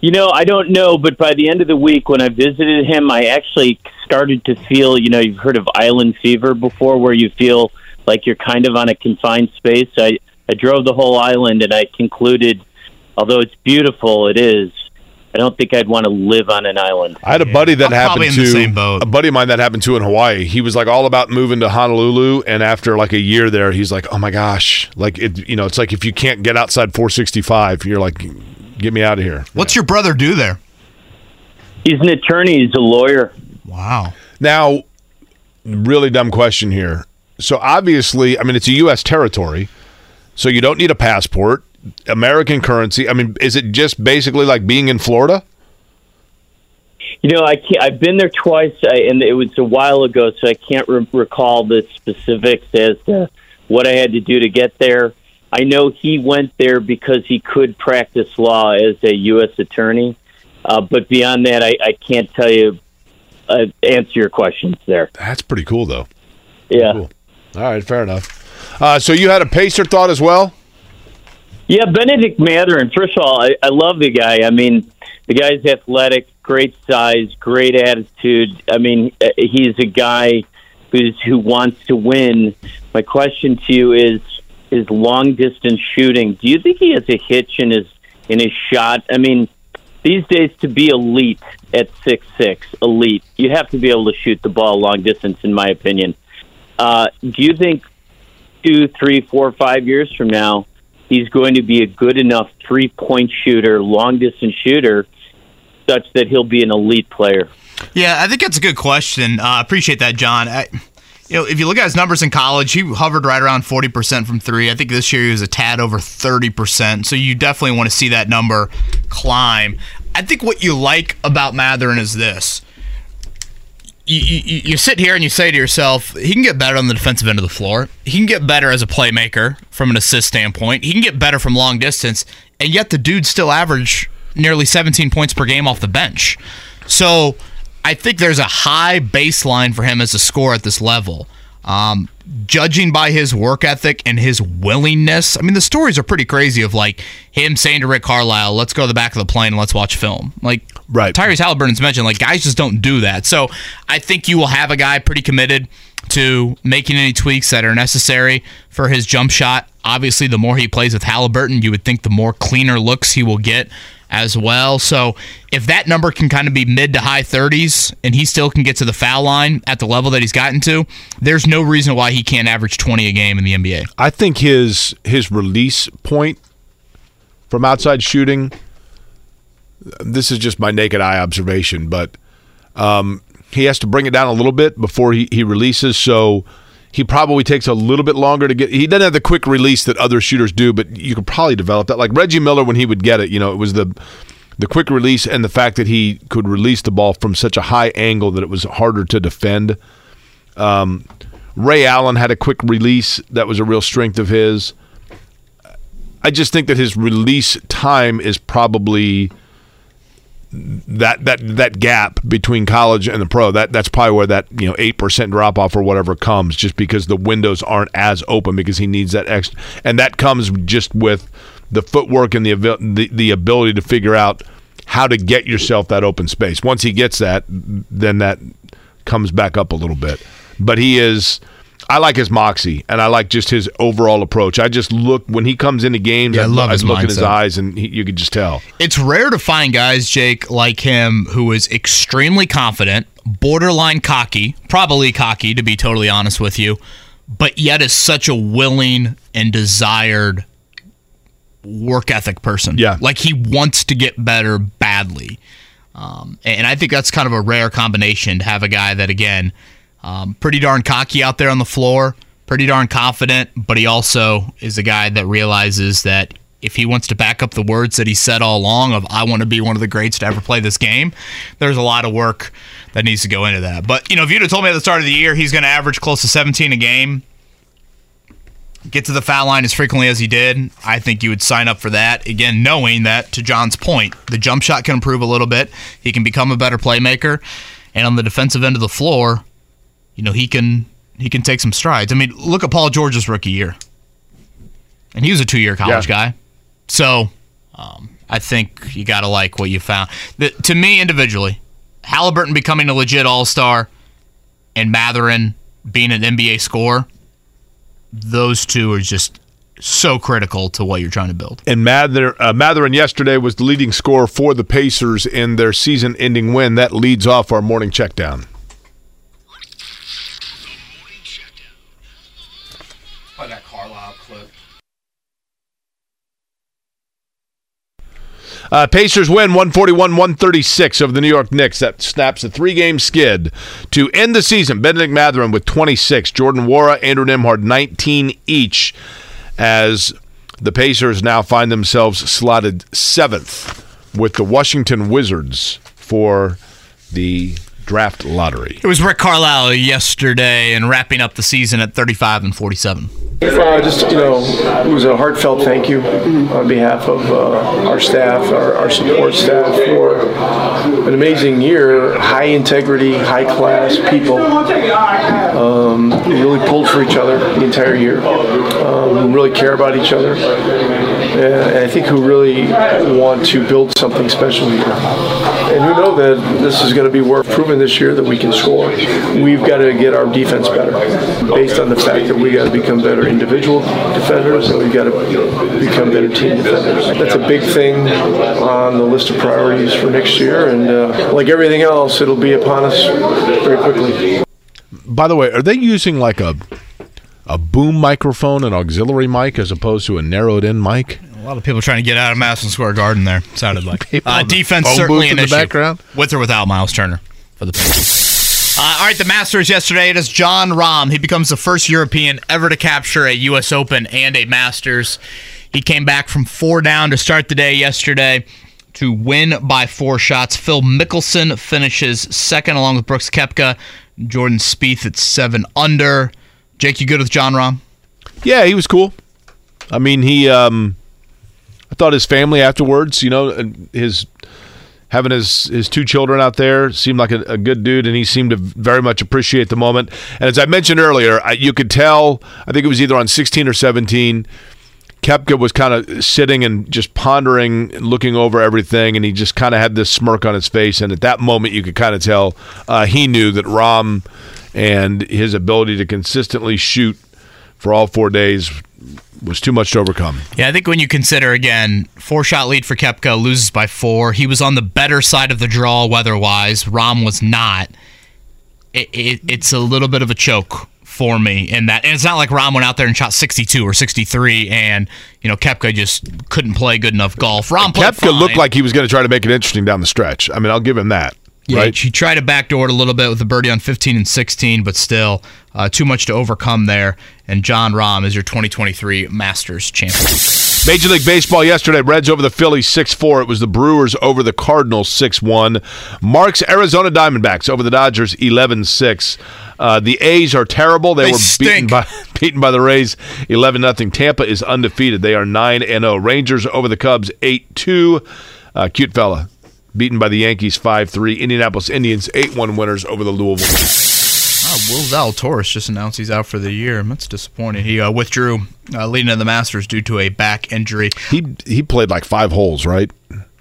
You know, I don't know, but by the end of the week, when I visited him, I actually started to feel, you know, you've heard of island fever before, where you feel like you're kind of on a confined space. I, I drove the whole island, and I concluded, although it's beautiful, it is. I don't think I'd want to live on an island. I had a buddy that I'm happened probably in to the same boat. a buddy of mine that happened to in Hawaii. He was like all about moving to Honolulu, and after like a year there, he's like, "Oh my gosh!" Like it, you know, it's like if you can't get outside 465, you're like, "Get me out of here." What's your brother do there? He's an attorney. He's a lawyer. Wow. Now, really dumb question here. So obviously, I mean, it's a U.S. territory. So you don't need a passport. American currency. I mean, is it just basically like being in Florida? You know, I can't, I've been there twice, I, and it was a while ago, so I can't re- recall the specifics as to what I had to do to get there. I know he went there because he could practice law as a U.S. attorney, uh, but beyond that, I, I can't tell you uh, answer your questions there. That's pretty cool, though. Yeah. Cool. All right, fair enough. Uh, so you had a Pacer thought as well? Yeah, Benedict Mathurin. First of all, I, I love the guy. I mean, the guy's athletic, great size, great attitude. I mean, uh, he's a guy who's who wants to win. My question to you is: Is long distance shooting? Do you think he has a hitch in his in his shot? I mean, these days to be elite at six six, elite, you have to be able to shoot the ball long distance. In my opinion, uh, do you think two, three, four, five years from now? He's going to be a good enough three point shooter, long distance shooter, such that he'll be an elite player. Yeah, I think that's a good question. I uh, appreciate that, John. I, you know, if you look at his numbers in college, he hovered right around 40% from three. I think this year he was a tad over 30%. So you definitely want to see that number climb. I think what you like about Mathurin is this. You, you, you, sit here and you say to yourself, he can get better on the defensive end of the floor. He can get better as a playmaker from an assist standpoint. He can get better from long distance. And yet the dude still average nearly 17 points per game off the bench. So I think there's a high baseline for him as a scorer at this level. Um, judging by his work ethic and his willingness, I mean, the stories are pretty crazy of like him saying to Rick Carlisle, let's go to the back of the plane and let's watch film. Like, right. Tyrese Halliburton's mentioned, like, guys just don't do that. So I think you will have a guy pretty committed to making any tweaks that are necessary for his jump shot. Obviously, the more he plays with Halliburton, you would think the more cleaner looks he will get as well. So if that number can kind of be mid to high 30s and he still can get to the foul line at the level that he's gotten to, there's no reason why he can't average 20 a game in the NBA. I think his his release point from outside shooting this is just my naked eye observation, but um, he has to bring it down a little bit before he, he releases. So he probably takes a little bit longer to get. He doesn't have the quick release that other shooters do, but you could probably develop that. Like Reggie Miller, when he would get it, you know, it was the the quick release and the fact that he could release the ball from such a high angle that it was harder to defend. Um, Ray Allen had a quick release that was a real strength of his. I just think that his release time is probably that that that gap between college and the pro that that's probably where that you know eight percent drop off or whatever comes just because the windows aren't as open because he needs that extra and that comes just with the footwork and the the, the ability to figure out how to get yourself that open space. Once he gets that then that comes back up a little bit. But he is I like his moxie, and I like just his overall approach. I just look when he comes into games. Yeah, I, I love I his look mindset. in his eyes, and he, you could just tell. It's rare to find guys, Jake, like him who is extremely confident, borderline cocky, probably cocky to be totally honest with you, but yet is such a willing and desired work ethic person. Yeah. Like he wants to get better badly. Um, and I think that's kind of a rare combination to have a guy that, again, um, pretty darn cocky out there on the floor, pretty darn confident, but he also is a guy that realizes that if he wants to back up the words that he said all along of I want to be one of the greats to ever play this game, there's a lot of work that needs to go into that. But you know, if you'd have told me at the start of the year he's going to average close to 17 a game, get to the foul line as frequently as he did, I think you would sign up for that. Again, knowing that to John's point, the jump shot can improve a little bit, he can become a better playmaker, and on the defensive end of the floor, you know, he can he can take some strides. I mean, look at Paul George's rookie year. And he was a two-year college Yeah. guy. So, um, I think you got to like what you found. The, to me individually, Halliburton becoming a legit all-star and Mathurin being an NBA scorer, those two are just so critical to what you're trying to build. And Mather, uh, Mathurin yesterday was the leading scorer for the Pacers in their season-ending win. That leads off our morning check down. Uh, Pacers win 141 136 over the New York Knicks. That snaps a three game skid to end the season. Benedict Mathurin with 26, Jordan Nwora, Andrew Nembhard 19 each as The Pacers now find themselves slotted seventh with the Washington Wizards for the draft lottery. It was Rick Carlisle yesterday and wrapping up the season at 35 and 47. Uh, just, you know, it was a heartfelt thank you on behalf of uh, our staff, our, our support staff, for an amazing year. High integrity, high class people um, who really pulled for each other the entire year, um, who really care about each other, and I think who really want to build something special here. And who know that this is going to be worth proving this year that we can score. We've got to get our defense better based on the fact that we got to become better individual defenders and we've got to become better team defenders. That's a big thing on the list of priorities for next year, and uh, like everything else, it'll be upon us very quickly. By the way, are they using like a a boom microphone, an auxiliary mic, as opposed to a narrowed in mic? A lot of people trying to get out of Madison Square Garden there. Sounded like uh, defense certainly booth an in the issue. background? with or without Myles Turner for the Pacers. Uh, all right, the Masters yesterday. It is Jon Rahm. He becomes the first European ever to capture a U.S. Open and a Masters. He came back from four down to start the day yesterday to win by four shots. Phil Mickelson finishes second along with Brooks Koepka. Jordan Spieth at seven under. Jake, you good with Jon Rahm? Yeah, he was cool. I mean, he. Um, I thought his family afterwards, you know, and his having his his two children out there seemed like a, a good dude, and he seemed to very much appreciate the moment. And as I mentioned earlier, I, you could tell. I think it was either on 16 or 17. Koepka was kind of sitting and just pondering, looking over everything, and he just kind of had this smirk on his face. And at that moment, you could kind of tell uh, he knew that Rahm and his ability to consistently shoot for all four days was too much to overcome. Yeah, I think when you consider again, four shot lead for Koepka, loses by four. He was on the better side of the draw weather wise. Rahm was not. It, it, it's a little bit of a choke for me in that. And it's not like Rahm went out there and shot 62 or 63, and you know Koepka just couldn't play good enough golf. Rahm Koepka fine. looked like he was going to try to make it interesting down the stretch. I mean, I'll give him that. Yeah, right? he tried to backdoor it a little bit with the birdie on 15 and 16, but still uh, too much to overcome there. And Jon Rahm is your 2023 Masters champion. Major League Baseball yesterday, Reds over the Phillies 6 4. It was the Brewers over the Cardinals 6 1. Mark's Arizona Diamondbacks over the Dodgers 11 6. Uh, the A's are terrible. They, They were beaten by beaten by the Rays 11 0. Tampa is undefeated. They are 9 0. Rangers over the Cubs 8 2. Uh, cute fella. Beaten by the Yankees 5 3. Indianapolis Indians 8 1 winners over the Louisville. Uh, Will Zalatoris just announced he's out for the year. That's disappointing. He uh, withdrew uh, leading to the Masters due to a back injury. He he played like five holes, right?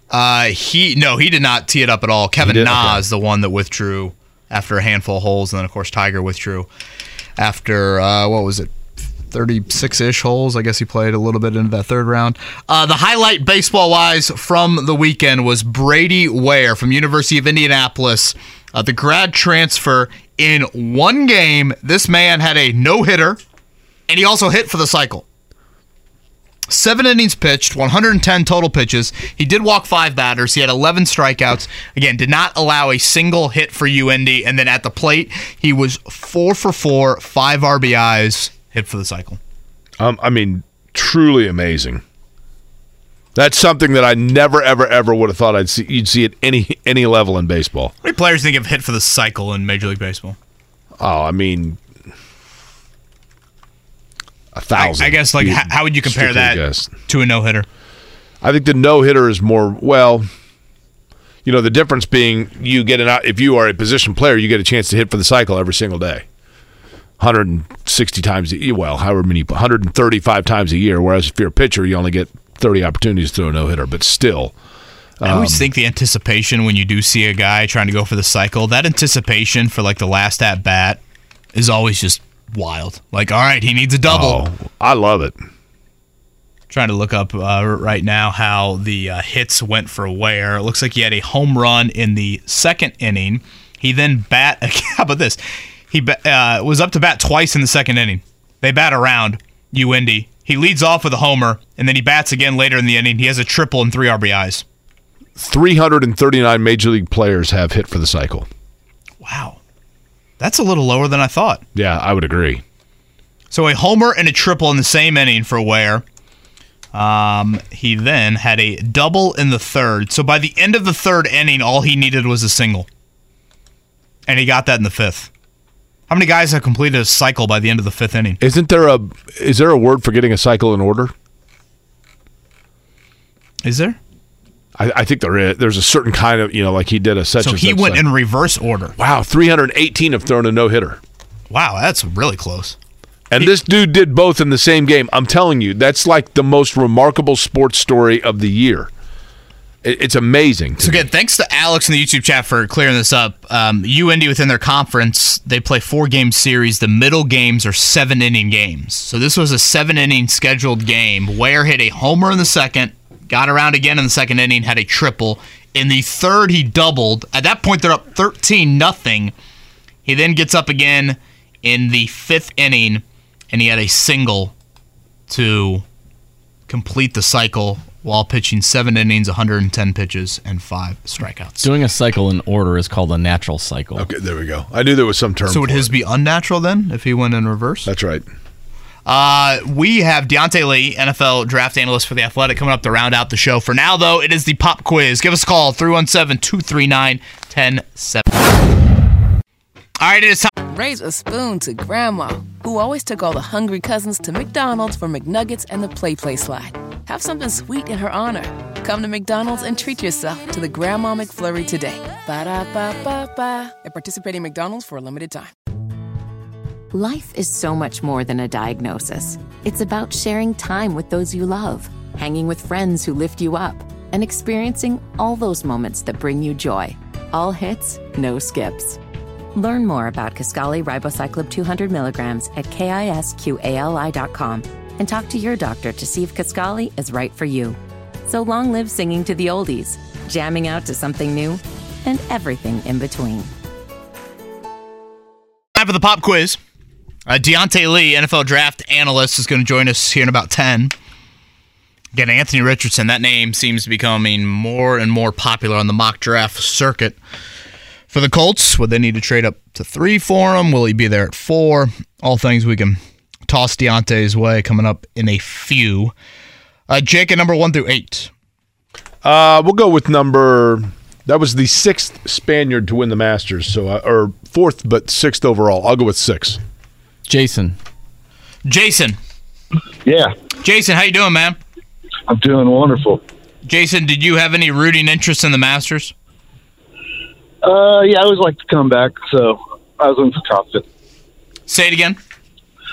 Uh, he no, he did not tee it up at all. Kevin? Na Okay. is the one that withdrew after a handful of holes, and then of course Tiger withdrew after uh, what was it, thirty six ish holes. I guess he played a little bit into that third round. Uh, the highlight baseball wise from the weekend was Brady Ware from University of Indianapolis, uh, the grad transfer. In one game, this man had a no hitter, and he also hit for the cycle. Seven innings pitched, 110 total pitches. He did walk five batters. He had 11 strikeouts. Again, did not allow a single hit for UND. And then at the plate, he was four for four, five RBIs, hit for the cycle. Um, I mean, truly amazing. That's something that I never, ever, ever would have thought I'd see. You'd see at any any level in baseball. How many players think of hit for the cycle in Major League Baseball? Oh, I mean, a thousand. I guess, like, how, how would you compare that guess. to a no hitter? I think the no hitter is more well. You know, the difference being you get an if you are a position player, you get a chance to hit for the cycle every single day. 160 times a well, however many, 135 times a year. Whereas if you're a pitcher, you only get 30 opportunities to throw a no hitter. But still, I always Um, think the anticipation when you do see a guy trying to go for the cycle, that anticipation for like the last at bat is always just wild. Like, all right, he needs a double. oh, I love it. Trying to look up uh, right now how the uh, hits went for where. It looks like he had a home run in the second inning. He then bat. How about this? He uh, was up to bat twice in the second inning. They bat around UND. He leads off with a homer, and then he bats again later in the inning. He has a triple and three RBIs. 339 major league players have hit for the cycle. Wow, that's a little lower than I thought. Yeah, I would agree. So a homer and a triple in the same inning for Ware. Um, he then had a double in the third. So by the end of the third inning, all he needed was a single. And he got that in the fifth. How many guys have completed a cycle by the end of the fifth inning? Isn't there a is there a word for getting a cycle in order? Is there? I, I think there is. There's a certain kind of you know, like he did a such. So he went cycle. in reverse order. Wow, 318 have thrown a no hitter. Wow, that's really close. And this dude did both in the same game. I'm telling you, that's like the most remarkable sports story of the year. It, it's amazing. So again, thanks to Alex in the YouTube chat for clearing this up. Um, UND within their conference, they play four game series. The middle games are seven inning games. So this was a seven inning scheduled game. Ware hit a homer in the second, got around again in the second inning, had a triple. In the third, he doubled. At that point, they're up thirteen nothing. He then gets up again in the fifth inning, and he had a single to complete the cycle while pitching seven innings, 110 pitches, and five strikeouts. Doing a cycle in order is called a natural cycle. Okay, there we go. I knew there was some term. So would for his it. be unnatural then if he went in reverse? That's right. Uh, we have Diante Lee, NFL draft analyst for The Athletic, coming up to round out the show. For now, though, it is the pop quiz. Give us a call, 317 239 1070. All right, it is time. Raise a spoon to Grandma, who always took all the hungry cousins to McDonald's for McNuggets and the Play Play slide. Have something sweet in her honor. Come to McDonald's and treat yourself to the Grandma McFlurry today. Ba da ba ba ba. At participating McDonald's for a limited time. Life is so much more than a diagnosis. It's about sharing time with those you love, hanging with friends who lift you up, and experiencing all those moments that bring you joy. All hits, no skips. Learn more about Kisqali Ribociclib 200 milligrams at kisqali.com and talk to your doctor to see if Kisqali is right for you. So long live singing to the oldies, jamming out to something new, and everything in between. Time for the pop quiz. Uh, Diante Lee, NFL draft analyst, is going to join us here in about 10. Again, Anthony Richardson, that name seems to be becoming more and more popular on the mock draft circuit. For the Colts, would they need to trade up to three for him? Will he be there at four? All things we can toss Diante's way coming up in a few. Uh, Jake at number one through eight. Uh, we'll go with number. That was the sixth Spaniard to win the Masters, so uh, or fourth, but sixth overall. I'll go with six. Jason. Jason. Yeah. Jason, how you doing, man? I'm doing wonderful. Jason, did you have any rooting interest in the Masters? Uh, yeah, I always like to come back, so I was looking for Koepka. Say it again.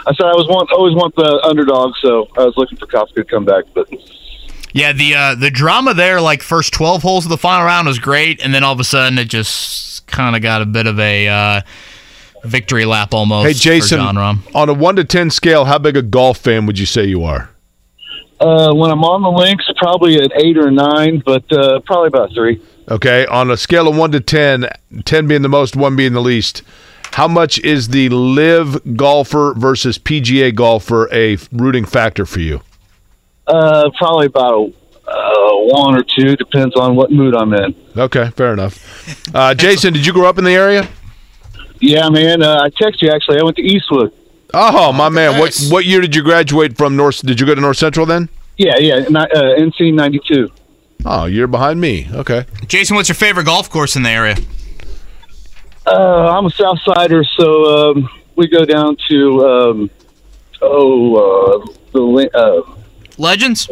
I said I was want always want the underdog, so I was looking for Koepka to come back, but Yeah, the uh, the drama there, like first twelve holes of the final round was great, and then all of a sudden it just kind of got a bit of a uh, victory lap almost. Hey, for Jason, Jon Rahm. on a one to ten scale, how big a golf fan would you say you are? uh, when I'm on the links, probably an eight or nine, but uh, probably about three. Okay, on a scale of one to 10, 10 being the most, one being the least, how much is the LIV golfer versus PGA golfer a rooting factor for you? Uh, probably about uh, one or two, depends on what mood I'm in. Okay, fair enough. Uh, Jason, did you grow up in the area? Yeah, man. Uh, I text you actually. I went to Eastwood. Oh, my man. What what year did you graduate from North? Did you go to North Central then? Yeah, yeah. Uh, NC ninety two. Oh, you're behind me. Okay. Jason, what's your favorite golf course in the area? Uh, I'm a South Sider, so um, we go down to um, oh uh, the uh, Legends.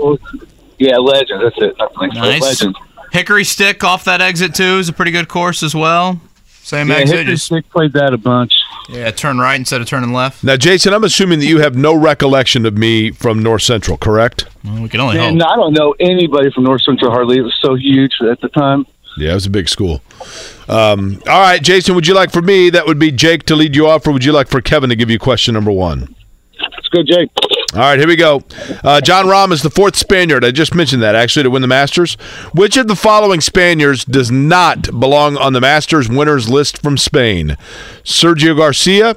yeah, Legends. That's it. Not the links, but Nice. Legends. Hickory Stick off that exit too is a pretty good course as well. Same Yeah, exit, Hickory just Stick played that a bunch. yeah, turn right instead of turning left. Now, Jason, I'm assuming that you have no recollection of me from North Central, correct? Well, we can only Man, hope. I don't know anybody from North Central hardly. It was so huge at the time. Yeah, it was a big school. Um, all right, Jason, would you like for me, that would be Jake to lead you off, or would you like for Kevin to give you question number one? Let's go, Jake. All right, here we go. Uh, Jon Rahm is the fourth Spaniard. I just mentioned that actually to win the Masters. Which of the following Spaniards does not belong on the Masters winners list from Spain? Sergio Garcia,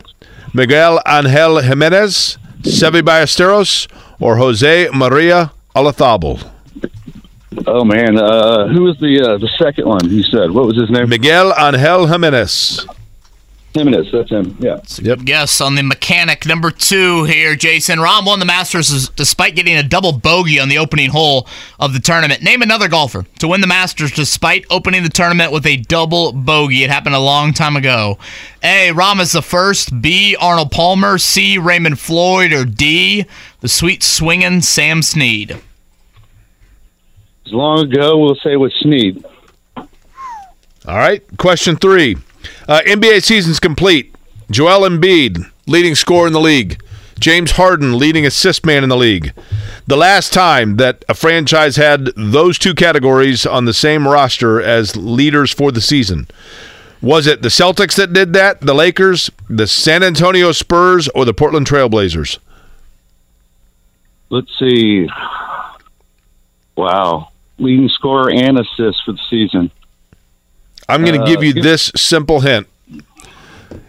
Miguel Angel Jimenez, Seve Ballesteros, or Jose Maria Olazabal? Oh man, uh, who was the uh, the second one? You said what was his name? Miguel Angel Jimenez. Jimenez, that's him. Yeah. Yep. Yes, on the mechanic number two here, Jason. Rahm won the Masters despite getting a double bogey on the opening hole of the tournament. Name another golfer to win the Masters despite opening the tournament with a double bogey. It happened a long time ago. A. Rahm is the first. B. Arnold Palmer. C. Raymond Floyd. Or D. The sweet swinging Sam Snead. As long ago, we'll say with Snead. All right. Question three. Uh, NBA season's complete. Joel Embiid, leading scorer in the league. James Harden, leading assist man in the league. The last time that a franchise had those two categories on the same roster as leaders for the season. Was it the Celtics that did that, the Lakers, the San Antonio Spurs, or the Portland Trailblazers? Let's see. Wow. Leading scorer and assist for the season. I'm going to Uh, give you this simple hint.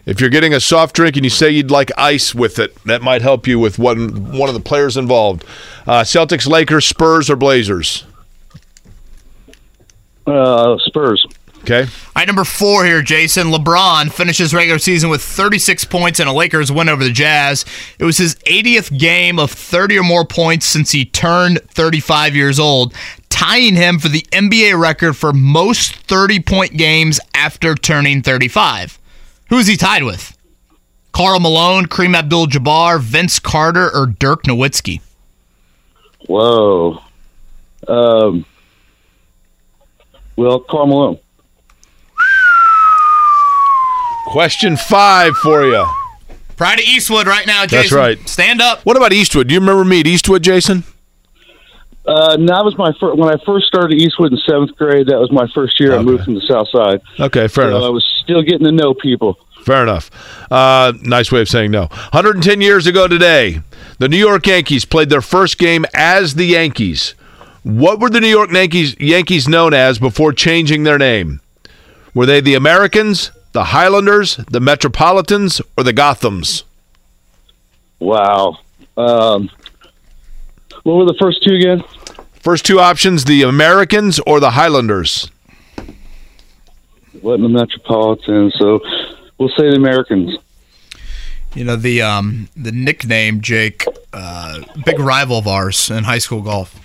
If you're getting a soft drink and you say you'd like ice with it, that might help you with one one of the players involved. Uh, Celtics, Lakers, Spurs, or Blazers. Uh, Spurs. Okay. All right, number four here, Jason. LeBron finishes regular season with 36 points and a Lakers win over the Jazz. It was his 80th game of 30 or more points since he turned 35 years old, tying him for the NBA record for most 30 point games after turning 35. Who is he tied with? Karl Malone, Kareem Abdul Jabbar, Vince Carter, or Dirk Nowitzki? Whoa. Um, well, Karl Malone. Question five for you. Pride of Eastwood right now, Jason. That's right. Stand up. What about Eastwood? Do you remember me at Eastwood, Jason? Uh, that was my first, when I first started Eastwood in seventh grade. That was my first year. I moved from the South Side. Okay, fair so enough. I was still getting to know people. Fair enough. Uh, nice way of saying no. 110 years ago today, the New York Yankees played their first game as the Yankees. What were the New York Yankees, Yankees known as before changing their name? Were they the Americans, the Highlanders, the Metropolitans, or the Gothams? Wow. Um, what were the first two again? First two options the Americans or the Highlanders? What in the Metropolitan? So we'll say the Americans. You know the um the nickname Jake, uh, big rival of ours in high school golf.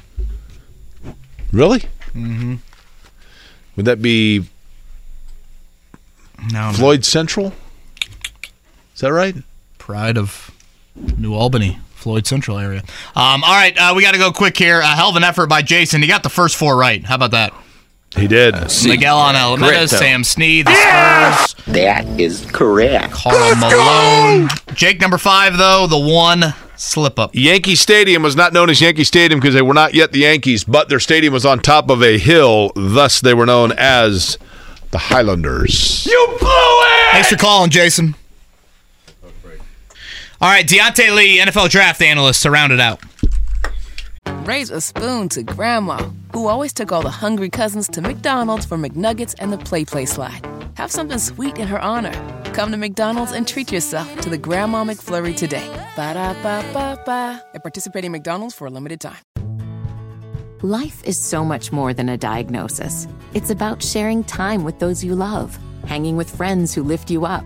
Really? Mm-hmm. Would that be No, Floyd Central? Is that right? Pride of New Albany, Floyd Central area. Um, all right, uh, we got to go quick here. A hell of an effort by Jason. He got the first four right. How about that? He did. Miguel on Alameda, Correcto. Sam Snead, the Spurs, That is correct. Karl Malone. Jake number five though, the one slip up. Yankee Stadium was not known as Yankee Stadium because they were not yet the Yankees, but their stadium was on top of a hill. Thus, they were known as the Highlanders. You blew it. Thanks for calling, Jason. All right, Diante Lee, NFL draft analyst, to round it out. Raise a spoon to Grandma, who always took all the hungry cousins to McDonald's for McNuggets and the Play Play slide. Have something sweet in her honor. Come to McDonald's and treat yourself to the Grandma McFlurry today. Ba da ba ba ba. At participating McDonald's for a limited time. Life is so much more than a diagnosis. It's about sharing time with those you love, hanging with friends who lift you up,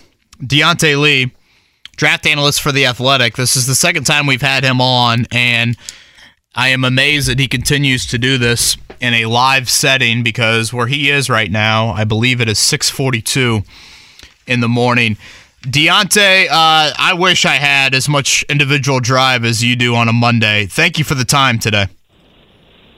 Diante Lee, draft analyst for The Athletic. This is the second time we've had him on, and I am amazed that he continues to do this in a live setting because where he is right now, I believe it is 642 in the morning. Diante, uh, I wish I had as much individual drive as you do on a Monday. Thank you for the time today.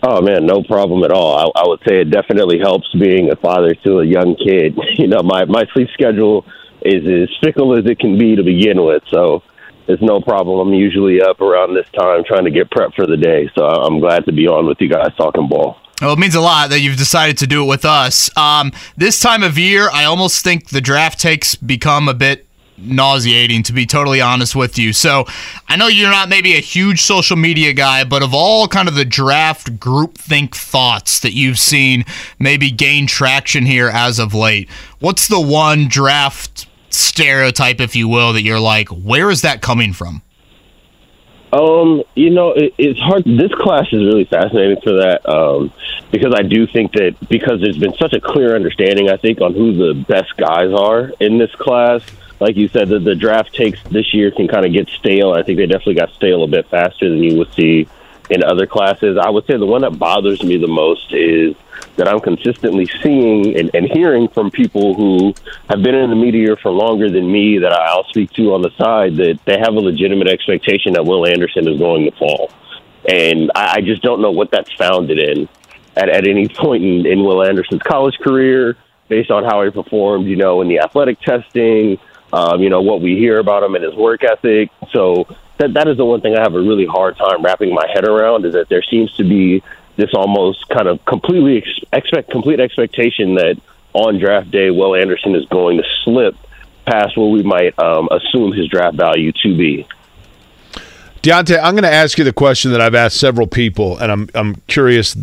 Oh man, no problem at all. I, I would say it definitely helps being a father to a young kid. You know, my my sleep schedule is as fickle as it can be to begin with, so it's no problem. I'm usually up around this time trying to get prepped for the day. So I'm glad to be on with you guys talking ball. Well, it means a lot that you've decided to do it with us. Um, this time of year, I almost think the draft takes become a bit nauseating, to be totally honest with you. So I know you're not maybe a huge social media guy, but of all kind of the draft groupthink thoughts that you've seen maybe gain traction here as of late, what's the one draft stereotype, if you will, that you're like, where is that coming from? Um, you know, it, it's hard. This class is really fascinating for that um, because I do think that because there's been such a clear understanding, I think, on who the best guys are in this class. Like you said, the, the draft takes this year can kind of get stale. I think they definitely got stale a bit faster than you would see in other classes. I would say the one that bothers me the most is that I'm consistently seeing and, and hearing from people who have been in the media for longer than me that I'll speak to on the side that they have a legitimate expectation that Will Anderson is going to fall. And I, I just don't know what that's founded in at, at any point in, in Will Anderson's college career, based on how he performed, you know, in the athletic testing, um, you know, what we hear about him and his work ethic. So that that is the one thing I have a really hard time wrapping my head around is that there seems to be this almost kind of completely ex- expect complete expectation that on draft day, Will Anderson is going to slip past what we might um, assume his draft value to be. Diante, I'm going to ask you the question that I've asked several people, and I'm I'm curious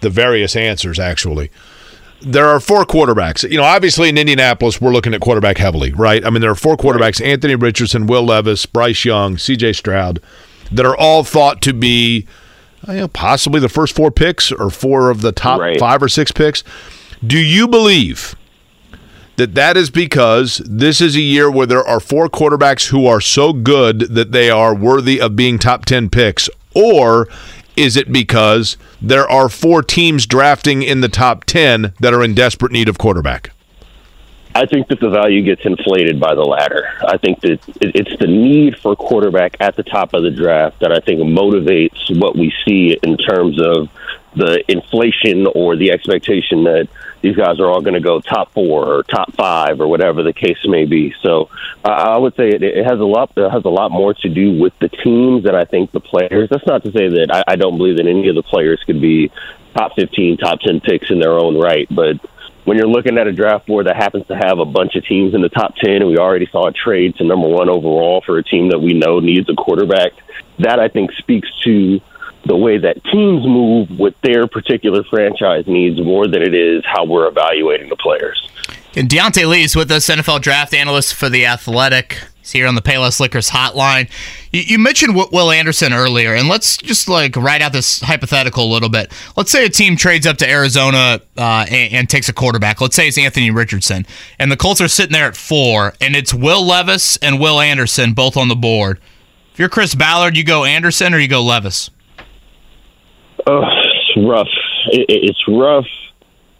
the various answers. Actually, there are four quarterbacks. You know, obviously in Indianapolis, we're looking at quarterback heavily, right? I mean, there are four quarterbacks: Anthony Richardson, Will Levis, Bryce Young, C.J. Stroud, that are all thought to be Uh, you know, possibly the first four picks or four of the top right. five or six picks. Do you believe that that is because this is a year where there are four quarterbacks who are so good that they are worthy of being top 10 picks? Or is it because there are four teams drafting in the top 10 that are in desperate need of quarterback? I think that the value gets inflated by the latter. I think that it's the need for quarterback at the top of the draft that I think motivates what we see in terms of the inflation or the expectation that these guys are all going to go top four or top five or whatever the case may be. So uh, I would say it, it has a lot it has a lot more to do with the teams than I think the players. That's not to say that I, I don't believe that any of the players could be top fifteen, top ten picks in their own right, but when you're looking at a draft board that happens to have a bunch of teams in the top 10, and we already saw a trade to number one overall for a team that we know needs a quarterback, that I think speaks to the way that teams move with their particular franchise needs more than it is how we're evaluating the players. And Diante Lee is with us, NFL draft analyst for The Athletic. He's here on the Payless Liquors hotline. You, you mentioned Will Anderson earlier, and let's just like write out this hypothetical a little bit. Let's say a team trades up to Arizona uh, and, and, takes a quarterback. Let's say it's Anthony Richardson, and the Colts are sitting there at four, and it's Will Levis and Will Anderson both on the board. If you're Chris Ballard, you go Anderson or you go Levis? Oh, it's rough. It, it's rough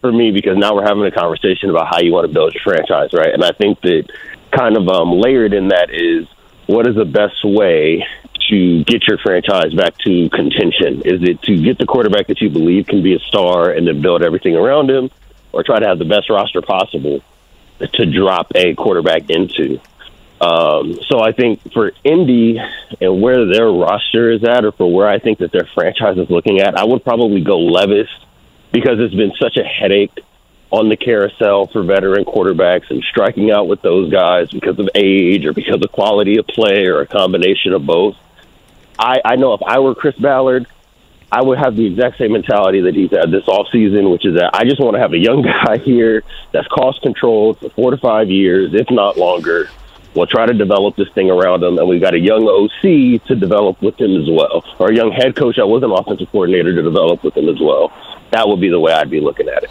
for me because now we're having a conversation about how you want to build your franchise, right? And I think that kind of um, layered in that is what is the best way to get your franchise back to contention? Is it to get the quarterback that you believe can be a star and then build everything around him, or try to have the best roster possible to drop a quarterback into? Um, so I think for Indy and where their roster is at, or for where I think that their franchise is looking at, I would probably go Levis because it's been such a headache on the carousel for veteran quarterbacks and striking out with those guys because of age or because of quality of play or a combination of both. I, I know if I were Chris Ballard, I would have the exact same mentality that he's had this off season, which is that I just want to have a young guy here that's cost controlled for four to five years, if not longer. We'll try to develop this thing around him, and we've got a young OC to develop with him as well, or a young head coach that was an offensive coordinator to develop with him as well that would be the way I'd be looking at it.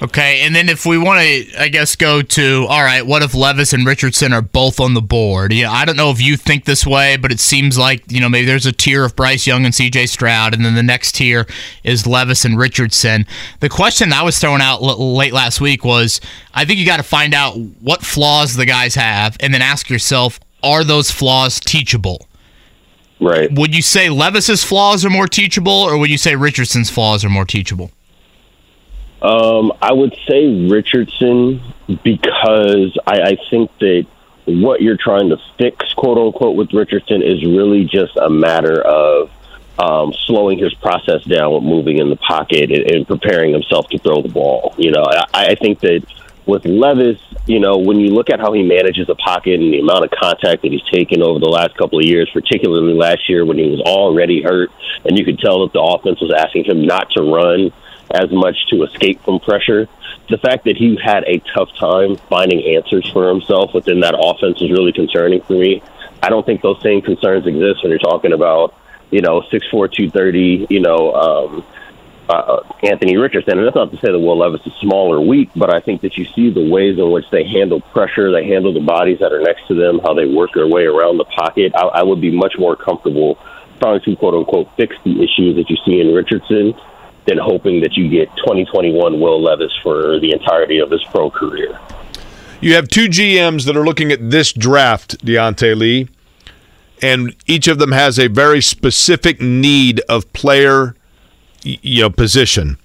Okay, and then if we want to, I guess, go to all right, what if Levis and Richardson are both on the board? Yeah, I don't know if you think this way, but it seems like you know maybe there's a tier of Bryce Young and C.J. Stroud, and then the next tier is Levis and Richardson. The question I was throwing out l- late last week was, I think you got to find out what flaws the guys have, and then ask yourself, are those flaws teachable? Right. Would you say Levis's flaws are more teachable, or would you say Richardson's flaws are more teachable? Um, I would say Richardson because I, I think that what you're trying to fix, quote unquote, with Richardson is really just a matter of um, slowing his process down with moving in the pocket and, and preparing himself to throw the ball. You know, I, I think that With Levis, you know, when you look at how he manages the pocket and the amount of contact that he's taken over the last couple of years, particularly last year when he was already hurt, and you could tell that the offense was asking him not to run as much to escape from pressure. The fact that he had a tough time finding answers for himself within that offense is really concerning for me. I don't think those same concerns exist when you're talking about, you know, six four two thirty, you know, um, uh, Anthony Richardson. And that's not to say that Will Levis is small or weak, but I think that you see the ways in which they handle pressure, they handle the bodies that are next to them, how they work their way around the pocket. I, I would be much more comfortable trying to quote unquote fix the issues that you see in Richardson than hoping that you get 2021 Will Levis for the entirety of his pro career. You have two GMs that are looking at this draft, Diante Lee, and each of them has a very specific need of player, you know, position.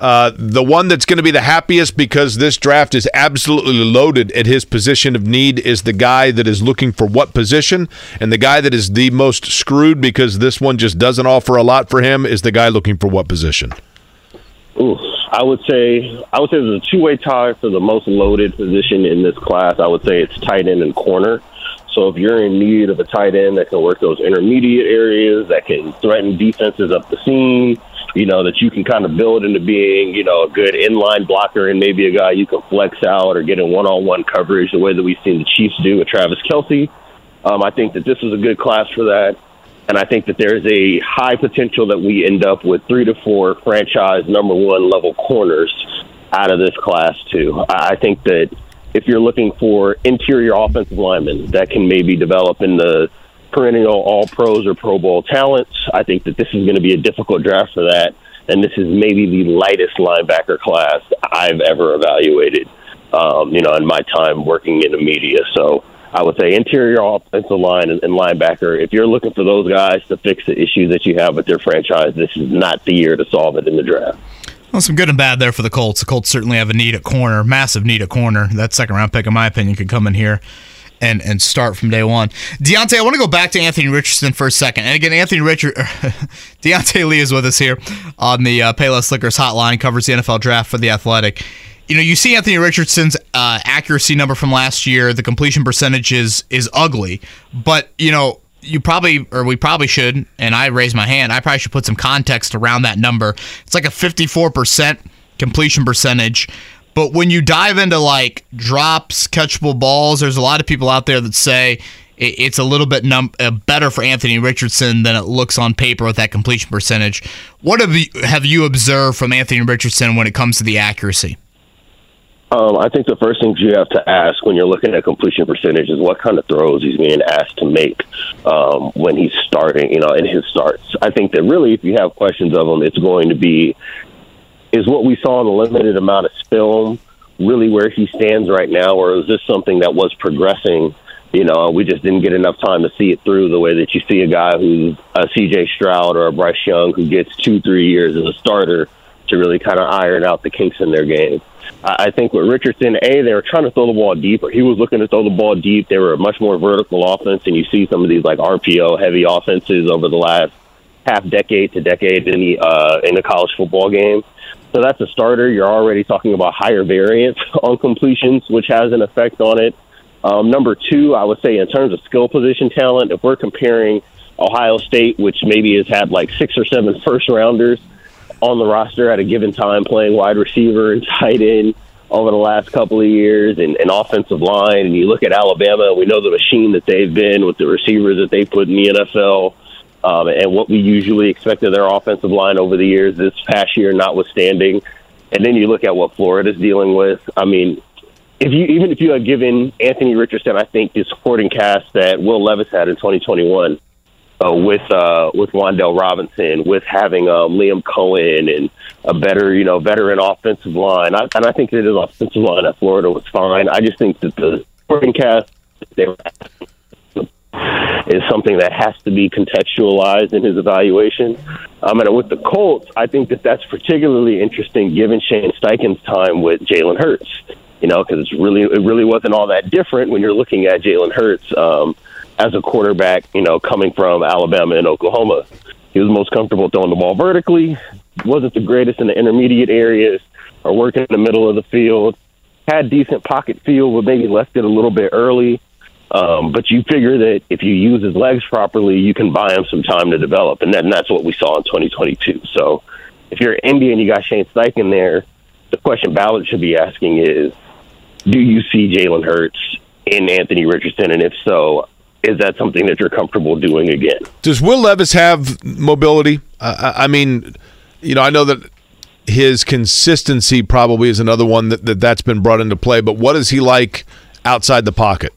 Uh, the one that's going to be the happiest because this draft is absolutely loaded at his position of need is the guy that is looking for what position, and the guy that is the most screwed because this one just doesn't offer a lot for him is the guy looking for what position. Ooh, I would say I would say there's a two way tie for the most loaded position in this class. I would say it's tight end and corner. So if you're in need of a tight end that can work those intermediate areas, that can threaten defenses up the seam, you know, that you can kind of build into being, you know, a good inline blocker and maybe a guy you can flex out or get in one on one coverage the way that we've seen the Chiefs do with Travis Kelce. Um, I think that this is a good class for that. And I think that there's a high potential that we end up with three to four franchise number one level corners out of this class, too. I think that if you're looking for interior offensive linemen that can maybe develop in the perennial all pros or Pro Bowl talents, I think that this is going to be a difficult draft for that. And this is maybe the lightest linebacker class I've ever evaluated, um, you know, in my time working in the media. So I would say interior offensive line and, linebacker. If you're looking for those guys to fix the issues that you have with their franchise, this is not the year to solve it in the draft. Well, some good and bad there for the Colts. The Colts certainly have a need at corner, massive need at corner. That second round pick, in my opinion, could come in here and and start from day one. Diante, I want to go back to Anthony Richardson for a second. And again, Anthony Richard, Diante Lee is with us here on the uh, Payless Liquors hotline, covers the NFL draft for the Athletic you know, you see Anthony Richardson's uh, accuracy number from last year. The completion percentage is is ugly, but you know, you probably or we probably should, and I raise my hand. I probably should put some context around that number. It's like a fifty four percent completion percentage. But when you dive into like drops, catchable balls, there's a lot of people out there that say it's a little bit num- uh, better for Anthony Richardson than it looks on paper with that completion percentage. What have you, have you observed from Anthony Richardson when it comes to the accuracy? Um, I think the first thing you have to ask when you're looking at completion percentage is what kind of throws he's being asked to make um, when he's starting, you know, in his starts. I think that really, if you have questions of him, it's going to be is what we saw in a limited amount of film really where he stands right now, or is this something that was progressing? You know, we just didn't get enough time to see it through the way that you see a guy who's a CJ Stroud or a Bryce Young who gets two, three years as a starter to really kind of iron out the kinks in their game. I think with Richardson, A, they were trying to throw the ball deeper. He was looking to throw the ball deep. They were a much more vertical offense, and you see some of these like RPO heavy offenses over the last half decade to decade in the uh, in the college football game. So that's a starter. You're already talking about higher variance on completions, which has an effect on it. Um, number two, I would say in terms of skill position talent, if we're comparing Ohio State, which maybe has had like six or seven first rounders on the roster at a given time playing wide receiver and tight end over the last couple of years and, and offensive line. And you look at Alabama, we know the machine that they've been with the receivers that they put in the NFL um, and what we usually expect of their offensive line over the years, this past year notwithstanding. And then you look at what Florida's dealing with. I mean, if you even if you had given Anthony Richardson, I think the supporting cast that Will Levis had in 2021, uh, with uh, with Wan'Dale Robinson, with having um, Liam Coen and a better, you know, veteran offensive line. I, and I think that his offensive line at Florida was fine. I just think that the supporting cast they were is something that has to be contextualized in his evaluation. Um, and with the Colts, I think that that's particularly interesting given Shane Steichen's time with Jalen Hurts. You know, because it's really it really wasn't all that different when you're looking at Jalen Hurts. Um, as a quarterback, you know, coming from Alabama and Oklahoma. He was most comfortable throwing the ball vertically, wasn't the greatest in the intermediate areas or working in the middle of the field. had decent pocket feel, but maybe left it a little bit early. Um, but you figure that if you use his legs properly, you can buy him some time to develop, and, then that's what we saw in 2022. So, if you're an Indian, you got Shane Steichen there. The question Ballard should be asking is, do you see Jalen Hurts in Anthony Richardson, and if so, is that something that you're comfortable doing again? Does Will Levis have mobility? Uh, I mean, you know, I know that his consistency probably is another one that, that that's been brought into play. But what is he like outside the pocket?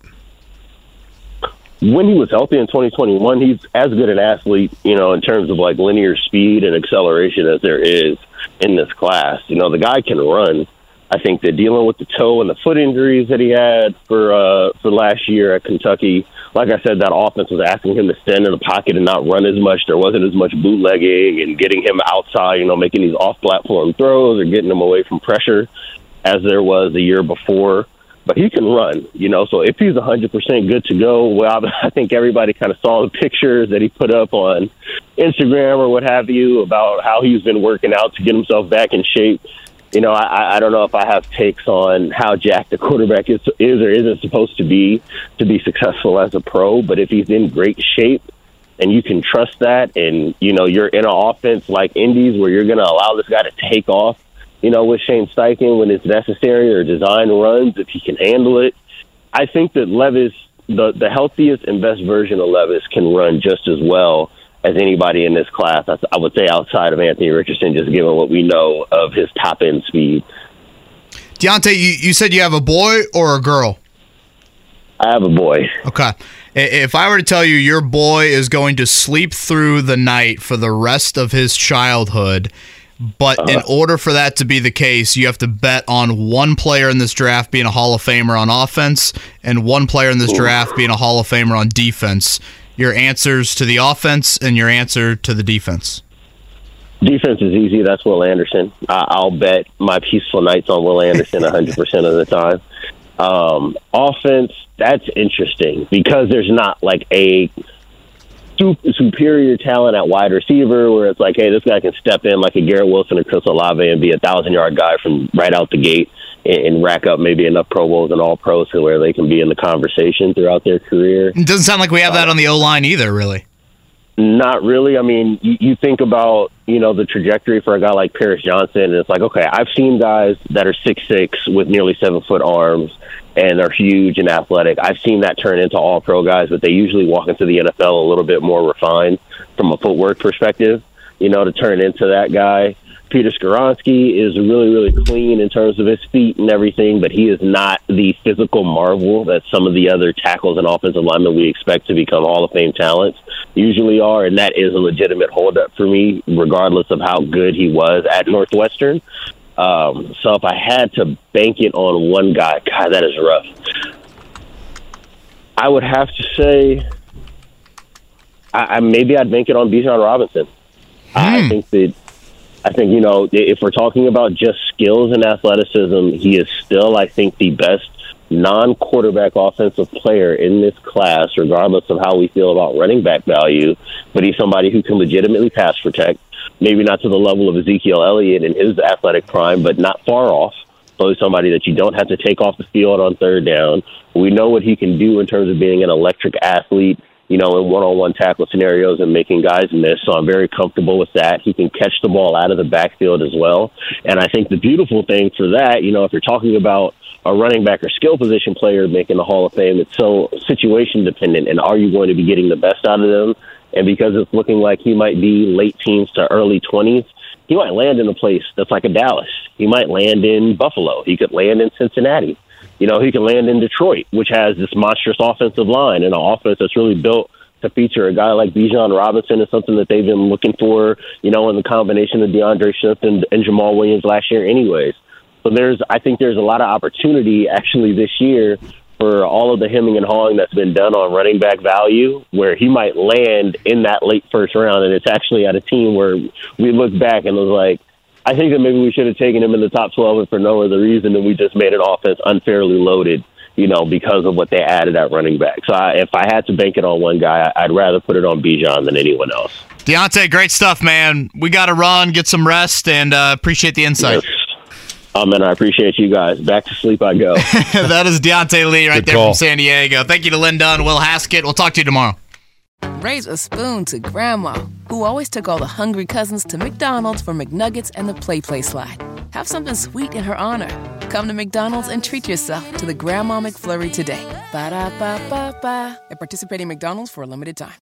When he was healthy in 2021, he's as good an athlete, you know, in terms of like linear speed and acceleration as there is in this class. You know, the guy can run. I think that dealing with the toe and the foot injuries that he had for uh, for last year at Kentucky, like I said, that offense was asking him to stand in the pocket and not run as much. There wasn't as much bootlegging and getting him outside, you know, making these off-platform throws or getting him away from pressure as there was the year before. But he can run, you know. So if he's 100% good to go, well, I think everybody kind of saw the pictures that he put up on Instagram or what have you about how he's been working out to get himself back in shape you know, I, I don't know if I have takes on how Jack the quarterback is, is or isn't supposed to be to be successful as a pro. But if he's in great shape and you can trust that, and you know you're in an offense like Indies where you're going to allow this guy to take off, you know, with Shane Steichen when it's necessary or design runs if he can handle it. I think that Levis, the the healthiest and best version of Levis, can run just as well as anybody in this class. I would say outside of Anthony Richardson, just given what we know of his top end speed. Diante, you, you said you have a boy or a girl? I have a boy. Okay. If I were to tell you your boy is going to sleep through the night for the rest of his childhood, but uh-huh. in order for that to be the case, you have to bet on one player in this draft being a Hall of Famer on offense and one player in this Ooh. draft being a Hall of Famer on defense your answers to the offense and your answer to the defense? Defense is easy. That's Will Anderson. I'll bet my peaceful nights on Will Anderson 100% of the time. Um, offense, that's interesting because there's not like a superior talent at wide receiver where it's like, hey, this guy can step in like a Garrett Wilson or Chris Olave and be a thousand yard guy from right out the gate and, rack up maybe enough Pro Bowls and All Pros to where they can be in the conversation throughout their career. It doesn't sound like we have that on the O line either, really. Not really. I mean, you, you think about you know the trajectory for a guy like Paris Johnson, and it's like, okay, I've seen guys that are six six with nearly seven foot arms and are huge and athletic. I've seen that turn into all pro guys, but they usually walk into the NFL a little bit more refined from a footwork perspective. You know, to turn into that guy. Peter Skoronski is really, really clean in terms of his feet and everything, but he is not the physical marvel that some of the other tackles and offensive linemen we expect to become Hall of Fame talents usually are, and that is a legitimate holdup for me, regardless of how good he was at Northwestern. Um, so if I had to bank it on one guy, God, that is rough. I would have to say, I, I maybe I'd bank it on Bijan Robinson. Mm. I hmm. think that I think, you know, if we're talking about just skills and athleticism, he is still, I think, the best non quarterback offensive player in this class, regardless of how we feel about running back value. But he's somebody who can legitimately pass protect, maybe not to the level of Ezekiel Elliott in his athletic prime, but not far off. So somebody that you don't have to take off the field on third down. We know what he can do in terms of being an electric athlete you know, in one-on-one tackle scenarios and making guys miss. So I'm very comfortable with that. He can catch the ball out of the backfield as well. And I think the beautiful thing for that, you know, if you're talking about a running back or skill position player making the Hall of Fame, it's so situation dependent. And are you going to be getting the best out of them? And because it's looking like he might be late teens to early 20s, he might land in a place that's like a Dallas. He might land in Buffalo. He could land in Cincinnati you know, he could land in Detroit, which has this monstrous offensive line and an offense that's really built to feature a guy like Bijan Robinson is something that they've been looking for, you know, in the combination of D'Andre Swift and, and Jamaal Williams last year anyways. So there's I think there's a lot of opportunity actually this year for all of the hemming and hawing that's been done on running back value, where he might land in that late first round, and it's actually at a team where we look back and was like, I think that maybe we should have taken him in the top 12 and for no other reason than we just made an offense unfairly loaded, you know, because of what they added at running back. So I, if I had to bank it on one guy, I'd rather put it on Bijan than anyone else. Diante, great stuff, man. We got to run, get some rest, and uh, appreciate the insight. Yes. Um, oh man, I appreciate you guys. Back to sleep I go. that is Diante Lee right Good there call. from San Diego. Thank you to Lin Dunn and Will Haskett. We'll talk to you tomorrow. Raise a spoon to Grandma, who always took all the hungry cousins to McDonald's for McNuggets and the Play Play slide. Have something sweet in her honor. Come to McDonald's and treat yourself to the Grandma McFlurry today. Ba da ba ba ba. At participating McDonald's for a limited time.